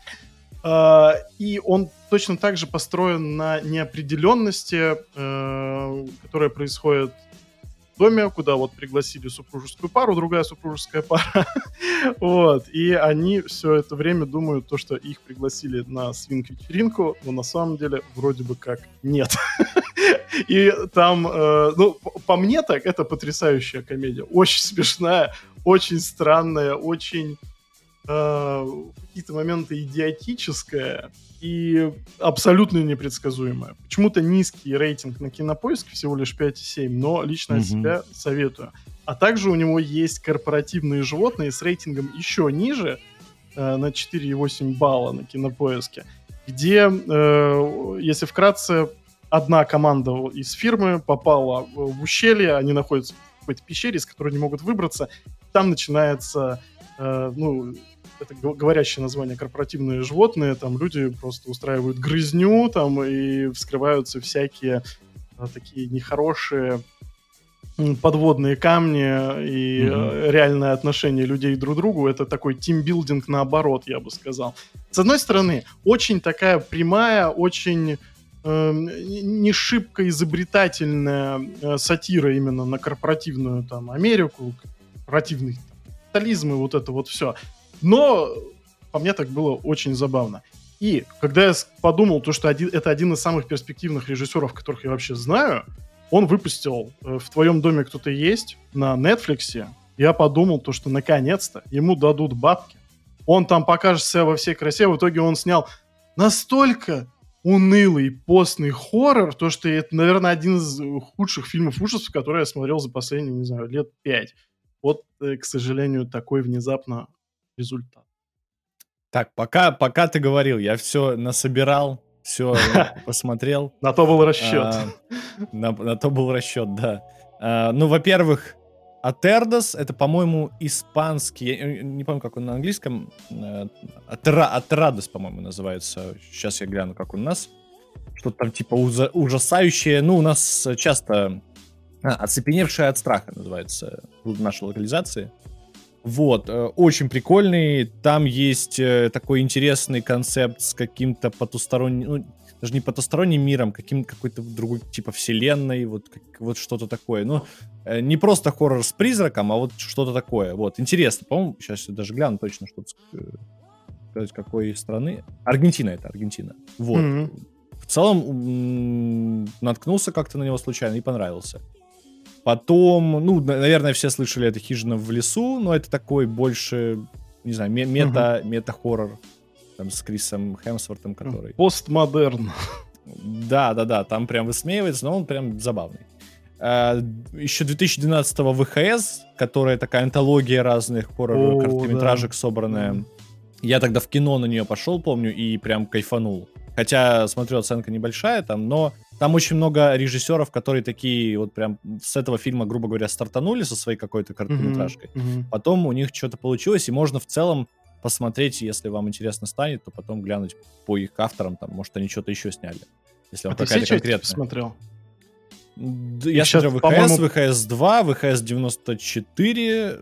Uh, и он точно так же построен на неопределенности, uh, которая происходит доме, куда вот пригласили супружескую пару, другая супружеская пара. вот. И они все это время думают, то, что их пригласили на свинг-вечеринку, но на самом деле вроде бы как нет. И там, э, ну, по мне так, это потрясающая комедия. Очень смешная, очень странная, очень э, какие-то моменты идиотическая и абсолютно непредсказуемая. Почему-то низкий рейтинг на кинопоиск, всего лишь 5,7, но лично mm-hmm. от себя советую. А также у него есть корпоративные животные с рейтингом еще ниже, э, на 4,8 балла на кинопоиске, где, э, если вкратце, одна команда из фирмы попала в ущелье, они находятся в какой-то пещере, из которой не могут выбраться. Там начинается э, ну, это говорящее название корпоративные животные, там люди просто устраивают грызню, там и вскрываются всякие а, такие нехорошие подводные камни и mm-hmm. реальное отношение людей друг к другу. Это такой тимбилдинг наоборот, я бы сказал. С одной стороны, очень такая прямая, очень э, не шибко изобретательная э, сатира именно на корпоративную там Америку, корпоративный капитализм и вот это вот все. Но по мне так было очень забавно. И когда я подумал, то, что один, это один из самых перспективных режиссеров, которых я вообще знаю, он выпустил э, «В твоем доме кто-то есть» на Netflix. Я подумал, то, что наконец-то ему дадут бабки. Он там покажет себя во всей красе. В итоге он снял настолько унылый постный хоррор, то, что это, наверное, один из худших фильмов ужасов, которые я смотрел за последние, не знаю, лет пять. Вот, э, к сожалению, такой внезапно результат. Так, пока, пока ты говорил, я все насобирал, все посмотрел. На то был расчет. А, на, то был расчет, да. А, ну, во-первых, Атердос, это, по-моему, испанский, я не помню, как он на английском, э, Атера, Атерадос, по-моему, называется. Сейчас я гляну, как у нас. Что-то там типа ужасающее, ну, у нас часто а, оцепеневшая от страха называется в нашей локализации. Вот, э, очень прикольный. Там есть э, такой интересный концепт с каким-то потусторонним, ну, даже не потусторонним миром, каким какой-то другой типа вселенной, вот, как, вот что-то такое. Ну, э, не просто хоррор с призраком, а вот что-то такое. Вот, интересно. По-моему, сейчас я даже гляну точно, что сказать, какой страны. Аргентина это, Аргентина. Вот. Mm-hmm. В целом, наткнулся как-то на него случайно и понравился. Потом, ну, наверное, все слышали это «Хижина в лесу», но это такой больше, не знаю, мета, uh-huh. мета-хоррор там с Крисом Хемсвортом, который... Постмодерн. Да, да, да, там прям высмеивается, но он прям забавный. Еще 2012-го ВХС, которая такая антология разных хоррор-короткометражек да. собранная. Mm. Я тогда в кино на нее пошел, помню, и прям кайфанул. Хотя, смотрю, оценка небольшая там, но там очень много режиссеров, которые такие вот прям с этого фильма, грубо говоря, стартанули со своей какой-то короткометражкой. Mm-hmm. Mm-hmm. Потом у них что-то получилось, и можно в целом посмотреть, если вам интересно станет, то потом глянуть по их авторам, там, может, они что-то еще сняли. Если вам а какая-то конкретная. посмотрел? Я Сейчас, смотрю ВХС, ВХС 2, ВХС 94.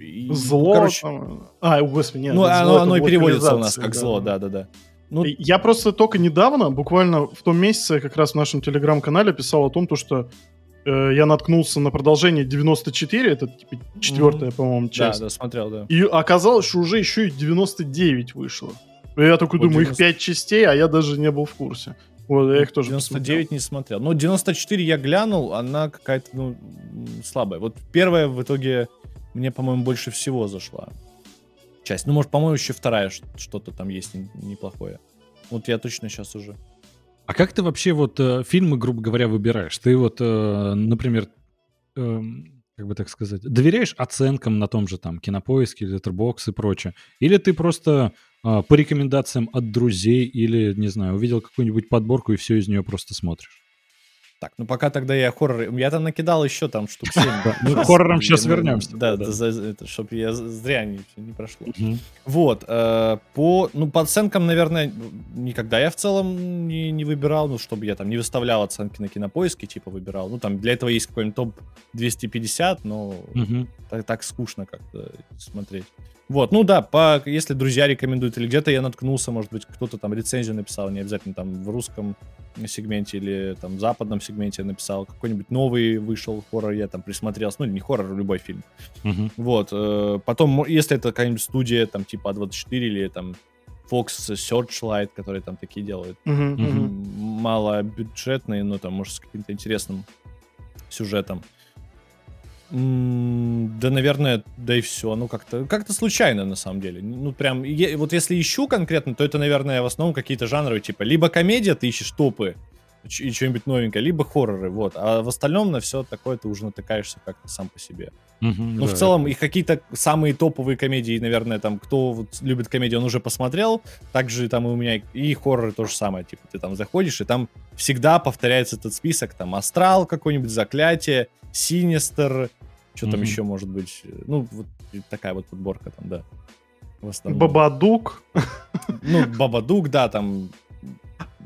И, зло. Короче... Там... А, господи, нет. Ну, оно, оно и переводится у нас как да. зло, да-да-да. Ну, я просто только недавно, буквально в том месяце, как раз в нашем телеграм-канале писал о том, то, что э, я наткнулся на продолжение 94, это типа четвертая, mm-hmm. по-моему, часть. Да, да, смотрел, да. И оказалось, что уже еще и 99 вышло. И я такой вот думаю, 90... их 5 частей, а я даже не был в курсе. Вот, я их тоже 99 посмотрел. не смотрел. Но 94 я глянул, она какая-то, ну, слабая. Вот первая в итоге мне, по-моему, больше всего зашла часть. Ну, может, по-моему, еще вторая что-то там есть неплохое. Вот я точно сейчас уже. А как ты вообще вот э, фильмы, грубо говоря, выбираешь? Ты вот, э, например, э, как бы так сказать, доверяешь оценкам на том же там Кинопоиске, Letterboxd и прочее? Или ты просто э, по рекомендациям от друзей или, не знаю, увидел какую-нибудь подборку и все из нее просто смотришь? Так, ну пока тогда я хоррор... Я там накидал еще там штук 7. Мы к хоррорам сейчас вернемся. Да, чтобы я зря не прошло. Вот. Э, по ну по оценкам, наверное, никогда я в целом не выбирал, ну, чтобы я там не выставлял оценки на кинопоиске, типа выбирал. Ну, там для этого есть какой-нибудь топ 250, но так скучно как-то смотреть. Вот, ну да, по, если друзья рекомендуют, или где-то я наткнулся, может быть, кто-то там рецензию написал, не обязательно там в русском сегменте или там в западном сегменте написал, какой-нибудь новый вышел хоррор, я там присмотрелся, ну не хоррор, а любой фильм. Uh-huh. Вот, э, потом, если это какая-нибудь студия, там типа А24 или там Fox Searchlight, которые там такие делают, uh-huh, uh-huh. малобюджетные, но там, может, с каким-то интересным сюжетом. Да, наверное, да и все. Ну, как-то как случайно, на самом деле. Ну, прям, вот если ищу конкретно, то это, наверное, в основном какие-то жанры, типа, либо комедия, ты ищешь топы, и что-нибудь новенькое, либо хорроры, вот. А в остальном на все такое ты уже натыкаешься как-то сам по себе. Угу, ну, да, в целом, и какие-то самые топовые комедии, наверное, там, кто вот любит комедию, он уже посмотрел. Также там и у меня и хорроры то же самое. Типа, ты там заходишь, и там всегда повторяется этот список. Там Астрал какой-нибудь, Заклятие, Синистер, что угу. там еще может быть. Ну, вот такая вот подборка там, да. Бабадук. Ну, Бабадук, да, там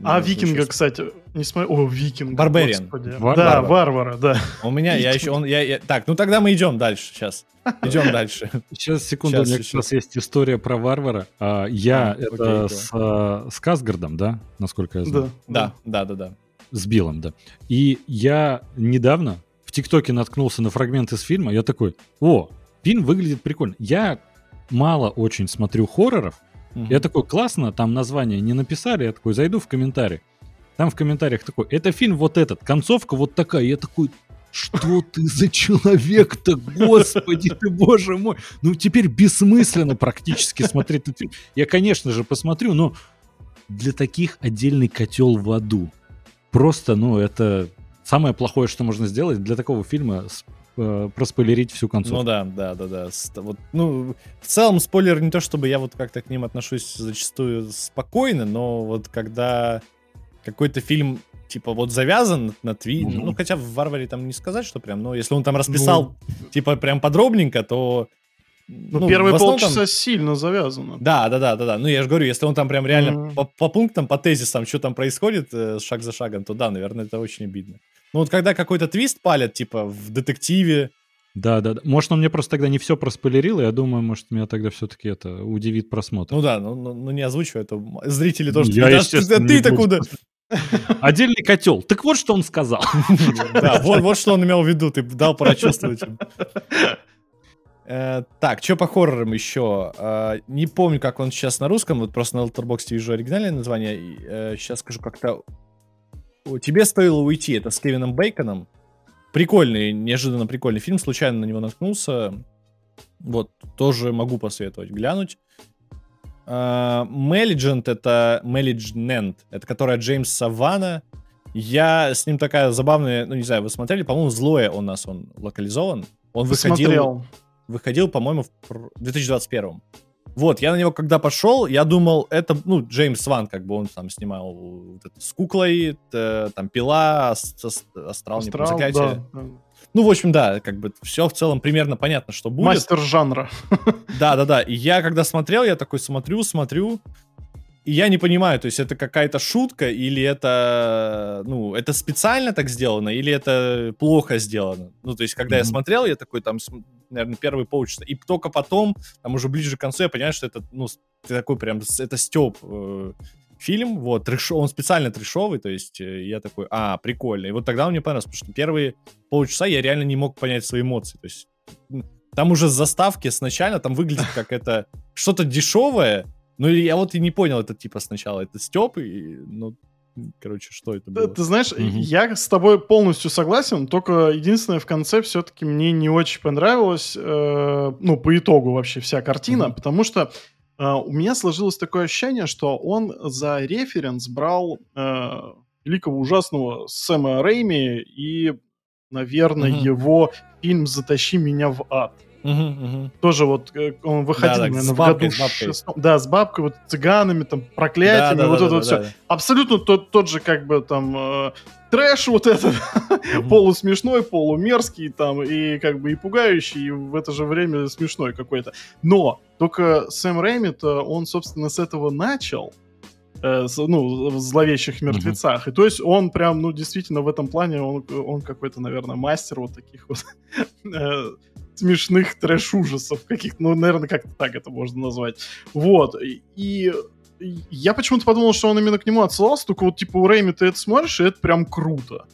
а Викинга, кстати, не смотрю. О, Викинг. Барбариан. Вар- да, Варвара, да. У меня, я еще, он, я, я, так, ну тогда мы идем дальше, сейчас. Идем дальше. Сейчас, секунду, сейчас, у меня сейчас. как раз есть история про Варвара. А, я, а, это окей, с, а, с Касгардом, да, насколько я знаю? Да, да, да, да. да. С Биллом, да. И я недавно в ТикТоке наткнулся на фрагмент из фильма, я такой, о, фильм выглядит прикольно. Я мало очень смотрю хорроров, Угу. Я такой, классно, там название не написали, я такой, зайду в комментарии. Там в комментариях такой, это фильм вот этот, концовка вот такая. Я такой, что ты за человек-то, господи ты, боже мой. Ну, теперь бессмысленно практически смотреть этот фильм. Я, конечно же, посмотрю, но для таких отдельный котел в аду. Просто, ну, это самое плохое, что можно сделать для такого фильма э, проспойлерить всю концовку. Ну да, да, да, да. Вот, ну, в целом спойлер не то, чтобы я вот как-то к ним отношусь зачастую спокойно, но вот когда какой-то фильм типа вот завязан на тви, угу. ну хотя в Варваре там не сказать, что прям, но если он там расписал ну... типа прям подробненько, то ну, ну первые полчаса там... сильно завязано. Да, да, да, да, да. Ну, я же говорю, если он там прям реально mm по, по пунктам, по тезисам, что там происходит э, шаг за шагом, то да, наверное, это очень обидно. Ну вот когда какой-то твист палят, типа в детективе. Да, да, да. Может, он мне просто тогда не все проспойлерил, и я думаю, может, меня тогда все-таки это удивит просмотр. Ну да, ну, ну, ну не озвучивай, это зрители тоже. Я, естественно, ты-то куда? Отдельный котел. Так вот, что он сказал. Да, вот, вот что он имел в виду, ты дал прочувствовать. Э, так, что по хоррорам еще? Э, не помню, как он сейчас на русском, вот просто на Letterboxd вижу оригинальное название. сейчас э, скажу как-то тебе стоило уйти. Это с Кевином Бейконом. Прикольный, неожиданно прикольный фильм. Случайно на него наткнулся. Вот, тоже могу посоветовать глянуть. Мелиджент uh, это Мелиджнент, это которая Джеймс Савана. Я с ним такая забавная, ну не знаю, вы смотрели, по-моему, злое у нас он локализован. Он выходил, выходил, по-моему, в 2021. Вот, я на него когда пошел, я думал, это, ну, Джеймс Ван, как бы он там снимал вот это, с куклой, т, там, пила, астрал, астрал не заклятие. Да. Ну, в общем, да, как бы все в целом примерно понятно, что будет. Мастер жанра. Да-да-да, и я когда смотрел, я такой смотрю, смотрю, и я не понимаю, то есть это какая-то шутка, или это, ну, это специально так сделано, или это плохо сделано. Ну, то есть, когда mm-hmm. я смотрел, я такой там, наверное, первый полчаса, и только потом, там уже ближе к концу, я понимаю, что это, ну, такой прям, это степ э, фильм, вот, трэш, он специально трешовый, то есть э, я такой, а, прикольно. И вот тогда он мне понравился, потому что первые полчаса я реально не мог понять свои эмоции, то есть там уже с заставки сначала там выглядит как это что-то дешевое, ну, я вот и не понял это, типа, сначала. Это Степ, и, ну, короче, что это было? Ты знаешь, угу. я с тобой полностью согласен, только единственное, в конце все-таки мне не очень понравилось, э, ну, по итогу вообще вся картина, угу. потому что э, у меня сложилось такое ощущение, что он за референс брал э, великого ужасного Сэма Рейми и, наверное, угу. его фильм «Затащи меня в ад». Угу, угу. Тоже вот э, он выходил, да, наверное, в бабкой, году шестом. Да, с бабкой, вот цыганами, там, проклятиями, да, да, вот да, это да, вот да, все. Да. Абсолютно тот, тот же, как бы, там, э, трэш вот этот, mm-hmm. полусмешной, полумерзкий, там, и как бы и пугающий, и в это же время смешной какой-то. Но только Сэм Рэйми-то, он, собственно, с этого начал, э, ну, в «Зловещих мертвецах». Mm-hmm. И то есть он прям, ну, действительно в этом плане, он, он какой-то, наверное, мастер вот таких вот э, смешных трэш-ужасов каких-то, ну, наверное, как-то так это можно назвать. Вот. И я почему-то подумал, что он именно к нему отсылался, только вот типа у Рэйми ты это смотришь, и это прям круто.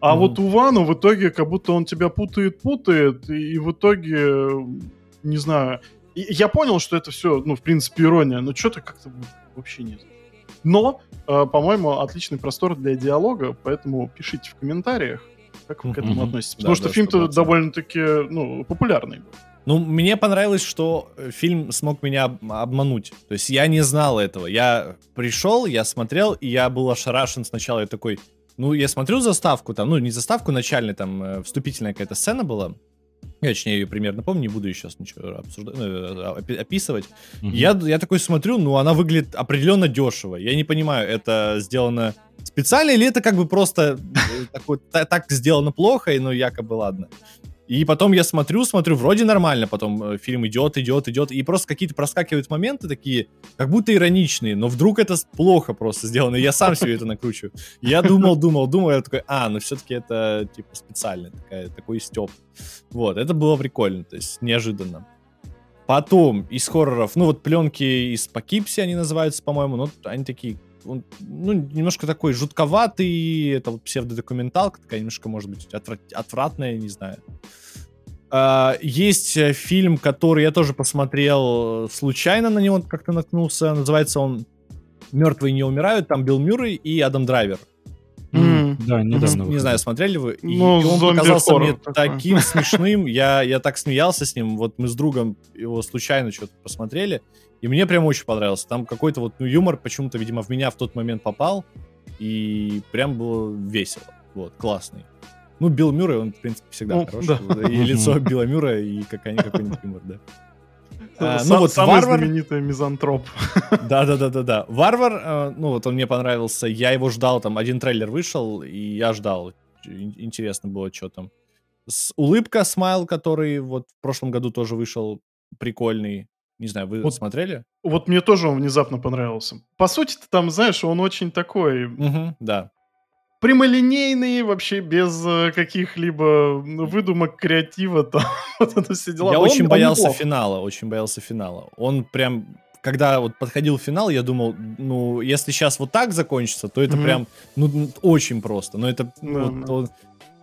А mm-hmm. вот у Вану в итоге как будто он тебя путает-путает, и, и в итоге, не знаю, и, я понял, что это все, ну, в принципе, ирония, но что-то как-то вообще нет. Но, э, по-моему, отличный простор для диалога, поэтому пишите в комментариях, как вы к этому относитесь. Потому да, что да, фильм-то довольно-таки ну, популярный был. Ну, мне понравилось, что э, фильм смог меня обмануть. То есть я не знал этого. Я пришел, я смотрел, и я был ошарашен сначала. Я такой, ну, я смотрю заставку, там, ну, не заставку начальная, там, э, вступительная какая-то сцена была. Я, точнее, ее примерно помню, не буду сейчас ничего обсуждать, ну, описывать. Mm-hmm. Я, я такой смотрю, ну, она выглядит определенно дешево. Я не понимаю, это сделано специально или это как бы просто такой, так сделано плохо, и ну, якобы ладно. И потом я смотрю, смотрю, вроде нормально, потом э, фильм идет, идет, идет, и просто какие-то проскакивают моменты такие, как будто ироничные, но вдруг это плохо просто сделано, и я сам себе это накручу. Я думал, думал, думал, я такой, а, ну все-таки это, типа, специально, такая, такой степ. Вот, это было прикольно, то есть неожиданно. Потом из хорроров, ну вот пленки из Покипси они называются, по-моему, но они такие он, ну, немножко такой жутковатый, это вот псевдодокументалка, такая немножко, может быть, отврат, отвратная, не знаю. Uh, есть э, фильм, который я тоже посмотрел, случайно на него как-то наткнулся, называется он «Мертвые не умирают», там Билл Мюррей и Адам Драйвер. Mm. Да, недавно. Не знаю, смотрели вы? И, ну, и он показался мне такой. таким смешным, я, я так смеялся с ним, вот мы с другом его случайно что-то посмотрели, и мне прям очень понравился. Там какой-то вот ну, юмор почему-то, видимо, в меня в тот момент попал. И прям было весело. Вот, классный. Ну, Билл Мюррей, он, в принципе, всегда ну, хороший. Да. И лицо Билла Мюррея, и какой-нибудь юмор, да. А, ну вот Самый Варвар... знаменитый мизантроп. Да-да-да-да-да. Варвар, э, ну вот он мне понравился. Я его ждал, там один трейлер вышел, и я ждал. Интересно было, что там. С улыбка, смайл, который вот в прошлом году тоже вышел, прикольный. Не знаю, вы вот, смотрели? Вот мне тоже он внезапно понравился. По сути, ты там, знаешь, он очень такой... Угу, да. Прямолинейный, вообще без э, каких-либо выдумок, креатива, там, вот это все дела. Я он, очень боялся он финала, очень боялся финала. Он прям когда вот подходил финал, я думал, ну, если сейчас вот так закончится, то это mm-hmm. прям, ну, очень просто. Но это mm-hmm. вот, вот,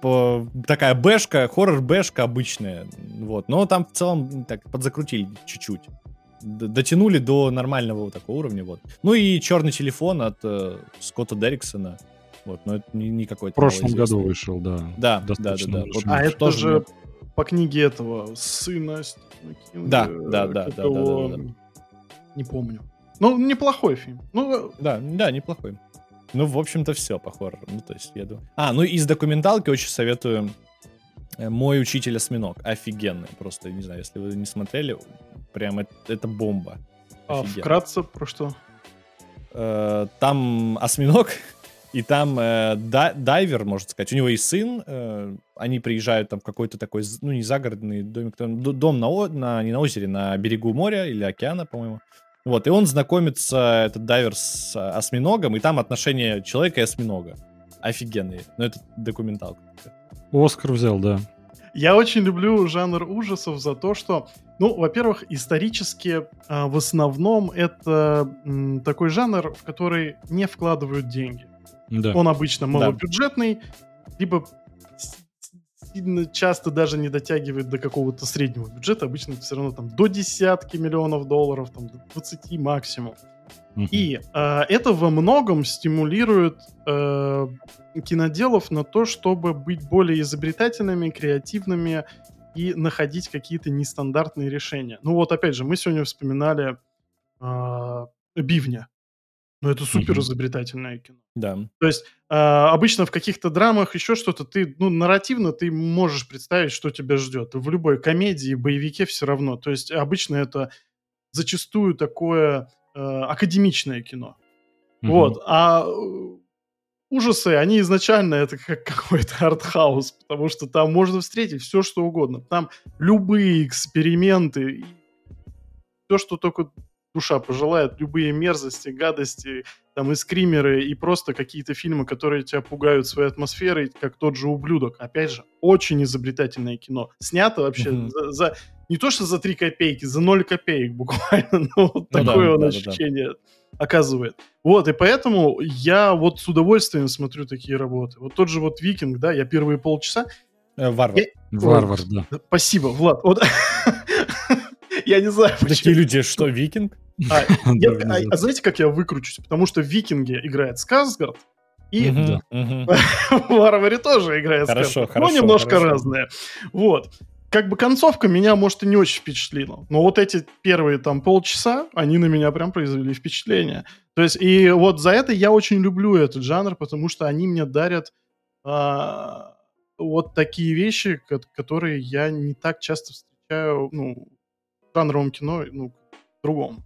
по, такая бэшка, хоррор-бэшка обычная. Вот. Но там в целом так подзакрутили чуть-чуть дотянули до нормального вот такого уровня, вот. Ну и черный телефон от э, Скотта Дерриксона, вот, но это не, не какой-то... В прошлом году вышел, да. Да, да, да, да. Вот, а это тоже же по книге этого сына Стивена Да, да, да, да, да, да, да. Не помню. Ну, неплохой фильм. Ну, э, да, да, неплохой. Ну, в общем-то, все по хоррору. Ну, то есть, я думаю... А, ну, из документалки очень советую э, «Мой учитель осьминог». Офигенный. Просто, не знаю, если вы не смотрели, прям это, это бомба. А вкратце про что? Э, там осьминог, и там э, да, дайвер, можно сказать. У него есть сын. Э, они приезжают там в какой-то такой, ну, не загородный домик, там, дом на, на, не на озере, на берегу моря или океана, по-моему. Вот, и он знакомится, этот дайвер, с осьминогом, и там отношения человека и осьминога. Офигенные. Но это документалка. Оскар взял, да. Я очень люблю жанр ужасов за то, что, ну, во-первых, исторически э, в основном это м, такой жанр, в который не вкладывают деньги. Да. Он обычно малобюджетный, да. либо сильно часто даже не дотягивает до какого-то среднего бюджета. Обычно все равно там до десятки миллионов долларов, там до 20 максимум. Uh-huh. И э, это во многом стимулирует э, киноделов на то, чтобы быть более изобретательными, креативными и находить какие-то нестандартные решения. Ну вот опять же, мы сегодня вспоминали э, Бивня. Ну, это супер изобретательное кино. Да. То есть э, обычно в каких-то драмах еще что-то ты, ну, нарративно ты можешь представить, что тебя ждет. В любой комедии, боевике все равно. То есть обычно это зачастую такое э, академичное кино. Угу. Вот. А э, ужасы, они изначально это как какой-то артхаус, потому что там можно встретить все, что угодно. Там любые эксперименты, все, что только душа пожелает, любые мерзости, гадости, там и скримеры, и просто какие-то фильмы, которые тебя пугают своей атмосферой, как тот же «Ублюдок». Опять же, очень изобретательное кино. Снято вообще mm-hmm. за, за... Не то, что за 3 копейки, за 0 копеек буквально, но вот ну, такое да, он да, ощущение да, да. оказывает. Вот, и поэтому я вот с удовольствием смотрю такие работы. Вот тот же вот «Викинг», да, я первые полчаса... Э, варвар. Я... Варвар, да. Спасибо, Влад. Вот Я не знаю, почему. Такие люди, что, викинг? А, я, а, а знаете, как я выкручусь? Потому что в Викинге играет Сказгард, и в Варваре тоже играет хорошо, Сказгард. Но немножко разное. Вот. Как бы концовка меня, может, и не очень впечатлила. Но вот эти первые там полчаса, они на меня прям произвели впечатление. То есть, и вот за это я очень люблю этот жанр, потому что они мне дарят а, вот такие вещи, которые я не так часто встречаю, ну, жанровом кино, ну, другом.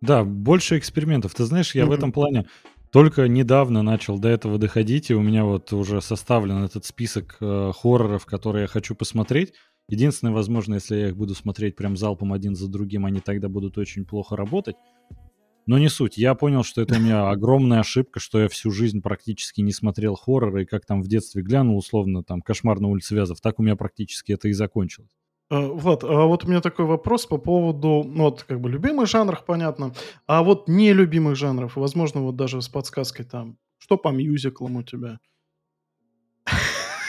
Да, больше экспериментов. Ты знаешь, я mm-hmm. в этом плане только недавно начал до этого доходить, и у меня вот уже составлен этот список э, хорроров, которые я хочу посмотреть. Единственное, возможно, если я их буду смотреть прям залпом один за другим, они тогда будут очень плохо работать. Но не суть. Я понял, что это у меня огромная ошибка, что я всю жизнь практически не смотрел хорроры, и как там в детстве глянул, условно, там, «Кошмар на улице Вязов», так у меня практически это и закончилось. Э, Влад, а вот у меня такой вопрос по поводу, ну вот как бы любимых жанров, понятно, а вот нелюбимых жанров, возможно, вот даже с подсказкой там, что по мюзиклам у тебя?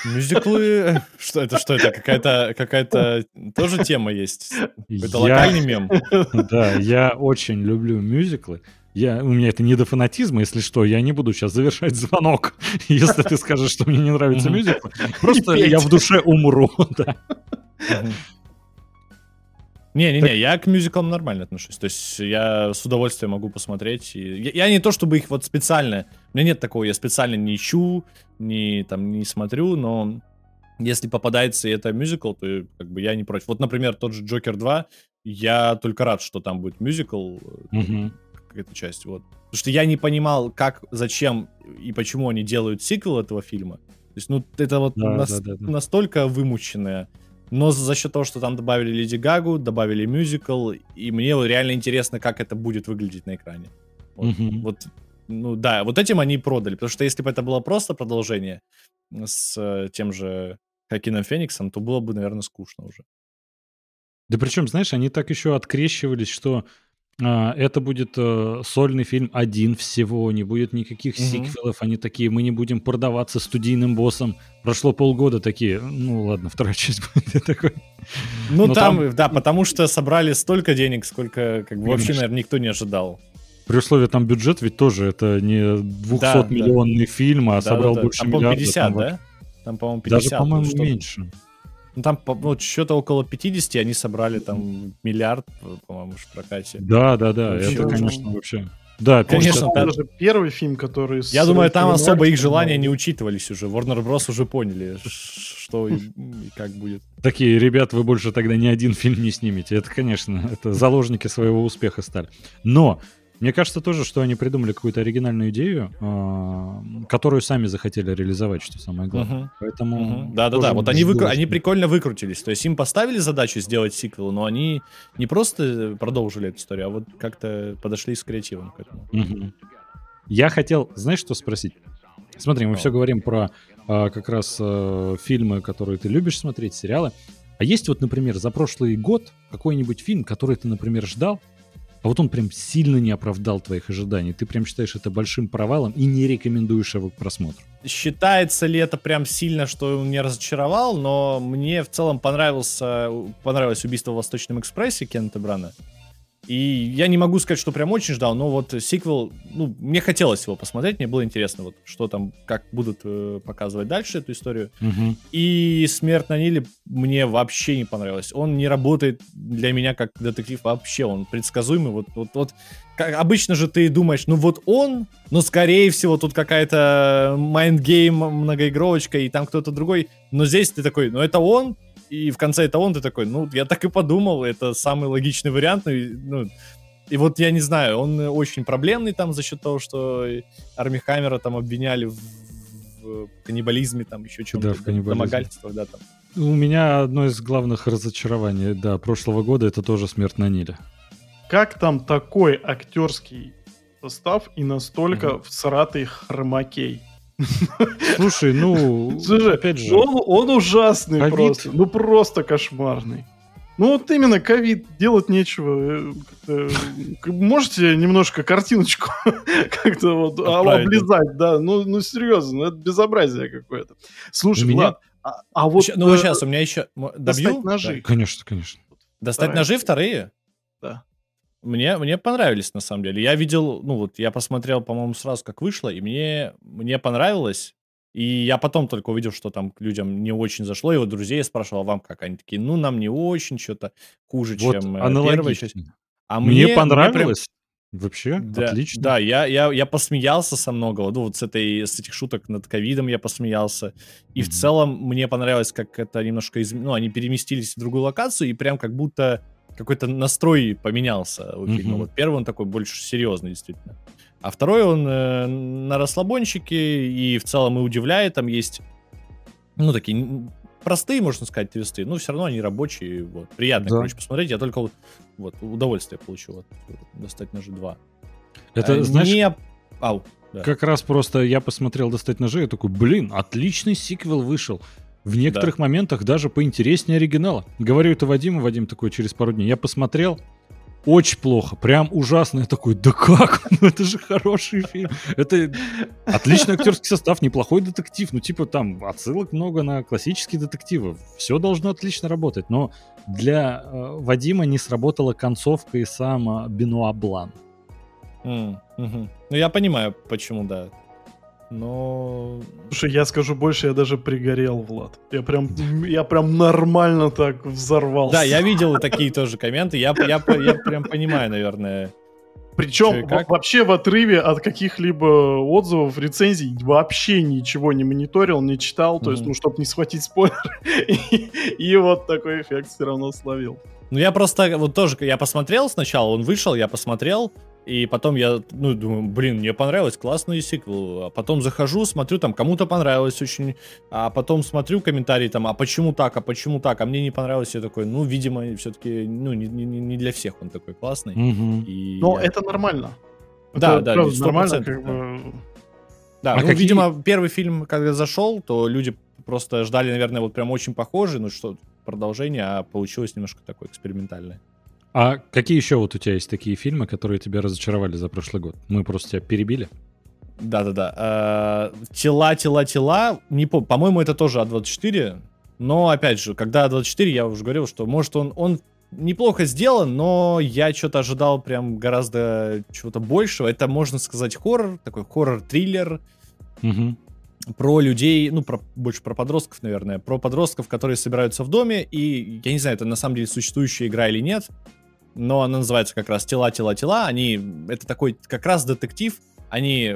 Мюзиклы... Что это? Что это? Какая-то какая-то тоже тема есть? Это локальный мем? Да, я очень люблю мюзиклы. Я, у меня это не до фанатизма, если что, я не буду сейчас завершать звонок, если ты скажешь, что мне не нравится мюзикл. Просто я в душе умру, да. Не-не-не, я к мюзиклам нормально отношусь. То есть я с удовольствием могу посмотреть. И... Я, я не то, чтобы их вот специально... У меня нет такого, я специально не ищу, не, там, не смотрю, но если попадается и это мюзикл, то как бы я не против. Вот, например, тот же Джокер 2, я только рад, что там будет мюзикл, угу. какая-то часть, вот. Потому что я не понимал, как, зачем и почему они делают сиквел этого фильма. То есть, ну, это вот да, нас, да, да, да. настолько вымученное но за счет того, что там добавили Леди Гагу, добавили мюзикл, и мне реально интересно, как это будет выглядеть на экране. Вот, mm-hmm. вот ну да, вот этим они продали, потому что если бы это было просто продолжение с э, тем же Хакином Фениксом, то было бы, наверное, скучно уже. Да причем, знаешь, они так еще открещивались, что это будет э, сольный фильм один всего, не будет никаких угу. сиквелов. Они такие, мы не будем продаваться студийным боссом. Прошло полгода, такие, ну ладно, вторая часть будет такой. Ну там, там, да, потому что собрали столько денег, сколько как бы, вообще, наверное, никто не ожидал. При условии там бюджет ведь тоже это не 200-миллионный да, фильм, а да, собрал да, да. больше там, миллиарда. 50, там, да? Там, по-моему, 50. Даже, по-моему, меньше. Ну, там вот что-то около 50, они собрали там миллиард, по-моему, в прокате. Да, да, да, вообще это, конечно, вообще... Да, конечно. Это даже первый фильм, который... Я думаю, там особо их желания не учитывались уже. Warner Bros. уже поняли, что и как будет. Такие, ребят, вы больше тогда ни один фильм не снимете. Это, конечно, это заложники своего успеха стали. Но мне кажется тоже, что они придумали какую-то оригинальную идею, э, которую сами захотели реализовать, что самое главное. Uh-huh. Поэтому... Uh-huh. Да-да-да, вот они, выкру... они прикольно выкрутились. То есть им поставили задачу сделать сиквел, но они не просто продолжили эту историю, а вот как-то подошли с креативом к этому. Uh-huh. Я хотел, знаешь, что спросить? Смотри, мы oh. все говорим про э, как раз э, фильмы, которые ты любишь смотреть, сериалы. А есть вот, например, за прошлый год какой-нибудь фильм, который ты, например, ждал, а вот он прям сильно не оправдал твоих ожиданий. Ты прям считаешь это большим провалом и не рекомендуешь его к просмотру. Считается ли это прям сильно, что он меня разочаровал, но мне в целом понравился, понравилось убийство в Восточном экспрессе Кента Брана. И я не могу сказать, что прям очень ждал, но вот сиквел, ну, мне хотелось его посмотреть, мне было интересно, вот что там, как будут э, показывать дальше эту историю. Мгм. И «Смерть на Ниле» мне вообще не понравилось. Он не работает для меня как детектив вообще, он предсказуемый. Вот, вот, вот как, обычно же ты думаешь, ну вот он, но скорее всего тут какая-то mind game, многоходовочка, и там кто-то другой. Но здесь ты такой, ну это он, и в конце это он, ты такой, ну, я так и подумал, это самый логичный вариант, ну, и, ну, и вот я не знаю, он очень проблемный там за счет того, что Арми Хаммера там обвиняли в, в каннибализме, там еще чем-то, Да, в домогательствах, да, там. У меня одно из главных разочарований, да, прошлого года это тоже «Смерть на Ниле». Как там такой актерский состав и настолько всратый хромакей? Слушай, ну, Слушай, опять же, Он, он ужасный Ковид. просто. Ну просто кошмарный. Ну вот именно ковид, делать нечего. Э, к- Можете немножко картиночку как-то вот облизать, да? Ну, ну серьезно, ну, это безобразие какое-то. Слушай, меня- Влад, а, а вот... Ну вот э, сейчас у меня еще... м- достать Добью? ножи. конечно, конечно. Достать Вторая. ножи вторые? Да. Мне, мне понравились, на самом деле. Я видел, ну вот, я посмотрел, по-моему, сразу, как вышло, и мне, мне понравилось. И я потом только увидел, что там к людям не очень зашло. И вот друзей я спрашивал, «А вам как? Они такие, ну, нам не очень, что-то хуже, Вот чем э, первая часть. аналогично. А Мне прям- понравилось. Вообще, да, отлично. Да, я, я, я посмеялся со многого. Ну, вот с, этой, с этих шуток над ковидом я посмеялся. И в Мгм. целом мне понравилось, как это немножко... Из... Ну, они переместились в другую локацию, и прям как будто какой-то настрой поменялся у фильма. Мгм. Вот первый он такой больше серьезный, действительно. А второй он э, на расслабончике, и в целом и удивляет. Там есть, ну, такие простые, можно сказать, твисты, но все равно они рабочие. Вот. Приятно, Да. короче, посмотреть. Я только вот, вот удовольствие получил от достать ножи 2. Это, Э, знаешь, не- Ау, да. как раз просто я посмотрел «Достать ножи» и такой, блин, отличный сиквел вышел. В некоторых моментах даже поинтереснее оригинала. Говорю это Вадиму, Вадим такой через пару дней. Я посмотрел, очень плохо, прям ужасно. Я такой, да как? Ну это же хороший фильм. Это отличный актерский состав, неплохой детектив. Ну типа там отсылок много на классические детективы. Все должно отлично работать. Но для э, Вадима не сработала концовка и сам Бенуа Блан. М, мгм. Ну, я понимаю, почему, да. Но... Слушай, я скажу больше, я даже пригорел, Влад. Я прям, я прям нормально так взорвался. Да, я видел такие тоже комменты. Я, я, я прям понимаю, наверное. Причем вообще в отрыве от каких-либо отзывов, рецензий вообще ничего не мониторил, не читал, то есть, ну, чтобы не схватить спойлер. И, и вот такой эффект все равно словил. Ну, я просто вот тоже, я посмотрел сначала, он вышел, я посмотрел, и потом я, ну, думаю, блин, мне понравилось, классный сиквел. А потом захожу, смотрю, там, кому-то понравилось очень, а потом смотрю комментарии, там, а почему так, а почему так, а мне не понравилось, я такой, ну, видимо, все-таки, ну, не, не- не для всех он такой классный. Мгм. И Но я- это нормально. Да, Это да, правда 100%, нормально, как да. бы. Да, А ну, какие- видимо, первый фильм, когда зашел, то люди просто ждали, наверное, вот прям очень похожий, ну что, продолжение, а получилось немножко такое экспериментальное. А какие еще вот у тебя есть такие фильмы, которые тебя разочаровали за прошлый год? Мы просто тебя перебили. Да-да-да. Э, Тела, тела, тела. Не помню, по-моему, это тоже А24. Но, опять же, когда А24, я уже говорил, что, может, он, он неплохо сделан, но я что-то ожидал прям гораздо чего-то большего. Это, можно сказать, хоррор, такой хоррор-триллер Мгм. про людей, ну, про, больше про подростков, наверное, про подростков, которые собираются в доме, и я не знаю, это на самом деле существующая игра или нет, но она называется как раз «Тела, тела, тела», они, это такой как раз детектив, они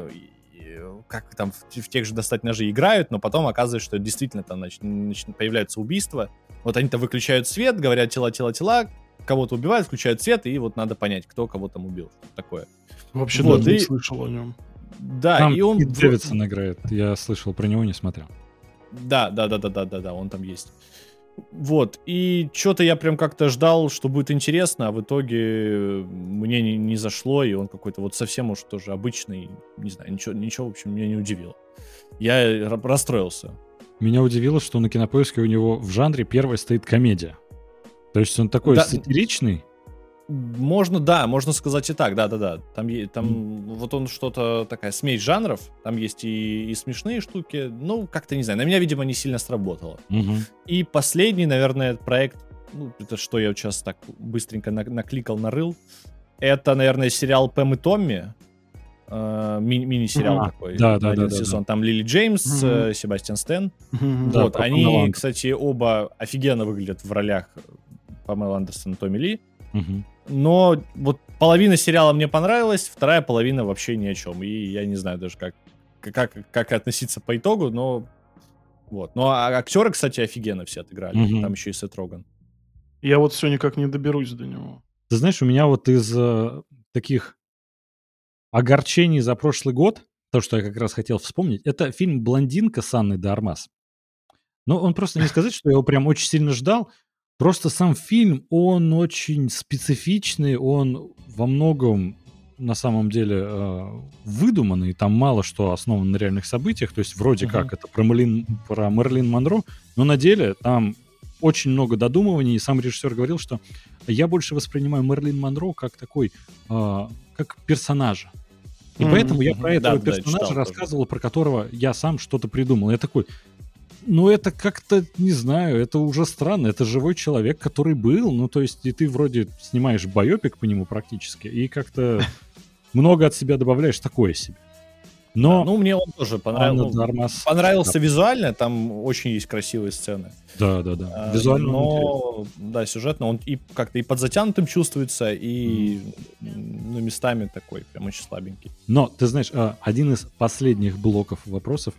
как там в, в тех же «Достать ножи» играют, но потом оказывается, что действительно там нач- нач- появляются убийства, вот они-то выключают свет, говорят «Тела, тела, тела», кого-то убивают, включают свет, и вот надо понять, кто кого там убил, что такое. Вообще Вот, даже не и- слышал о нем. Да, Там и он... В- Дэвидсон играет. Я слышал про него, не смотрел. Да, да, да, да, да, да, да, он там есть. Вот, и что-то я прям как-то ждал, что будет интересно, а в итоге мне не, не зашло, и он какой-то вот совсем уж тоже обычный, не знаю, ничего, ничего, в общем, меня не удивило. Я ра- расстроился. Меня удивило, что на кинопоиске у него в жанре первой стоит комедия. То есть он такой Да. сатиричный. Можно, да, можно сказать и так, да-да-да. Там, там вот он что-то такая смесь жанров, там есть и, и смешные штуки, ну, как-то, не знаю, на меня, видимо, не сильно сработало. Мгм. И последний, наверное, проект, ну, это что я сейчас так быстренько на- накликал, нарыл, это, наверное, сериал Пэм и Томми. Э, ми- мини-сериал а, такой. Да, да, один да, сезон. Да, Там Лили Джеймс, угу. э, Себастьян Стэн. Угу. Вот, да, они, кстати, оба офигенно выглядят в ролях Памела Андерсон и Томми Ли. Угу. Но вот половина сериала мне понравилась, вторая половина вообще ни о чем. И я не знаю даже, как, как, как относиться по итогу, но вот. Ну, а актеры, кстати, офигенно все отыграли. Угу. Там еще и Сет Роган. Я вот все никак не доберусь до него. Ты знаешь, у меня вот из э, таких огорчений за прошлый год, то, что я как раз хотел вспомнить, это фильм «Блондинка» с Анной Дармас. Ну, он просто не сказать, что я его прям очень сильно ждал. Просто сам фильм, он очень специфичный, он во многом на самом деле э, выдуманный, там мало что основано на реальных событиях, то есть вроде uh-huh. как это про, Мерлин, про Мерлин Монро, но на деле там очень много додумываний, и сам режиссер говорил, что я больше воспринимаю Мерлин Монро как такой, э, как персонажа. И mm-hmm. поэтому я про этого да, персонажа да, рассказывал, тоже. про которого я сам что-то придумал. Я такой, ну это как-то, не знаю, это уже странно. Это живой человек, который был. Ну то есть и ты вроде снимаешь байопик по нему практически, и как-то много от себя добавляешь такое себе. Но... Да, ну, мне он тоже понравился. Дармас... Понравился да. визуально, там очень есть красивые сцены. Да, да, да. А, визуально. Но, да, сюжетно он и как-то и подзатянутым чувствуется, и mm. ну, местами такой прям очень слабенький. Но, ты знаешь, а, один из последних блоков вопросов.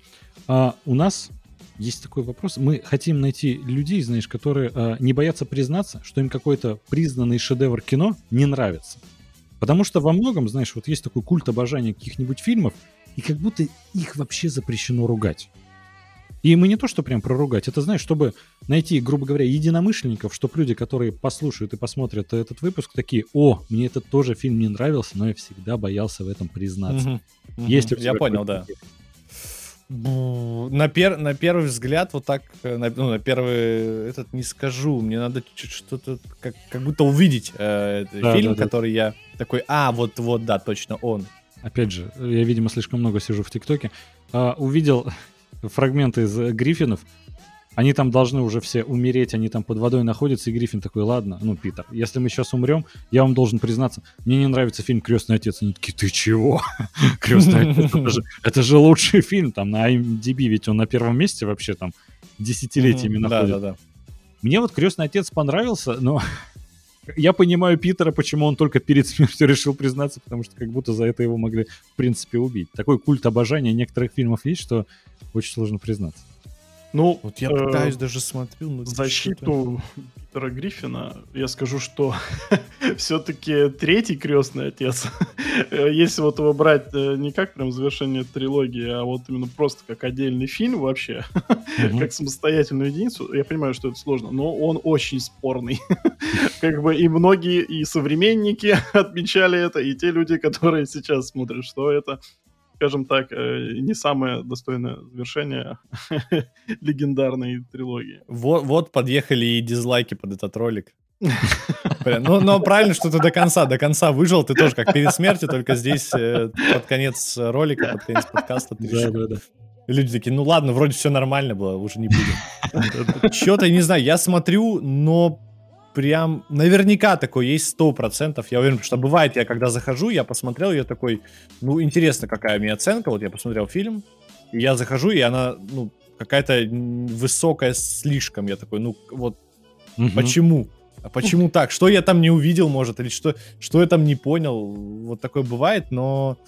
А, у нас есть такой вопрос. Мы хотим найти людей, знаешь, которые не боятся признаться, что им какой-то признанный шедевр кино не нравится. Потому что во многом, знаешь, вот есть такой культ обожания каких-нибудь фильмов, и как будто их вообще запрещено ругать. И мы не то, что прям проругать, это, знаешь, чтобы найти, грубо говоря, единомышленников, чтобы люди, которые послушают и посмотрят этот выпуск, такие, о, мне этот тоже фильм не нравился, но я всегда боялся в этом признаться. Угу, угу. Есть я понял, да. На, пер, на первый взгляд, вот так, э, на, ну, на первый, этот не скажу, мне надо что-то, как, как будто увидеть э, да, фильм, да, да. который я такой, а, вот, вот, да, точно он опять же, я, видимо, слишком много сижу в ТикТоке, а, увидел фрагменты из Гриффинов. Они там должны уже все умереть, они там под водой находятся, и Гриффин такой, ладно, ну, Питер, если мы сейчас умрем, я вам должен признаться, мне не нравится фильм «Крестный отец». Они такие, ты чего? «Крестный отец» это же, это же лучший фильм, там на IMDb, ведь он на первом месте вообще там десятилетиями находится. Да, да, да. Мне вот «Крестный отец» понравился, но я понимаю Питера, почему он только перед смертью решил признаться, потому что как будто за это его могли, в принципе, убить. Такой культ обожания некоторых фильмов есть, что очень сложно признаться. Ну, вот я пытаюсь э, даже смотрю. Но защиту Питера Гриффина я скажу, что все-таки третий крестный отец, если вот его брать э, не как прям завершение трилогии, а вот именно просто как отдельный фильм вообще, как самостоятельную единицу, я понимаю, что это сложно, но он очень спорный. как бы и многие, и современники отмечали это, и те люди, которые сейчас смотрят, что это скажем так, э, не самое достойное завершение легендарной трилогии. Вот, вот подъехали и дизлайки под этот ролик. Ну, но правильно, что ты до конца, до конца выжил, ты тоже как перед смертью, только здесь э, под конец ролика, под конец подкаста ты да, да, да. Люди такие, ну ладно, вроде все нормально было, уже не будем. Что-то, не знаю, я смотрю, но прям наверняка такой есть сто процентов. Я уверен, что бывает, я когда захожу, я посмотрел, я такой, ну, интересно, какая мне оценка. Вот я посмотрел фильм, и я захожу, и она, ну, какая-то высокая слишком. Я такой, ну, вот, угу. почему? А почему так? Что я там не увидел, может, или что, что я там не понял? Вот такое бывает, но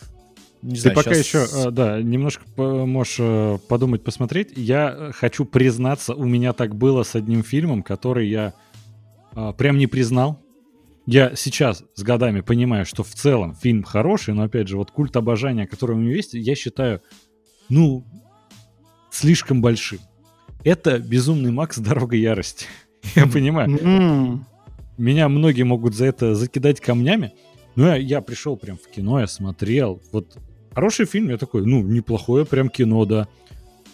не Ты знаю, пока сейчас... еще, э, да, немножко можешь э, подумать, посмотреть. Я хочу признаться, у меня так было с одним фильмом, который я прям не признал. Я сейчас с годами понимаю, что в целом фильм хороший, но опять же, вот культ обожания, который у него есть, я считаю, ну, слишком большим. Это «Безумный Макс. Дорога ярости». Я понимаю. Меня многие могут за это закидать камнями, но я, я пришел прям в кино, я смотрел. Вот хороший фильм, я такой, ну, неплохое прям кино, да.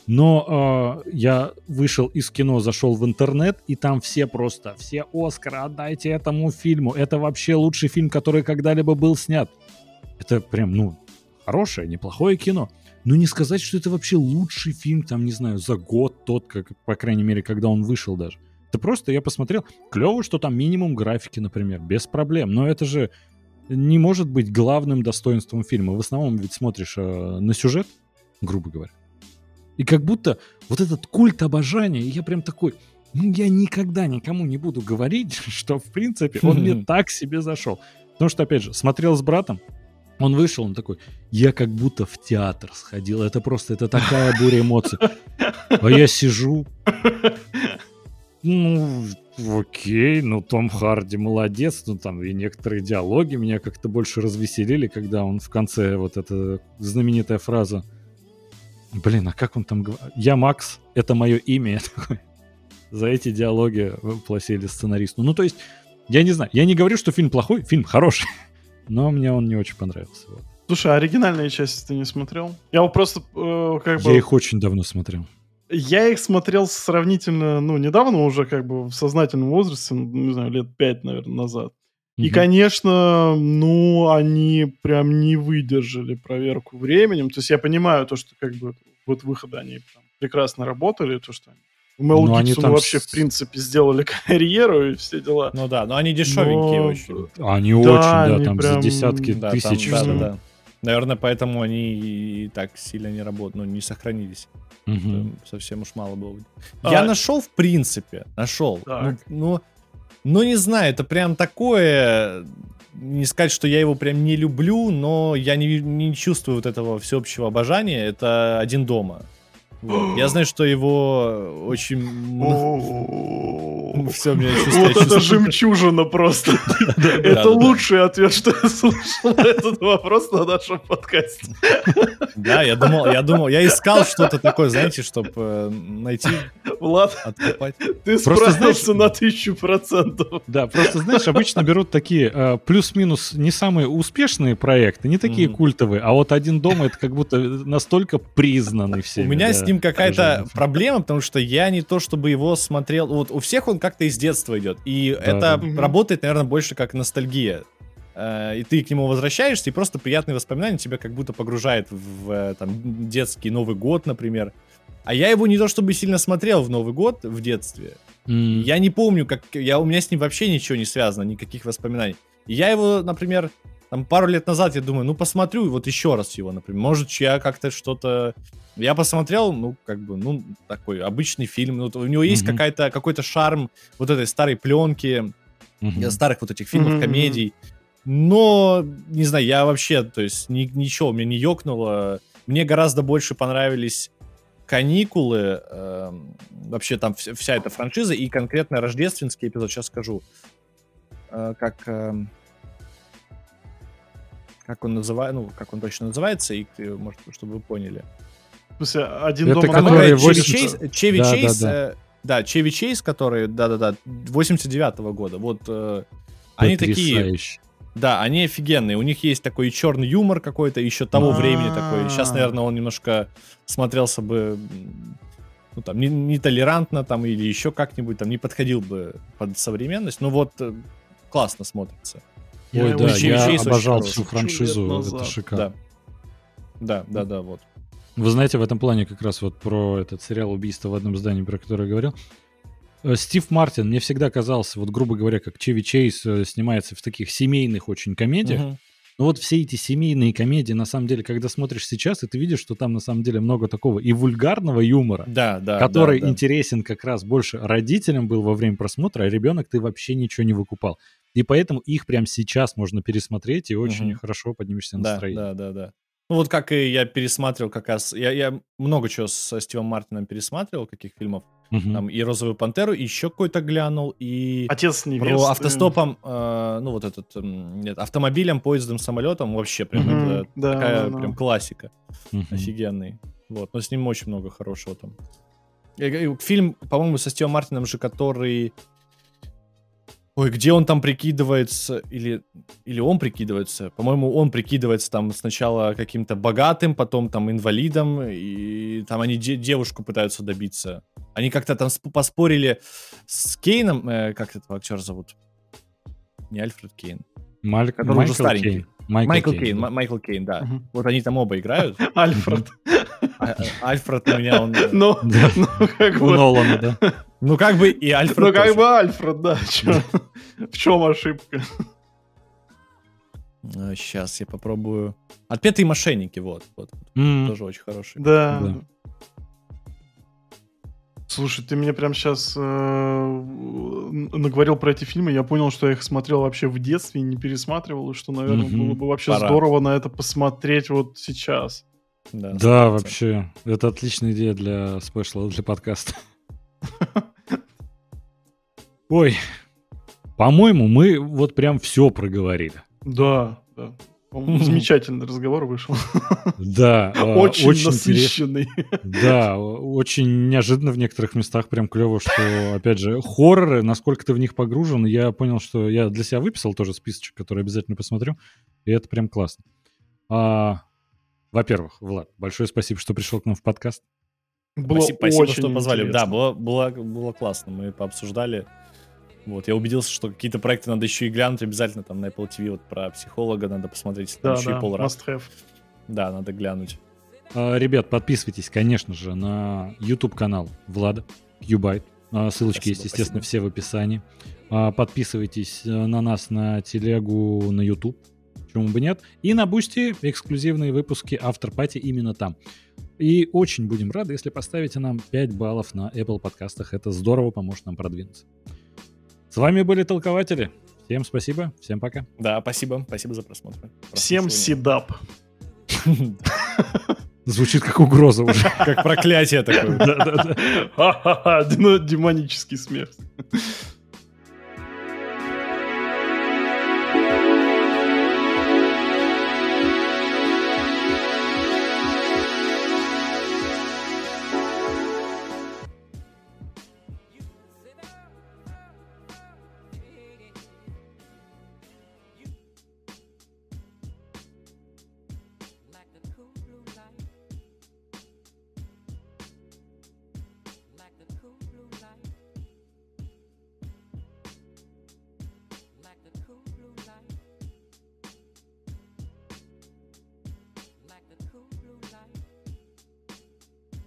Но э, я вышел из кино, зашел в интернет, и там все просто, все Оскара отдайте этому фильму. Это вообще лучший фильм, который когда-либо был снят. Это прям, ну, хорошее, неплохое кино. Но не сказать, что это вообще лучший фильм, там, не знаю, за год тот, как, по крайней мере, когда он вышел даже. Это просто я посмотрел, клево, что там минимум графики, например, без проблем. Но это же не может быть главным достоинством фильма. В основном ведь смотришь э, на сюжет, грубо говоря. И как будто вот этот культ обожания, я прям такой, ну я никогда никому не буду говорить, что в принципе он мне так себе зашел. Потому что, опять же, смотрел с братом, он вышел, он такой, я как будто в театр сходил. Это просто, это такая буря эмоций. А я сижу. Ну, окей, ну Том Харди молодец, ну там и некоторые диалоги меня как-то больше развеселили, когда он в конце вот эта знаменитая фраза. Блин, а как он там говорит? Я Макс, это мое имя. За эти диалоги платили сценаристу. Ну, то есть, я не знаю, я не говорю, что фильм плохой, фильм хороший. Но мне он не очень понравился. Вот. Слушай, а оригинальные части ты не смотрел? Я вот просто э, как бы... Я их очень давно смотрел. Я их смотрел сравнительно, ну, недавно уже, как бы в сознательном возрасте, ну, не знаю, лет пять, наверное, назад. И, конечно, ну, они прям не выдержали проверку временем. То есть я понимаю то, что как бы вот выхода они там прекрасно работали, то, что они Мел ну, Гибсону вообще, с... в принципе, сделали карьеру и все дела. Ну да, но они дешевенькие но... очень. Они да, очень, да, они там прям... за десятки да, тысяч. Там, да, да, да. Наверное, поэтому они и так сильно не работают, ну, не сохранились. Угу. Совсем уж мало было. А... Я нашел, в принципе, нашел. Ну, ну, ну, не знаю, это прям такое... Не сказать, что я его прям не люблю, но я не, не чувствую вот этого всеобщего обожания. Это «Один дома». Вот. Я знаю, что его очень... Все, меня чувствую. Вот это жемчужина просто. Это лучший ответ, что я слышал на этот вопрос на нашем подкасте. Да, я думал, я думал, я искал что-то такое, знаете, чтобы э, найти, Влад, откопать. Ты справился на тысячу процентов. Да, просто, знаешь, обычно берут такие э, плюс-минус не самые успешные проекты, не такие культовые, а вот «Один дома» это как будто настолько признанный всеми. У меня с ним какая-то проблема, потому что я не то чтобы его смотрел. Вот у всех он как-то из детства идет. И да, это да. работает, наверное, больше как ностальгия. Э, и ты к нему возвращаешься, и просто приятные воспоминания тебя как будто погружает в э, там, детский Новый год, например. А я его не то чтобы сильно смотрел в Новый год в детстве. Mm. Я не помню, как я, у меня с ним вообще ничего не связано, никаких воспоминаний. И я его, например, там пару лет назад я думаю, ну посмотрю вот еще раз его, например. Может, я как-то что-то... Я посмотрел, ну, как бы, ну, такой обычный фильм. Ну, у него есть mm-hmm. какая-то, какой-то шарм вот этой старой пленки, mm-hmm. старых вот этих фильмов, mm-hmm. комедий. Но, не знаю, я вообще, то есть, ни, ничего, мне не ёкнуло. Мне гораздо больше понравились каникулы, э, вообще там вся, вся эта франшиза и конкретно рождественский эпизод, сейчас скажу. Э, как... Э, как он называет, ну, как он точно называется, и, может, чтобы вы поняли. В смысле, один Это дома который Чеви Чейз, Чеви да, Чейз, да, да. Э, да, Чеви Чейз, который, да-да-да, 89-го года, вот э, они такие... Да, они офигенные. У них есть такой черный юмор какой-то, еще того А-а-а. времени такой. Сейчас, наверное, он немножко смотрелся бы ну, там, не, не толерантно там или еще как-нибудь там не подходил бы под современность. Но вот э, классно смотрится. Ой, да, я обожал всю франшизу, это шикарно. Да. да, да, да, вот. Вы знаете, в этом плане как раз вот про этот сериал «Убийство в одном здании», про который я говорил, э, Стив Мартин мне всегда казался, вот грубо говоря, как Чеви Чейз э, снимается в таких семейных очень комедиях. Uh-huh. Но вот все эти семейные комедии, на самом деле, когда смотришь сейчас, и ты видишь, что там на самом деле много такого и вульгарного юмора, да, да, который да, да. интересен как раз больше родителям был во время просмотра, а ребенок ты вообще ничего не выкупал. И поэтому их прямо сейчас можно пересмотреть, и очень угу. хорошо поднимешься настроение. Да, да, да, да. Ну вот как и я пересматривал как раз, я, я много чего со Стивом Мартином пересматривал, каких фильмов. Угу. Там и «Розовую пантеру», и еще какой-то глянул, и... «Отец невесты». Про автостопом, э, ну вот этот, нет, автомобилем, поездом, самолетом, вообще прям угу. это да, такая да, прям классика. Угу. Офигенный. Вот, но с ним очень много хорошего там. Фильм, по-моему, со Стивом Мартином же, который Ой, где он там прикидывается, или, или он прикидывается? По-моему, он прикидывается там сначала каким-то богатым, потом там инвалидом, и там они де- девушку пытаются добиться. Они как-то там поспорили с Кейном, э, как этого актера зовут? Не Альфред Кейн. Маль... Который Майкл уже старенький. Кейн. Майкл, Майкл Кейн, Кейн да. Майкл Кейн, да. Угу. Вот они там оба играют. Альфред. А, а, Альфред у меня, он... Э, ну, ну, как бы... У Нолана, да. Ну, как бы и Альфред Ну, как бы Альфред, да. В чем ошибка? Сейчас я попробую. Отпетые мошенники, вот. вот. Mm. Тоже очень хороший. Да. да. Слушай, ты мне прям сейчас э, наговорил про эти фильмы, я понял, что я их смотрел вообще в детстве и не пересматривал, и что, наверное, mm-hmm. было бы вообще Пора. здорово на это посмотреть вот сейчас. Да, да вообще. Это отличная идея для спешла, для подкаста. Ой, по-моему, мы вот прям все проговорили. Да, да. Замечательный разговор вышел. Да, а, очень, очень насыщенный. Да, очень неожиданно в некоторых местах прям клево, что, опять же, хорроры, насколько ты в них погружен, я понял, что я для себя выписал тоже списочек, который обязательно посмотрю, и это прям классно. А, во-первых, Влад, большое спасибо, что пришел к нам в подкаст. Было спасибо, спасибо что позвали. Интересно. Да, было, было, было классно. Мы пообсуждали вот, я убедился, что какие-то проекты надо еще и глянуть обязательно, там на Apple TV вот про психолога надо посмотреть, да, еще да, и пол раз. Да, надо глянуть. А, ребят, подписывайтесь, конечно же, на YouTube канал Влада, Qbyte. А, ссылочки спасибо, есть, естественно, спасибо. все в описании. А, подписывайтесь э, на нас на телегу на YouTube, почему бы нет. И на Бусти эксклюзивные выпуски After Party именно там. И очень будем рады, если поставите нам 5 баллов на Apple подкастах. Это здорово поможет нам продвинуться. С вами были толкователи. Всем спасибо, всем пока. Да, спасибо, спасибо за просмотр. Всем седап. Звучит как угроза уже. Как проклятие такое. Демонический смех.